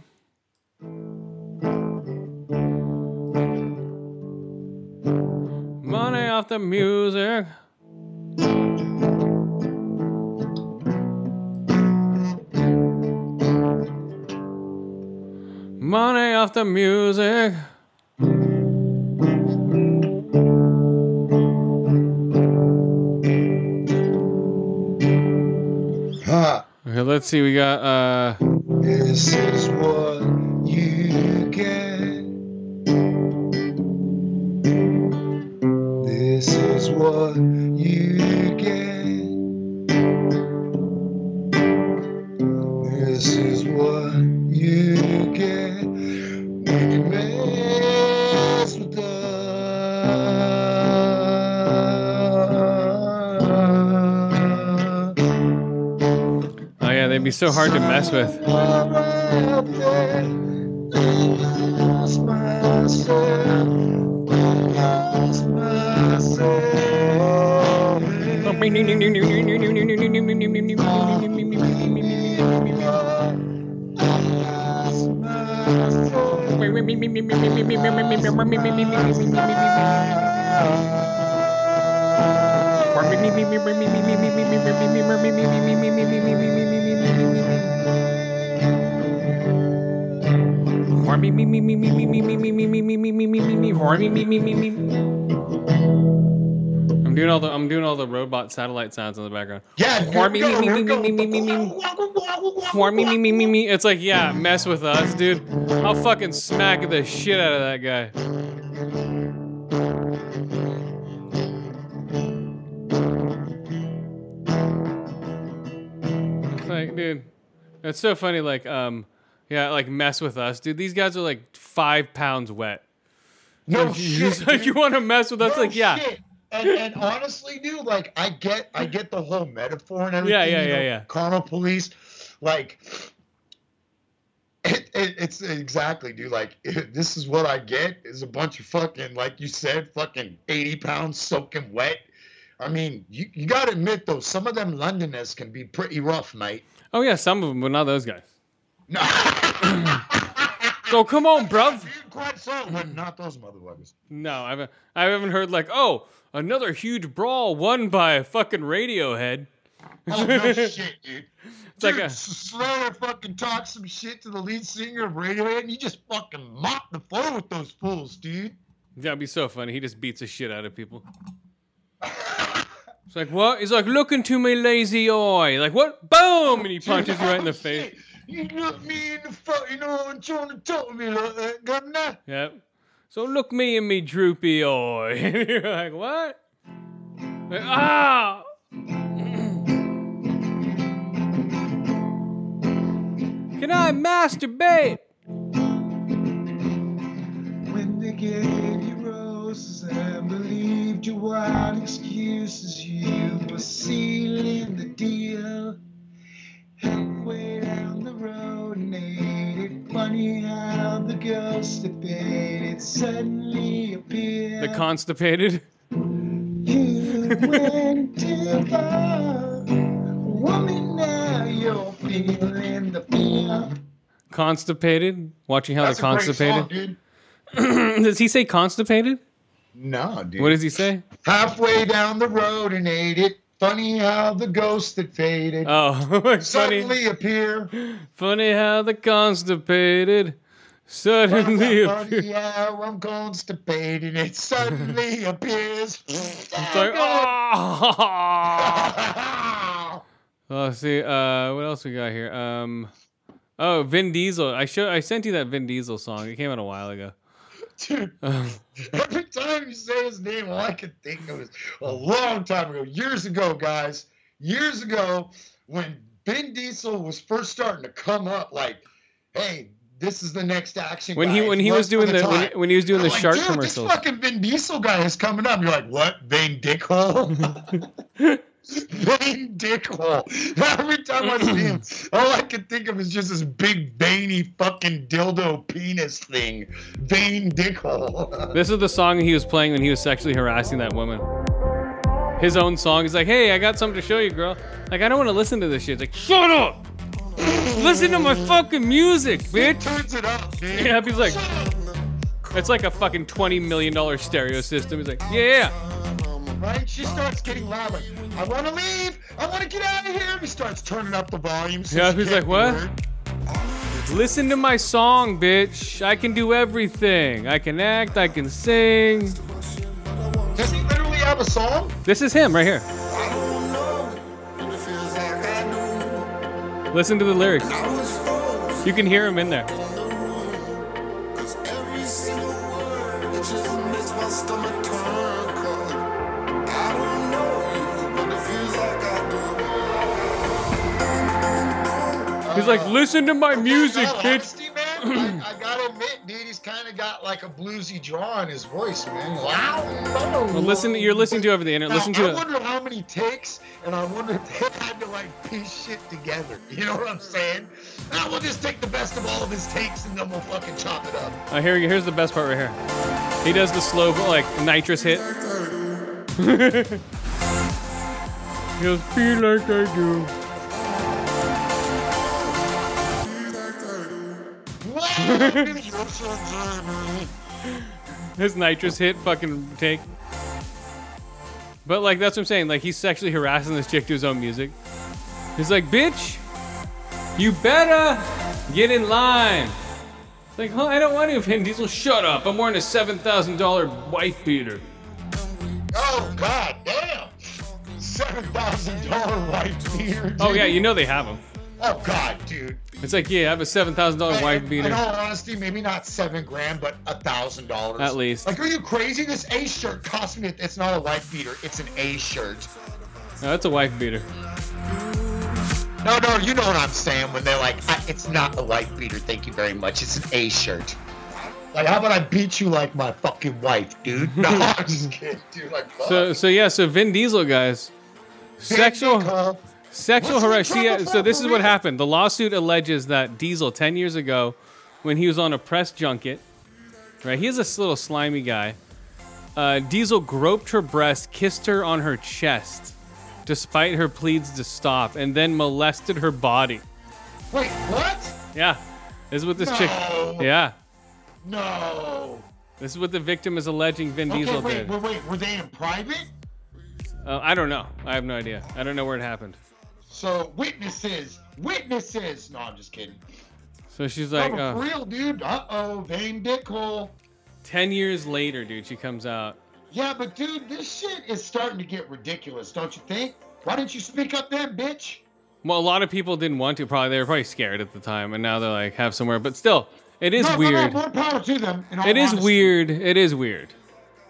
Money off the music. Money off the music. Let's see. We got uh This is what He's so hard to mess with. I'm doing all the I'm doing all the robot satellite sounds in the background. Yeah, me me me me. It's like yeah, mess with us, dude. I'll fucking smack the shit out of that guy. Like, dude, that's so funny. Like, um, yeah, like mess with us, dude. These guys are like five pounds wet. No Like, shit. like, you want to mess with us? No like, yeah. shit. And, and honestly, dude, like I get, I get the whole metaphor and everything. Yeah, yeah, you yeah, know, yeah. Karma police, like It, it, it's exactly, dude. Like, this is what I get is a bunch of fucking, like you said, fucking 80 pounds soaking wet. I mean, you, you got to admit, though, some of them Londoners can be pretty rough, mate. Oh yeah, some of them, but not those guys. No. So come on, bruv. Quite so, but not those motherfuckers. No, I haven't. I haven't heard like, oh, another huge brawl won by a fucking Radiohead. Oh, no shit, dude. It's like Dude, a- S- Slayer fucking talked some shit to the lead singer of Radiohead, and you just fucking mopped the floor with those fools, dude. That'd be so funny. He just beats the shit out of people. It's like what? He's like, look into my lazy eye. Like what? Boom! And he punches you right in the face. You look me in the you know, and trying to talk to me like that, governor. Yep. So look me in me droopy eye. And you're like, what? Like, ah! Can I masturbate? When they gave you roses and believed your wild excuses, you were sealing the deal. Halfway down the road, and ain't it funny how the ghost that faded suddenly appeared? The constipated. You went too far. Woman, now you're feeling the fear. Constipated. Watching how That's the a great song, constipated. dude. Does he say constipated? No, dude. What does he say? Halfway down the road and ate it. Funny how the ghost that faded Oh, funny. suddenly appear. Funny how the constipated suddenly appear. Funny how I'm constipated. It suddenly appears. It's like, oh. oh, see, uh, what else we got here? Um, oh, Vin Diesel. I show, I sent you that Vin Diesel song. It came out a while ago. Dude, every time you say his name, all I can think of is a long time ago, years ago, guys, years ago, when Vin Diesel was first starting to come up, like, hey, this is the next action. When guy. he when he was for doing the when, he- when he was doing the like, shark dude, commercials. This fucking Vin Diesel guy is coming up. You're like, what? Vin Dickhole? Vin Dickhole. Every time I see him, all I can think of is just this big veiny fucking dildo penis thing. Vin Dickhole. This is the song he was playing when he was sexually harassing that woman. His own song. He's like, "Hey, I got something to show you, girl." Like, I don't want to listen to this shit. It's like, "Shut up! Listen to my fucking music, bitch." Turns it up, dude. Yeah, he's like, it's like a fucking twenty million dollar stereo system. He's like, "Yeah, Right? She starts getting loud, like, I want to leave. I want to get out of here. He starts turning up the volume. so Yeah, he's like, "What?" heard. listen to my song, bitch. I can do everything. I can act. I can sing." Does he literally have a song? This is him right here. Listen to the lyrics. You can hear him in there. He's like, listen to my music, bitch. honesty, man, I, I gotta admit, dude, he's kind of got like a bluesy draw in his voice, man. Wow. Well, listen, you're listening to over the internet. Now, Listen I to it. wonder how many takes, and I wonder if they had to like piece shit together. You know what I'm saying? Now we'll just take the best of all of his takes, and then we'll fucking chop it up. Uh, here, here's the best part right here. He does the slow, like nitrous hit. he goes, feel like I do. His nitrous hit fucking tank. But like that's what I'm saying. Like he's sexually harassing this chick to his own music. He's like, bitch, you better get in line. It's like, huh? I don't want to, Vin Diesel. Shut up. I'm wearing a seven thousand dollar wife beater. Oh god damn! Seven thousand dollar white beater. Oh yeah, you know they have them. Oh god, dude. It's like, yeah, I have a seven thousand dollar wife beater. In all honesty, maybe not seven grand, but a thousand dollars At least. Like, are you crazy? This A shirt cost me. It's not a white beater. It's an A shirt. No, that's a wife beater. No, no, you know what I'm saying when they're like, "I- it's not a white beater. Thank you very much. It's an A shirt. Like, how about I beat you like my fucking wife, dude? No, I'm just kidding, dude. Like, fuck. So, so yeah, so Vin Diesel, guys, sexual? Sexual harassment. so this is what happened. The lawsuit alleges that Diesel, 10 years ago, when he was on a press junket, right? He's this little slimy guy. Uh, Diesel groped her breast, kissed her on her chest, despite her pleas to stop, and then molested her body. Wait, what? Yeah, this is what this chick. Yeah, No. this is what the victim is alleging Vin Diesel okay, wait, did. wait, wait. Were they in private? Uh, I don't know. I have no idea. I don't know where it happened. So witnesses, witnesses. No, I'm just kidding. So she's like, uh, real, dude. Uh oh, vein dick hole. 10 years later, dude, she comes out. Yeah, but dude, this shit is starting to get ridiculous, don't you think? Why didn't you speak up then, bitch? Well, a lot of people didn't want to. Probably they were probably scared at the time, and now they're like have somewhere. But still, it is no, weird. No, more power to them. It is honesty. weird. It is weird.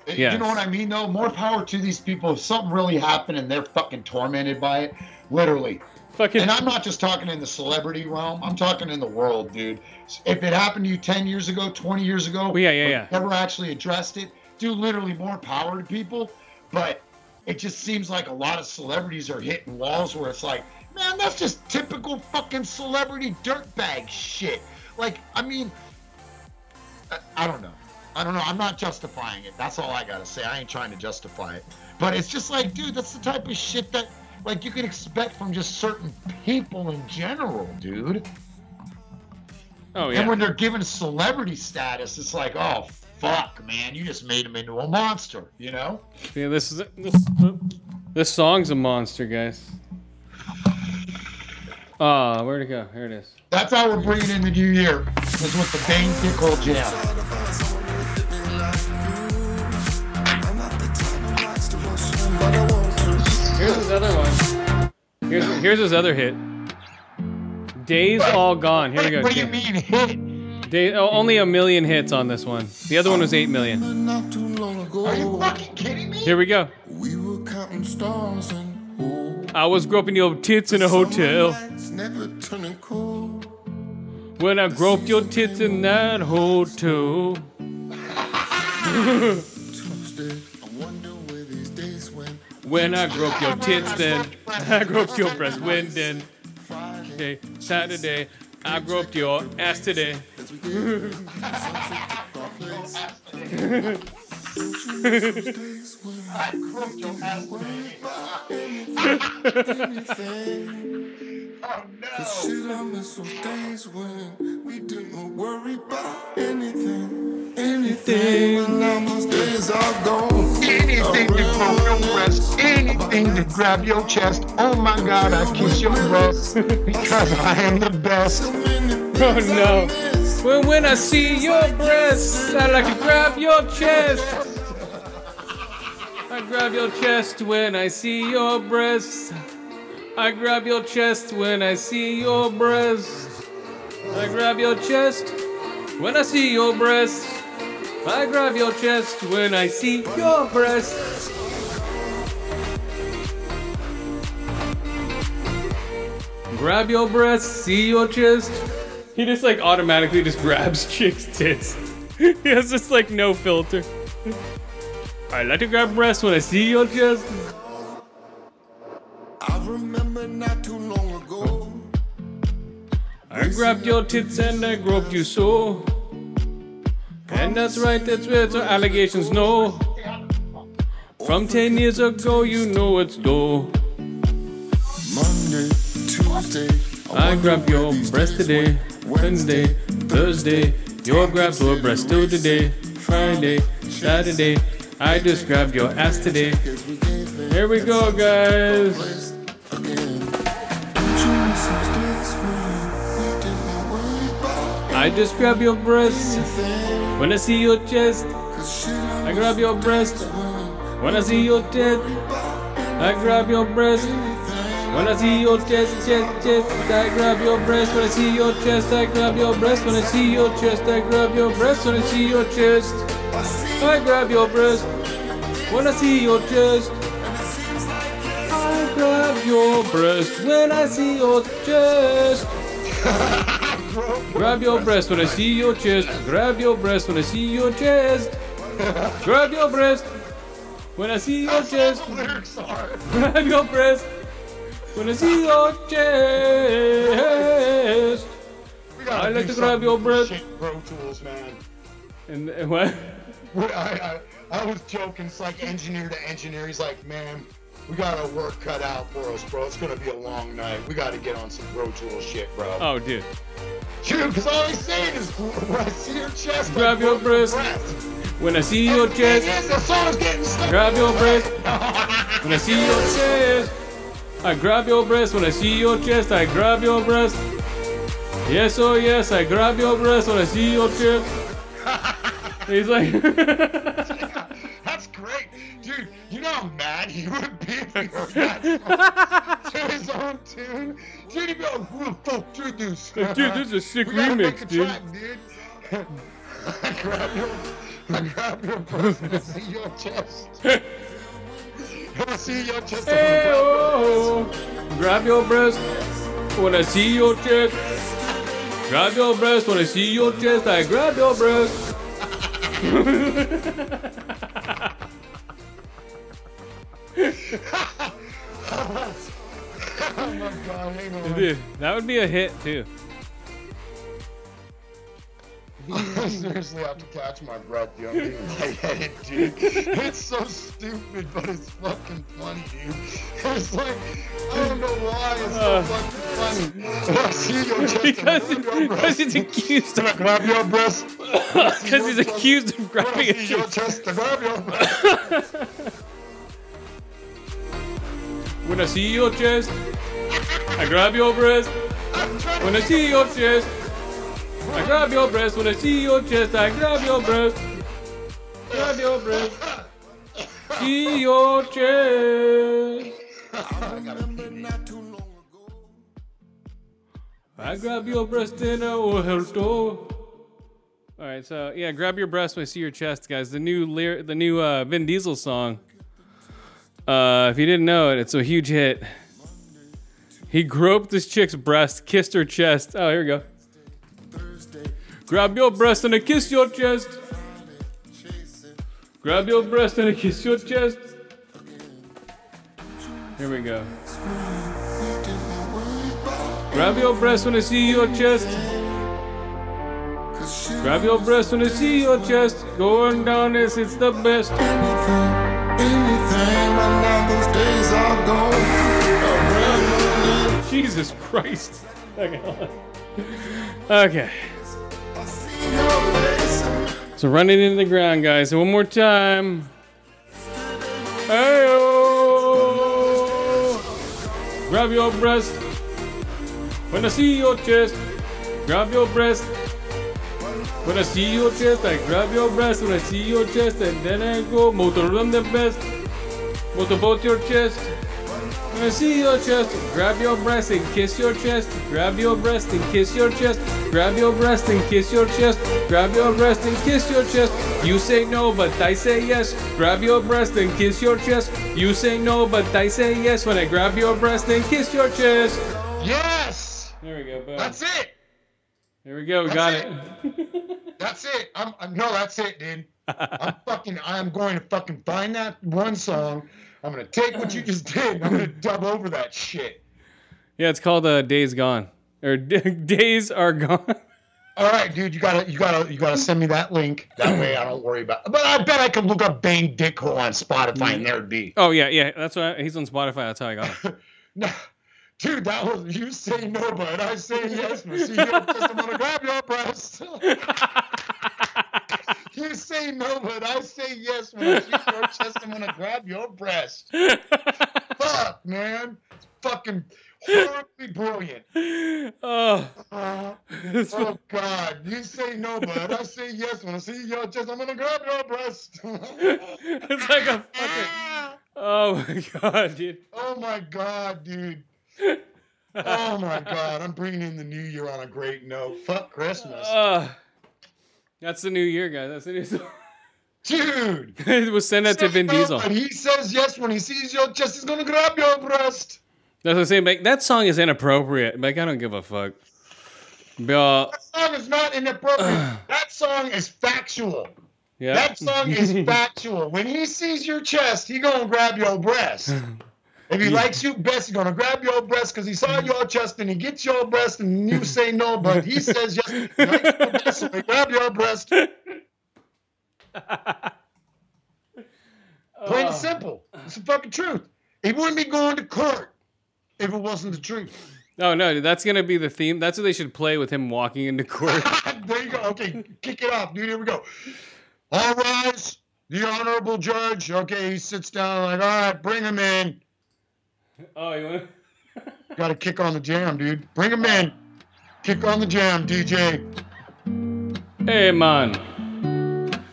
You yes. know what I mean, though? More power to these people. If something really happened and they're fucking tormented by it, literally. Fucking. And I'm not just talking in the celebrity realm. I'm talking in the world, dude. If it happened to you 10 years ago, 20 years ago, Well, yeah, yeah, yeah. never actually addressed it, do literally more power to people. But it just seems like a lot of celebrities are hitting walls where it's like, man, that's just typical fucking celebrity dirtbag shit. Like, I mean, I, I don't know. I don't know. I'm not justifying it. That's all I gotta say. I ain't trying to justify it. But it's just like, dude, that's the type of shit that like you can expect from just certain people in general, dude. oh yeah. And when they're given celebrity status, it's like, oh fuck, man, you just made him into a monster, you know? Yeah. This is this. This song's a monster, guys. Ah, where'd it go? Here it is. That's how we're bringing in the new year. Is with the Bane Pickle Jam. Here's his other one. Here's here's his other hit. Days all gone. Here we go. What do you mean hit? Day, oh, only a million hits on this one. The other one was eight million. Not too long ago, Are you fucking kidding me? Here we go. we were counting stars and oh, I was groping your tits in a hotel. never turning cold. When I groped your tits in that hotel. When I groped your tits, then I groped your breast. When then? Okay, Saturday, I groped your ass today. I crooked your ass. Oh no. shit I miss those days when we didn't worry about anything, anything. When now those days are gone. Anything to grow your breast, anything to grab your chest. Oh my god, I kiss your breast because I am the best. Oh no. When, when I see your breasts, I like to grab your chest. I grab your chest when I see your breasts. I grab your chest when I see your breasts. I grab your chest when I see your breasts. I grab your chest when I see your breasts. Grab your breasts, see your chest. He just like automatically just grabs chicks' tits. he has just like no filter. I like to grab breasts when I see your chest. I remember not too long ago. I grabbed your tits and I groped you so. And that's right, that's where the allegations no. From 10 years ago, you know it's do. Monday, Tuesday. I grabbed your breast today, Wednesday, Thursday. Your grabs were breast till today, Friday, Saturday. I just grabbed your ass today. Here we go, guys. I just grabbed your breast when I see your chest. I grab your breast when I see your tit. I grab your breast when I see your chest, chest, chest. I grab your breast when I see your chest. I grab your breast when I see your chest. I grab your breast when I see your chest. I grab your breast when I see your chest. I grab your breast when I see your chest. Grab your breast when I see your chest. Grab your breast when I see your chest. Grab your breast when I see your chest. Grab your breast When I see your chest. I like to grab your breast. Pro Tools, man. And, and what? I, I, I was joking. It's like engineer to engineer. He's like, man, we got our work cut out for us, bro. It's gonna be a long night. We got to get on some Pro Tool shit, bro. Oh, dude. Dude, because all he's saying is when I see your chest, Grab your breast. When I see your chest. is, the song's getting stuck. Grab your breast. When I see your chest. I grab your breast. When I see your chest, I grab your breast. Yes, oh yes, I grab your breast when I see your chest. He's like, That's great, dude. You know how mad he would be if he heard that song to his own tune. Dude, he'd be like, "Who the fuck did this?" Dude, this is a sick we gotta make remix, a dude. Track, dude. I grab your, I grab your breast and I see your chest. When I see your chest, hey, oh, grab your breast when I see your chest. Grab your breast when I see your chest. I grab your breast. Oh my god, hang on. Dude, that would be a hit too. I seriously have to catch my breath, dude. I'm getting lightheaded, dude. It's so stupid, but it's fucking funny, dude. It's like, I don't know why it's so Uh. fucking funny. I see your chest Because, and grab your because he's accused I of grab your breast? because he's accused of grabbing a your chest, I grab your breast. When I see your chest, I grab your breast. When I see your chest, I grab your breast. When I see your chest, I grab your breast. Grab your breast. See your chest. I grab your breast and I will help All right, so yeah, grab your breast when I see your chest, guys. The new lyr- the new uh, Vin Diesel song. Uh, if you didn't know it, it's a huge hit. He groped this chick's breast, kissed her chest. Oh, here we go. Grab your breast and I kiss your chest. Grab your breast and I kiss your chest. Here we go. Grab your breast when I see your chest. Grab your breast when I see your chest. Going down as it's the best. Anything, those days are gone. Jesus Christ. Okay. Okay. So running into the ground, guys. One more time. Hey Grab your breast. When I see your chest, grab your breast. When I see your chest, I grab your breast. When I see your chest, and then I go motor run the best. Motor both your chest. I see your chest, grab your breast and kiss your chest. Grab your breast and kiss your chest. Grab your breast and kiss your chest. Grab your breast and kiss your chest. You say no, but I say yes. Grab your breast and kiss your chest. You say no, but I say yes when I grab your breast and kiss your chest. Yes! There we go. Boom. That's it! There we go. We got it. it. That's it. I'm, I'm no, that's it, dude. I'm fucking. I'm going to fucking find that one song. I'm gonna take what you just did. and I'm gonna dub over that shit. Yeah, it's called uh, Days Gone. Or Days Are Gone. All right, dude. You gotta, you gotta, you gotta send me that link. That way, I don't worry about. But I bet I could look up Bane Dickhole on Spotify, and there'd be. Oh, yeah, yeah. That's why he's on Spotify. That's how I got him. No, dude, that was you say no, but I say yes. But see, you just want to grab your breast. you say no, but I say yes. When I see your chest, I'm gonna grab your breast. Fuck, man. It's fucking horribly brilliant. oh, Uh, oh God, you say no, but I say yes. When I see your chest, I'm gonna grab your breast. it's like a fucking. Oh my god, dude. oh my God, dude. Oh my God, I'm bringing in the new year on a great note. Fuck Christmas. Uh, that's the new year, guys. That's the new song. Dude! it was send that to Vin Diesel. But he says yes when he sees your chest, he's gonna grab your breast. That's what I'm saying. Like, that song is inappropriate. Like, I don't give a fuck. But, That song is not inappropriate. that song is factual. yeah. That song is factual. When he sees your chest, he gonna grab your breast. If he Yeah. likes you best, he's gonna grab your breast because he saw your chest and he gets your breast and you say no, but he says yes. He likes you best, so grab your breast. Plain and oh. simple. It's the fucking truth. He wouldn't be going to court if it wasn't the truth. Oh no, that's gonna be the theme. That's what they should play with him walking into court. there you go. Okay, kick it off, dude. Here we go. All rise. The honorable judge. Okay, he sits down like, all right, bring him in. oh, you want? Got to kick on the jam, dude. Bring him in. Kick on the jam, DJ. Hey man,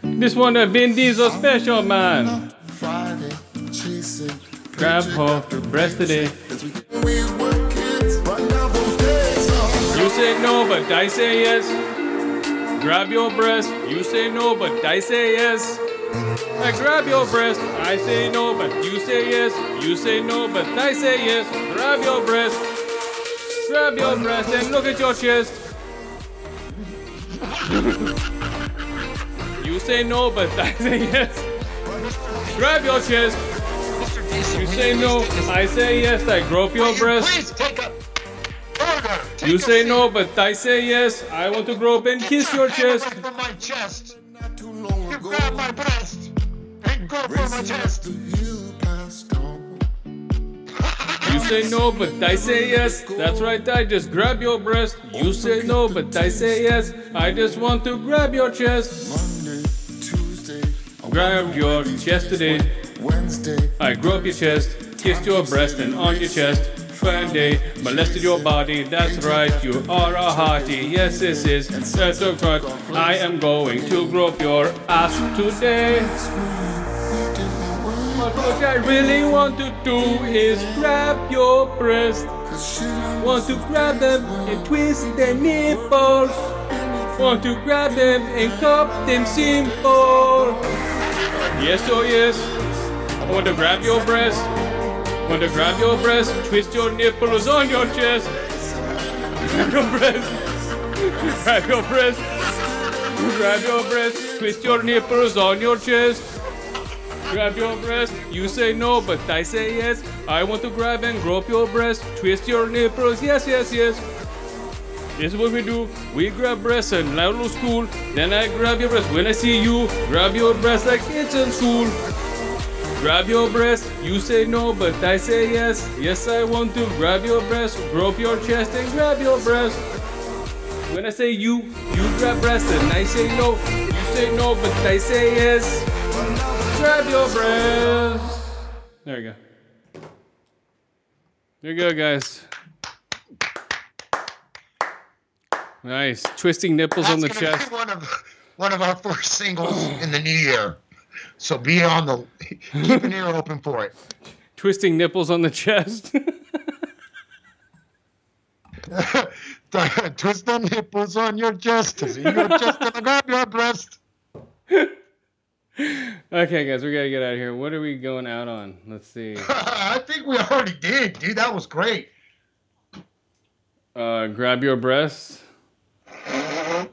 this one a Vin Diesel special man. Friday, Grab her breast today. we were kids, but now those days are You say no, but I say yes. Grab your breast. You say no, but I say yes. I grab your breast. I say no, but you say yes. You say no, but I say yes. Grab your breast. Grab your breast and look at your chest. you say no, but I say yes. Grab your chest. You say no, I say yes. I grope your breast. You say no, but I say yes. I want to grope and kiss your chest. Away From my chest. not too long You ago. grab my breast and go for my chest. You passed on. You say no, but I say yes. That's right, I just grab your breast. You say no, but I say yes. I just want to grab your chest. Monday, Tuesday, Grab your chest today. Wednesday, I grab your chest, kiss your breast and on your chest. Friday, molested your body. That's right, you are a hearty. Yes, this is. That's the right. I am going to grope your ass today. But what I really want to do is grab your breast. Want to grab them and twist their nipples. Want to grab them and cup them simple. Yes, oh yes. I want to grab your breast. Want to grab your breast, twist your nipples on your chest. Grab your breast. Grab your breast. Grab your breast, twist your nipples on your chest. Grab your breast, you say no, but I say yes. I want to grab and grope your breast, twist your nipples, yes, yes, yes. This is what we do. We grab breasts in little school. Then I grab your breast. When I see you, grab your breast like it's in school. Grab your breast. You say no, but I say yes. Yes, I want to grab your breast, grope your chest, and grab your breast. When I say you, you grab breast, and I say no. You say no, but I say yes. Grab your breast. There you go. There you go, guys. Nice. Twisting nipples on the That's chest. be one of one of our first singles in the new year. So be on the keep an ear open for it. Twisting nipples on the chest. Twist the nipples on your chest. Your chest gonna grab your breast. okay, guys, we gotta get out of here. What are we going out on? Let's see. I think we already did, dude. That was great. Uh, grab your breasts. Or,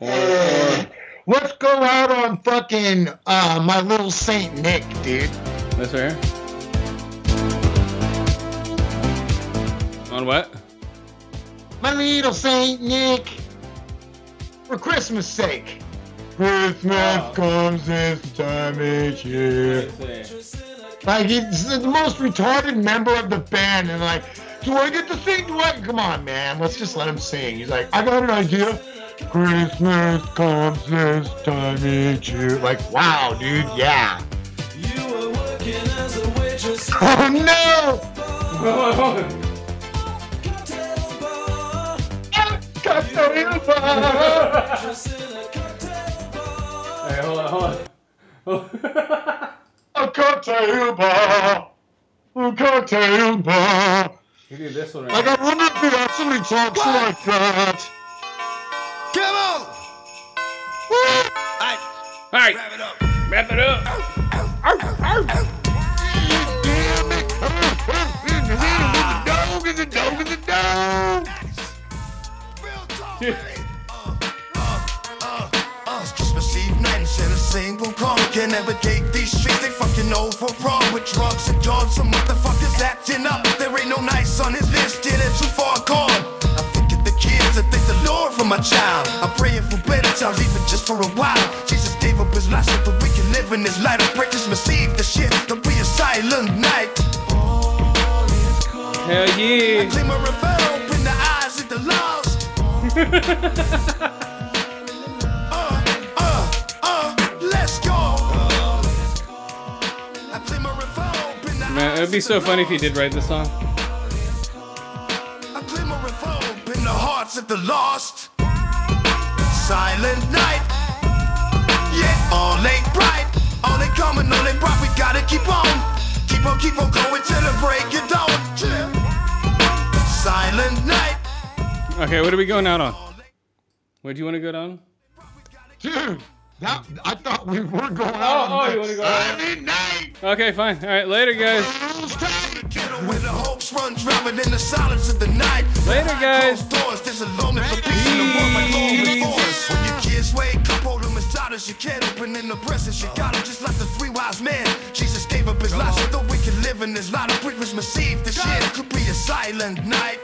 or Let's go out on fucking uh, my little Saint Nick, dude. this right. On what? My little Saint Nick. For Christmas sake. Christmas comes this time each year. Like he's the most retarded member of the band, and like, do I get to sing? Do I? Come on, man. Let's just let him sing. He's like, I got an idea. Christmas comes this time each year. Like, wow, dude, yeah. You were working as a waitress Oh no! Hold on, hold on. a cocktail bar. Waitress in a cocktail bar. Hey, hold on, hold on. A cocktail bar. A cocktail bar. We do this one right Like, I wonder if he actually talks like that. All right, wrap it up. A dog is a single call. Can navigate these streets, they fucking overrun with drugs and dogs. Some motherfuckers acting up. There ain't no nice on his list. Yeah, they're too far gone. I think of the kids. I thank the Lord for my child. I'm praying for better times, even just for a while. Jesus gave up his life so that we can live in this light. I Eve. The shit to be a silent night. Hell yeah. Glimmer of hope in the eyes of the lost. Uh, uh, uh, let's go. A glimmer of hope in the Man, it'd be so funny if he did write this song. A glimmer of hope in the hearts of the lost. Silent night. Yeah, all ain't bright. All ain't coming, all ain't bright. We gotta keep on. Keep on, keep on going till the break of dawn. Yeah. Silent night. Okay, what are we going out on? Where do you want to go down? Dude, that, I thought we were going Oh, out. oh, you want to go out? Silent night. Okay, fine. All right, later, guys. Rules tight. Ghetto where the hopes run driving in the silence of the night. Later, guys. closed Doors, there's a longing for peace in the world like law enforcement. When your kids wake up, hold them as tight as you can. Open in the breasts, you got 'em just like the three wise men. Jesus gave up his life so that we can live in this light of Christmas Eve. This year could be a silent night.